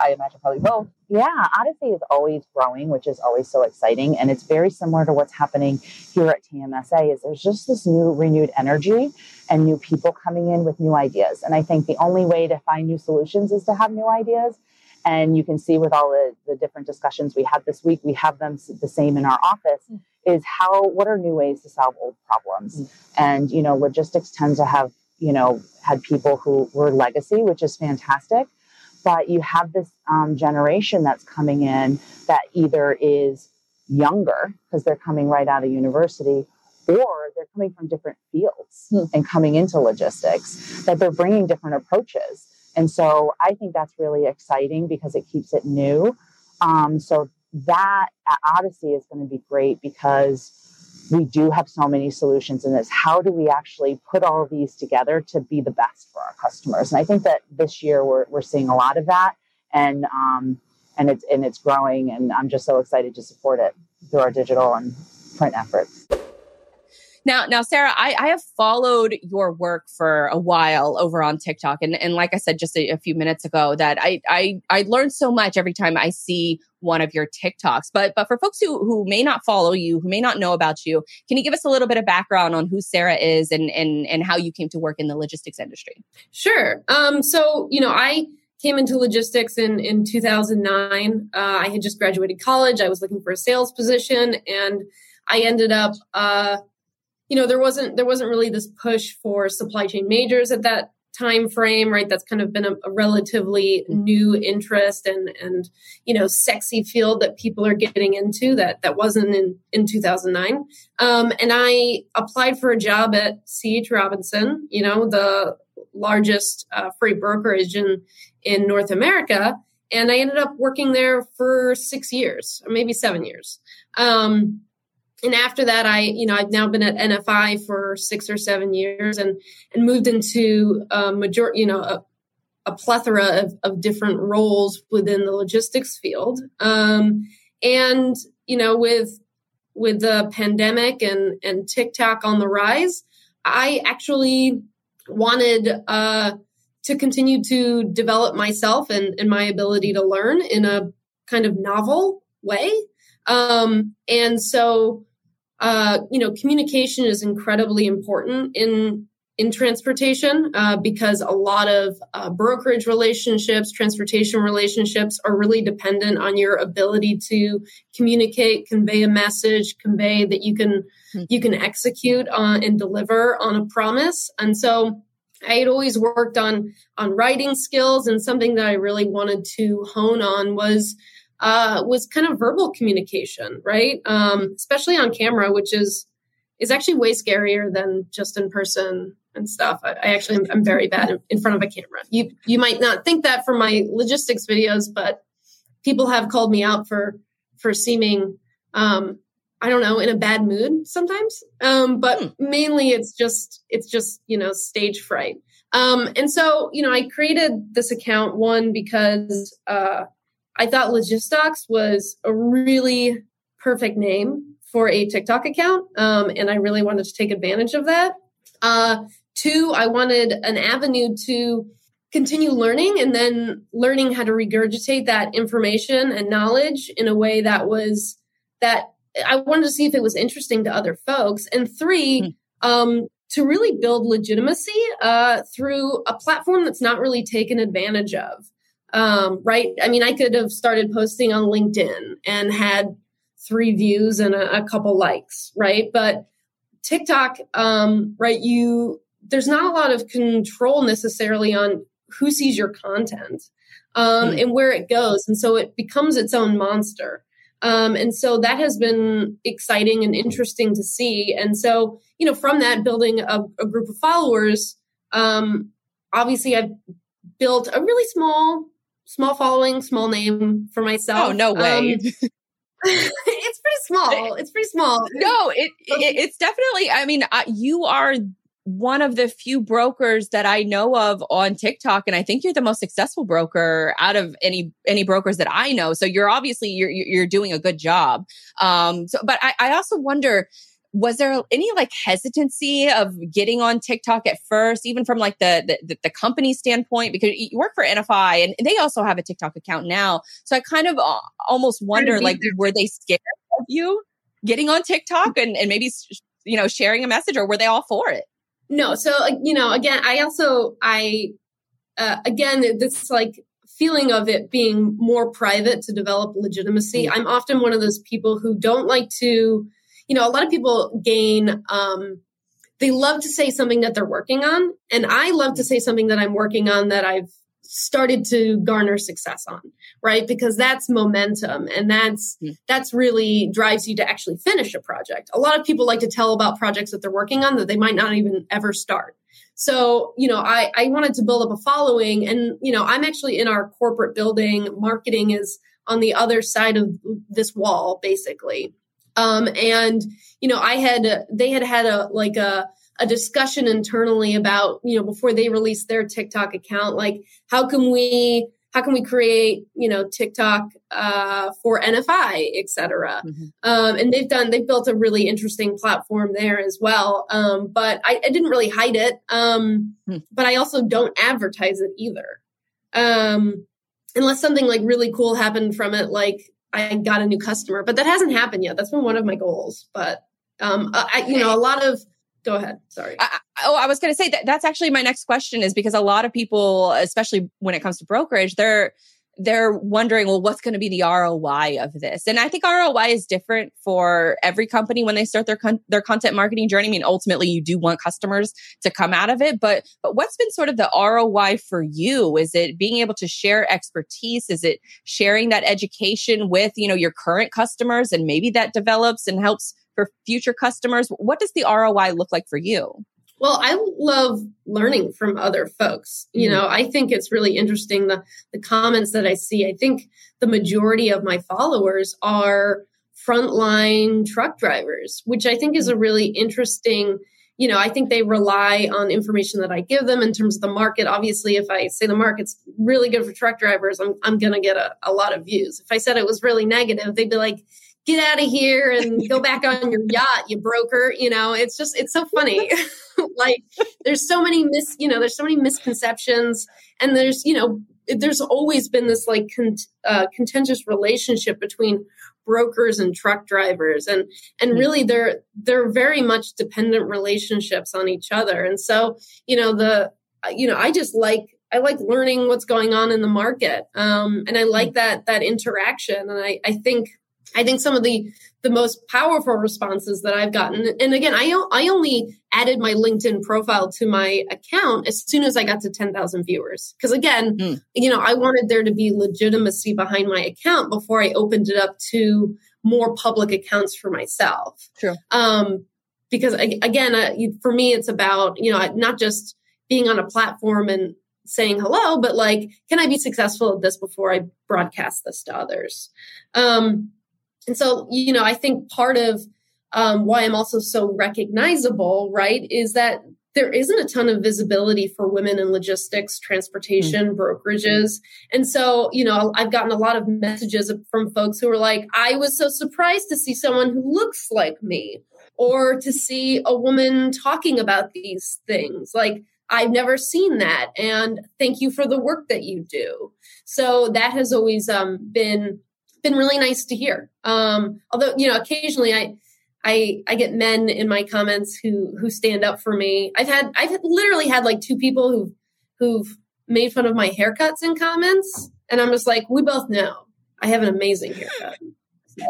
I imagine probably both. Yeah, Odyssey is always growing, which is always so exciting, and it's very similar to what's happening here at TMSA. Is there's just this new renewed energy and new people coming in with new ideas, and I think the only way to find new solutions is to have new ideas. And you can see with all the, the different discussions we had this week, we have them the same in our office. Is how what are new ways to solve old problems? And you know, logistics tends to have you know had people who were legacy, which is fantastic but you have this um, generation that's coming in that either is younger because they're coming right out of university or they're coming from different fields Hmm. and coming into logistics that they're bringing different approaches and so i think that's really exciting because it keeps it new um, so that at odyssey is going to be great because we do have so many solutions in this. How do we actually put all of these together to be the best for our customers? And I think that this year we're, we're seeing a lot of that and, um, and it's, and it's growing and I'm just so excited to support it through our digital and print efforts. Now, now, Sarah, I, I have followed your work for a while over on TikTok, and, and like I said just a, a few minutes ago, that I, I I learn so much every time I see one of your TikToks. But but for folks who who may not follow you, who may not know about you, can you give us a little bit of background on who Sarah is and and and how you came to work in the logistics industry? Sure. Um, so, you know, I came into logistics in, in 2009. Uh, I had just graduated college. I was looking for a sales position and I ended up, uh, you know, there wasn't, there wasn't really this push for supply chain majors at that time frame, right? That's kind of been a, a relatively new interest and, and, you know, sexy field that people are getting into that, that wasn't in, in 2009. Um, and I applied for a job at C.H. Robinson, you know, the largest uh, freight brokerage in, in North America. And I ended up working there for six years, or maybe seven years. Um, and after that, I, you know, I've now been at NFI for six or seven years and, and moved into a major, you know, a, a plethora of, of different roles within the logistics field. Um, and, you know, with, with the pandemic and, and TikTok on the rise, I actually wanted, uh, to continue to develop myself and, and my ability to learn in a kind of novel way. Um, and so, uh, you know, communication is incredibly important in in transportation uh, because a lot of uh, brokerage relationships, transportation relationships are really dependent on your ability to communicate, convey a message, convey that you can Hmm. you can execute on and deliver on a promise. And so I had always worked on on writing skills, and something that I really wanted to hone on was uh, was kind of verbal communication, right? Um, especially on camera, which is is actually way scarier than just in person and stuff. I, I actually am I'm very bad in, in front of a camera. You you might not think that from my logistics videos, but people have called me out for for seeming um, I don't know in a bad mood sometimes. Um, but mainly it's just it's just you know stage fright. Um, and so you know I created this account one because uh, I thought Logistox was a really perfect name for a TikTok account. Um, and I really wanted to take advantage of that. Uh, two, I wanted an avenue to continue learning and then learning how to regurgitate that information and knowledge in a way that was that I wanted to see if it was interesting to other folks. And three, mm. um, to really build legitimacy uh, through a platform that's not really taken advantage of. Um, right? I mean, I could have started posting on LinkedIn and had three views and a, a couple likes, right? But TikTok, um, right? You there's not a lot of control necessarily on who sees your content um, mm. and where it goes, and so it becomes its own monster. Um, and so that has been exciting and interesting to see. And so, you know, from that, building a, a group of followers, um, obviously I've built a really small, small following, small name for myself. Oh, no way. Um, it's pretty small. It's pretty small. No, it, it it's definitely. I mean, uh, you are one of the few brokers that I know of on TikTok, and I think you're the most successful broker out of any any brokers that I know. So you're obviously you're you're doing a good job. Um, so, but I, I also wonder. Was there any like hesitancy of getting on TikTok at first, even from like the, the the company standpoint? Because you work for NFI and they also have a TikTok account now. So I kind of uh, almost wonder, like, were they scared of you getting on TikTok and, and maybe you know sharing a message, or were they all for it? No. So, uh, you know, again, I also, I, uh, again, this like feeling of it being more private to develop legitimacy. I'm often one of those people who don't like to, you know, a lot of people gain, um, they love to say something that they're working on. And I love to say something that I'm working on that I've started to garner success on right because that's momentum and that's mm. that's really drives you to actually finish a project a lot of people like to tell about projects that they're working on that they might not even ever start so you know i i wanted to build up a following and you know i'm actually in our corporate building marketing is on the other side of this wall basically um and you know i had they had had a like a a discussion internally about, you know, before they released their TikTok account, like how can we how can we create you know tiktok uh, for nfi et cetera mm-hmm. um, and they've done they've built a really interesting platform there as well um, but I, I, didn't really hide it um, mm. but i also don't advertise it either um, unless something like really cool happened from it like i got a new customer but that hasn't happened yet that's been one of my goals but um, I, you know a lot of go ahead. Sorry. I, oh, I was going to say that that's actually my next question is because a lot of people, especially when it comes to brokerage, they're they're wondering, well, what's going to be the ROI of this? And I think ROI is different for every company when they start their con- their content marketing journey. I mean, ultimately, you do want customers to come out of it, but but what's been sort of the ROI for you? Is it being able to share expertise? Is it sharing that education with you know your current customers, and maybe that develops and helps for future customers? What does the ROI look like for you? Well, I love learning from other folks. You mm-hmm. know, I think it's really interesting the the comments that I see. I think the majority of my followers are frontline truck drivers, which I think is a really interesting you know, I think they rely on information that I give them in terms of the market. Obviously, if I say the market's really good for truck drivers, I'm, I'm going to get a, a lot of views. If I said it was really negative, they'd be like, get out of here and go back on your yacht, you broker. You know, it's just, it's so funny. like there's so many mis, you know, there's so many misconceptions and there's, you know, there's always been this like con- uh, contentious relationship between brokers and truck drivers and and hmm. really they're they're very much dependent relationships on each other and so you know the you know i just like I like learning what's going on in the market. Um, and I like hmm. that, that interaction. And I, I think I think some of the the most powerful responses that I've gotten, and again, I I only added my LinkedIn profile to my account as soon as I got to ten thousand viewers. Because again, mm. you know, I wanted there to be legitimacy behind my account before I opened it up to more public accounts for myself. True. Um, because again, uh, for me, it's about you know not just being on a platform and saying hello, but like, can I be successful at this before I broadcast this to others? Um, and so, you know, I think part of um, why I'm also so recognizable, right, is that there isn't a ton of visibility for women in logistics, transportation, mm-hmm. brokerages. And so, you know, I've gotten a lot of messages from folks who are like, I was so surprised to see someone who looks like me or to see a woman talking about these things. Like, I've never seen that. And thank you for the work that you do. So that has always um, been been really nice to hear. Um, although, you know, occasionally I I I get men in my comments who who stand up for me. I've had I've literally had like two people who who've made fun of my haircuts in comments, and I'm just like, we both know I have an amazing haircut. So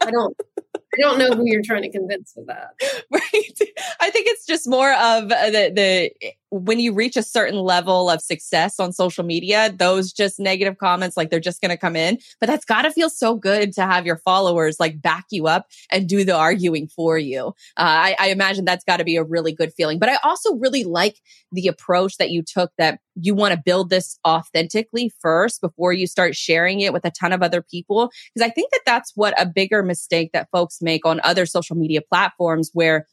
I don't I don't know who you're trying to convince with that. Right. I think it's just more of the the when you reach a certain level of success on social media, those just negative comments, like they're just going to come in. But that's got to feel so good to have your followers like back you up and do the arguing for you. Uh, I, I imagine that's got to be a really good feeling. But I also really like the approach that you took that you want to build this authentically first before you start sharing it with a ton of other people. Because I think that that's what a bigger mistake that folks make on other social media platforms where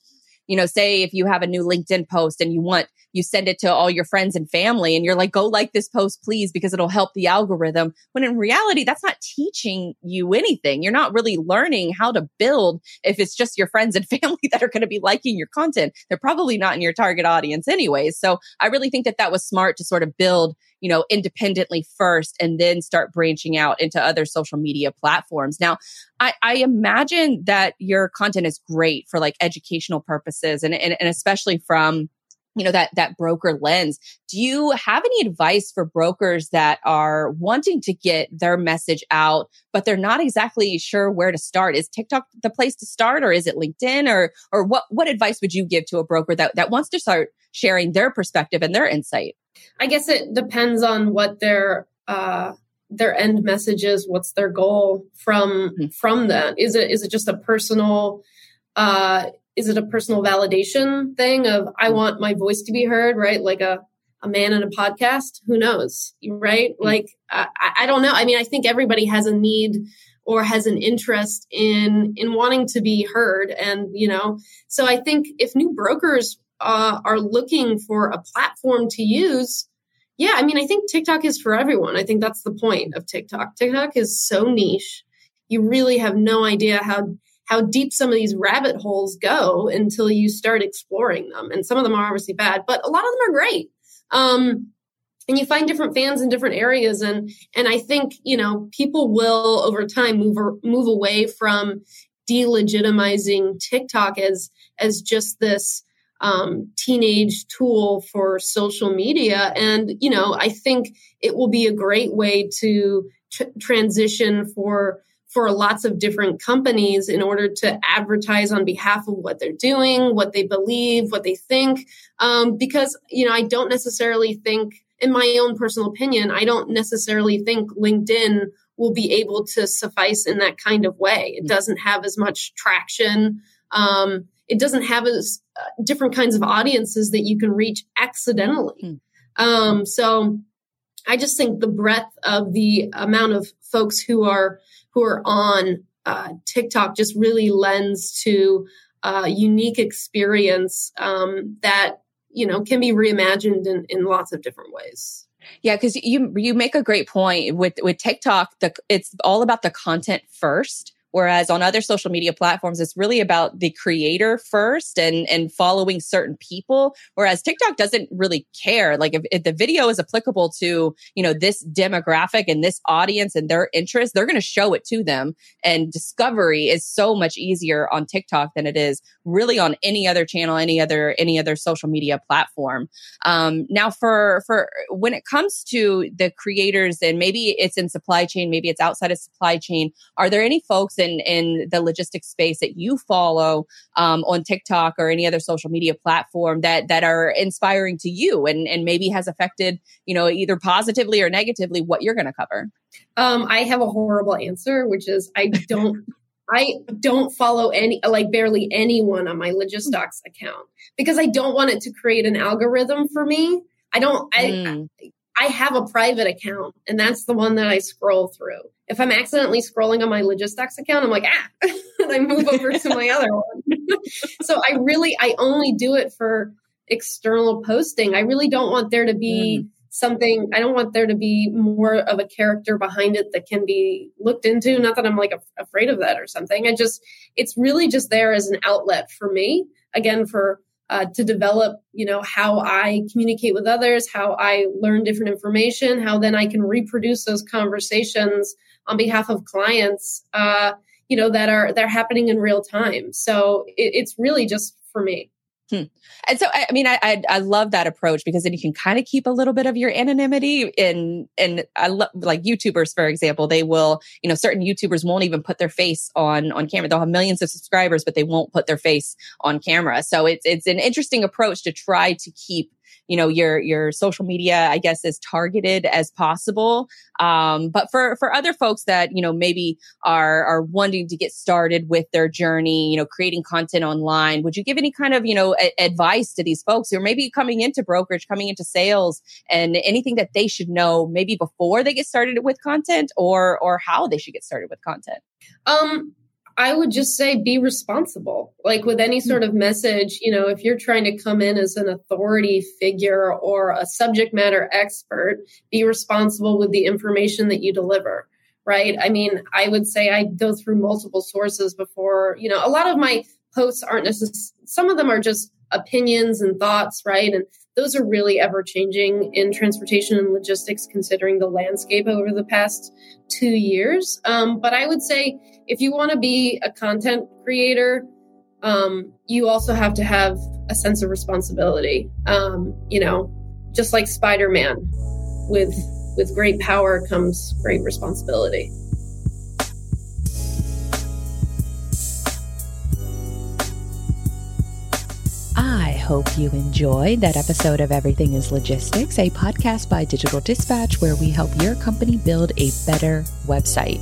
you know, say if you have a new LinkedIn post and you want, you send it to all your friends and family and you're like, go like this post, please, because it'll help the algorithm. When in reality, that's not teaching you anything. You're not really learning how to build if it's just your friends and family that are going to be liking your content. They're probably not in your target audience anyways. So I really think that that was smart to sort of build you know, independently first and then start branching out into other social media platforms. Now, I, I imagine that your content is great for like educational purposes and, and, and especially from you know that that broker lens. Do you have any advice for brokers that are wanting to get their message out but they're not exactly sure where to start? Is tiktok the place to start or is it linkedin or or what what advice would you give to a broker that that wants to start sharing their perspective and their insight I guess it depends on what their uh, their end message is. What's their goal from mm-hmm. from that? Is it is it just a personal? Uh, is it a personal validation thing of I hmm. want my voice to be heard, right? Like a a man in a podcast. Who knows, right? Mm-hmm. Like I, I don't know. I mean, I think everybody has a need or has an interest in in wanting to be heard and you know so i think if new brokers uh, are looking for a platform to use, yeah, I mean, I think TikTok is for everyone. I think that's the point of TikTok. TikTok is so niche. You really have no idea how how deep some of these rabbit holes go until you start exploring them. And some of them are obviously bad, but a lot of them are great. Um, and you find different fans in different areas and and I think, you know, people will over time move move away from delegitimizing TikTok as as just this um, teenage tool for social media. And, you know, I think it will be a great way to tr- transition for for lots of different companies in order to advertise on behalf of what they're doing, what they believe, what they think. Um, because, you know, I don't necessarily think, in my own personal opinion, I don't necessarily think LinkedIn will be able to suffice in that kind of way. It doesn't have as much traction. Um, it doesn't have as uh, different kinds of audiences that you can reach accidentally. Mm. Um, so I just think the breadth of the amount of folks who are who are on uh, TikTok just really lends to a unique experience um, that you know can be reimagined in, in lots of different ways. Yeah, because you you make a great point with with TikTok. The it's all about the content first Whereas on other social media platforms, it's really about the creator first and, and following certain people. Whereas TikTok doesn't really care. Like if, if the video is applicable to, you know, this demographic and this audience and their interest, they're going to show it to them. And discovery is so much easier on TikTok than it is really on any other channel, any other, any other social media platform. Um, now for, for when it comes to the creators and maybe it's in supply chain, maybe it's outside of supply chain, are there any folks in in the logistics space that you follow um, on TikTok or any other social media platform that that are inspiring to you and and maybe has affected you know either positively or negatively what you're going to cover? Um, I have a horrible answer, which is I don't. I don't follow any, like barely anyone on my Logistox account because I don't want it to create an algorithm for me. I don't, I, mm. I have a private account and that's the one that I scroll through. If I'm accidentally scrolling on my logistics account, I'm like, ah, and I move over to my other one. so I really, I only do it for external posting. I really don't want there to be mm. something, I don't want there to be more of a character behind it that can be looked into. Not that I'm like a- afraid of that or something. I just, it's really just there as an outlet for me, again, for uh, to develop, you know, how I communicate with others, how I learn different information, how then I can reproduce those conversations on behalf of clients, uh, you know, that are they're happening in real time. So it, it's really just for me. Hmm. And so, I, I mean, I, I, I love that approach because then you can kind of keep a little bit of your anonymity. And and I love like YouTubers, for example, they will, you know, certain YouTubers won't even put their face on on camera. They'll have millions of subscribers, but they won't put their face on camera. So it's it's an interesting approach to try to keep you know your your social media i guess as targeted as possible. Um, but for for other folks that you know maybe are are wanting to get started with their journey you know creating content online would you give any kind of you know a- advice to these folks who are maybe coming into brokerage coming into sales and anything that they should know maybe before they get started with content or or how they should get started with content? Um I would just say be responsible. Like with any sort of message, you know, if you're trying to come in as an authority figure or a subject matter expert, be responsible with the information that you deliver, right? I mean, I would say I go through multiple sources before, you know, a lot of my posts aren't necessarily, some of them are just opinions and thoughts, right? And those are really ever changing in transportation and logistics, considering the landscape over the past two years. Um, but I would say if you want to be a content creator, um, you also have to have a sense of responsibility. Um, you know, just like Spider Man, with with great power comes great responsibility. Hope you enjoyed that episode of Everything is Logistics, a podcast by Digital Dispatch where we help your company build a better website.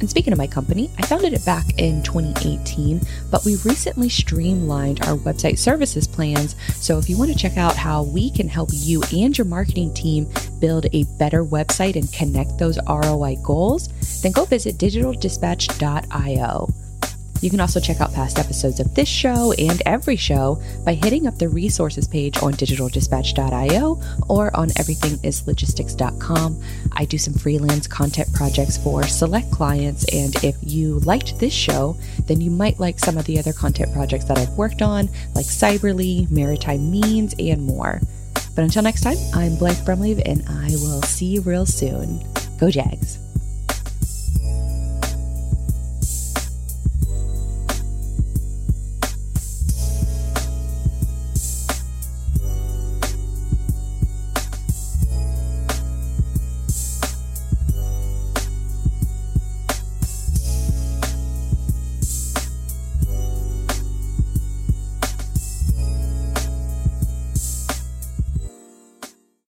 And speaking of my company, I founded it back in 2018, but we recently streamlined our website services plans. So if you want to check out how we can help you and your marketing team build a better website and connect those ROI goals, then go visit digitaldispatch.io. You can also check out past episodes of this show and every show by hitting up the resources page on digitaldispatch.io or on everythingislogistics.com. I do some freelance content projects for select clients, and if you liked this show, then you might like some of the other content projects that I've worked on, like Cyberly, Maritime Means, and more. But until next time, I'm Blythe Brumleve, and I will see you real soon. Go Jags!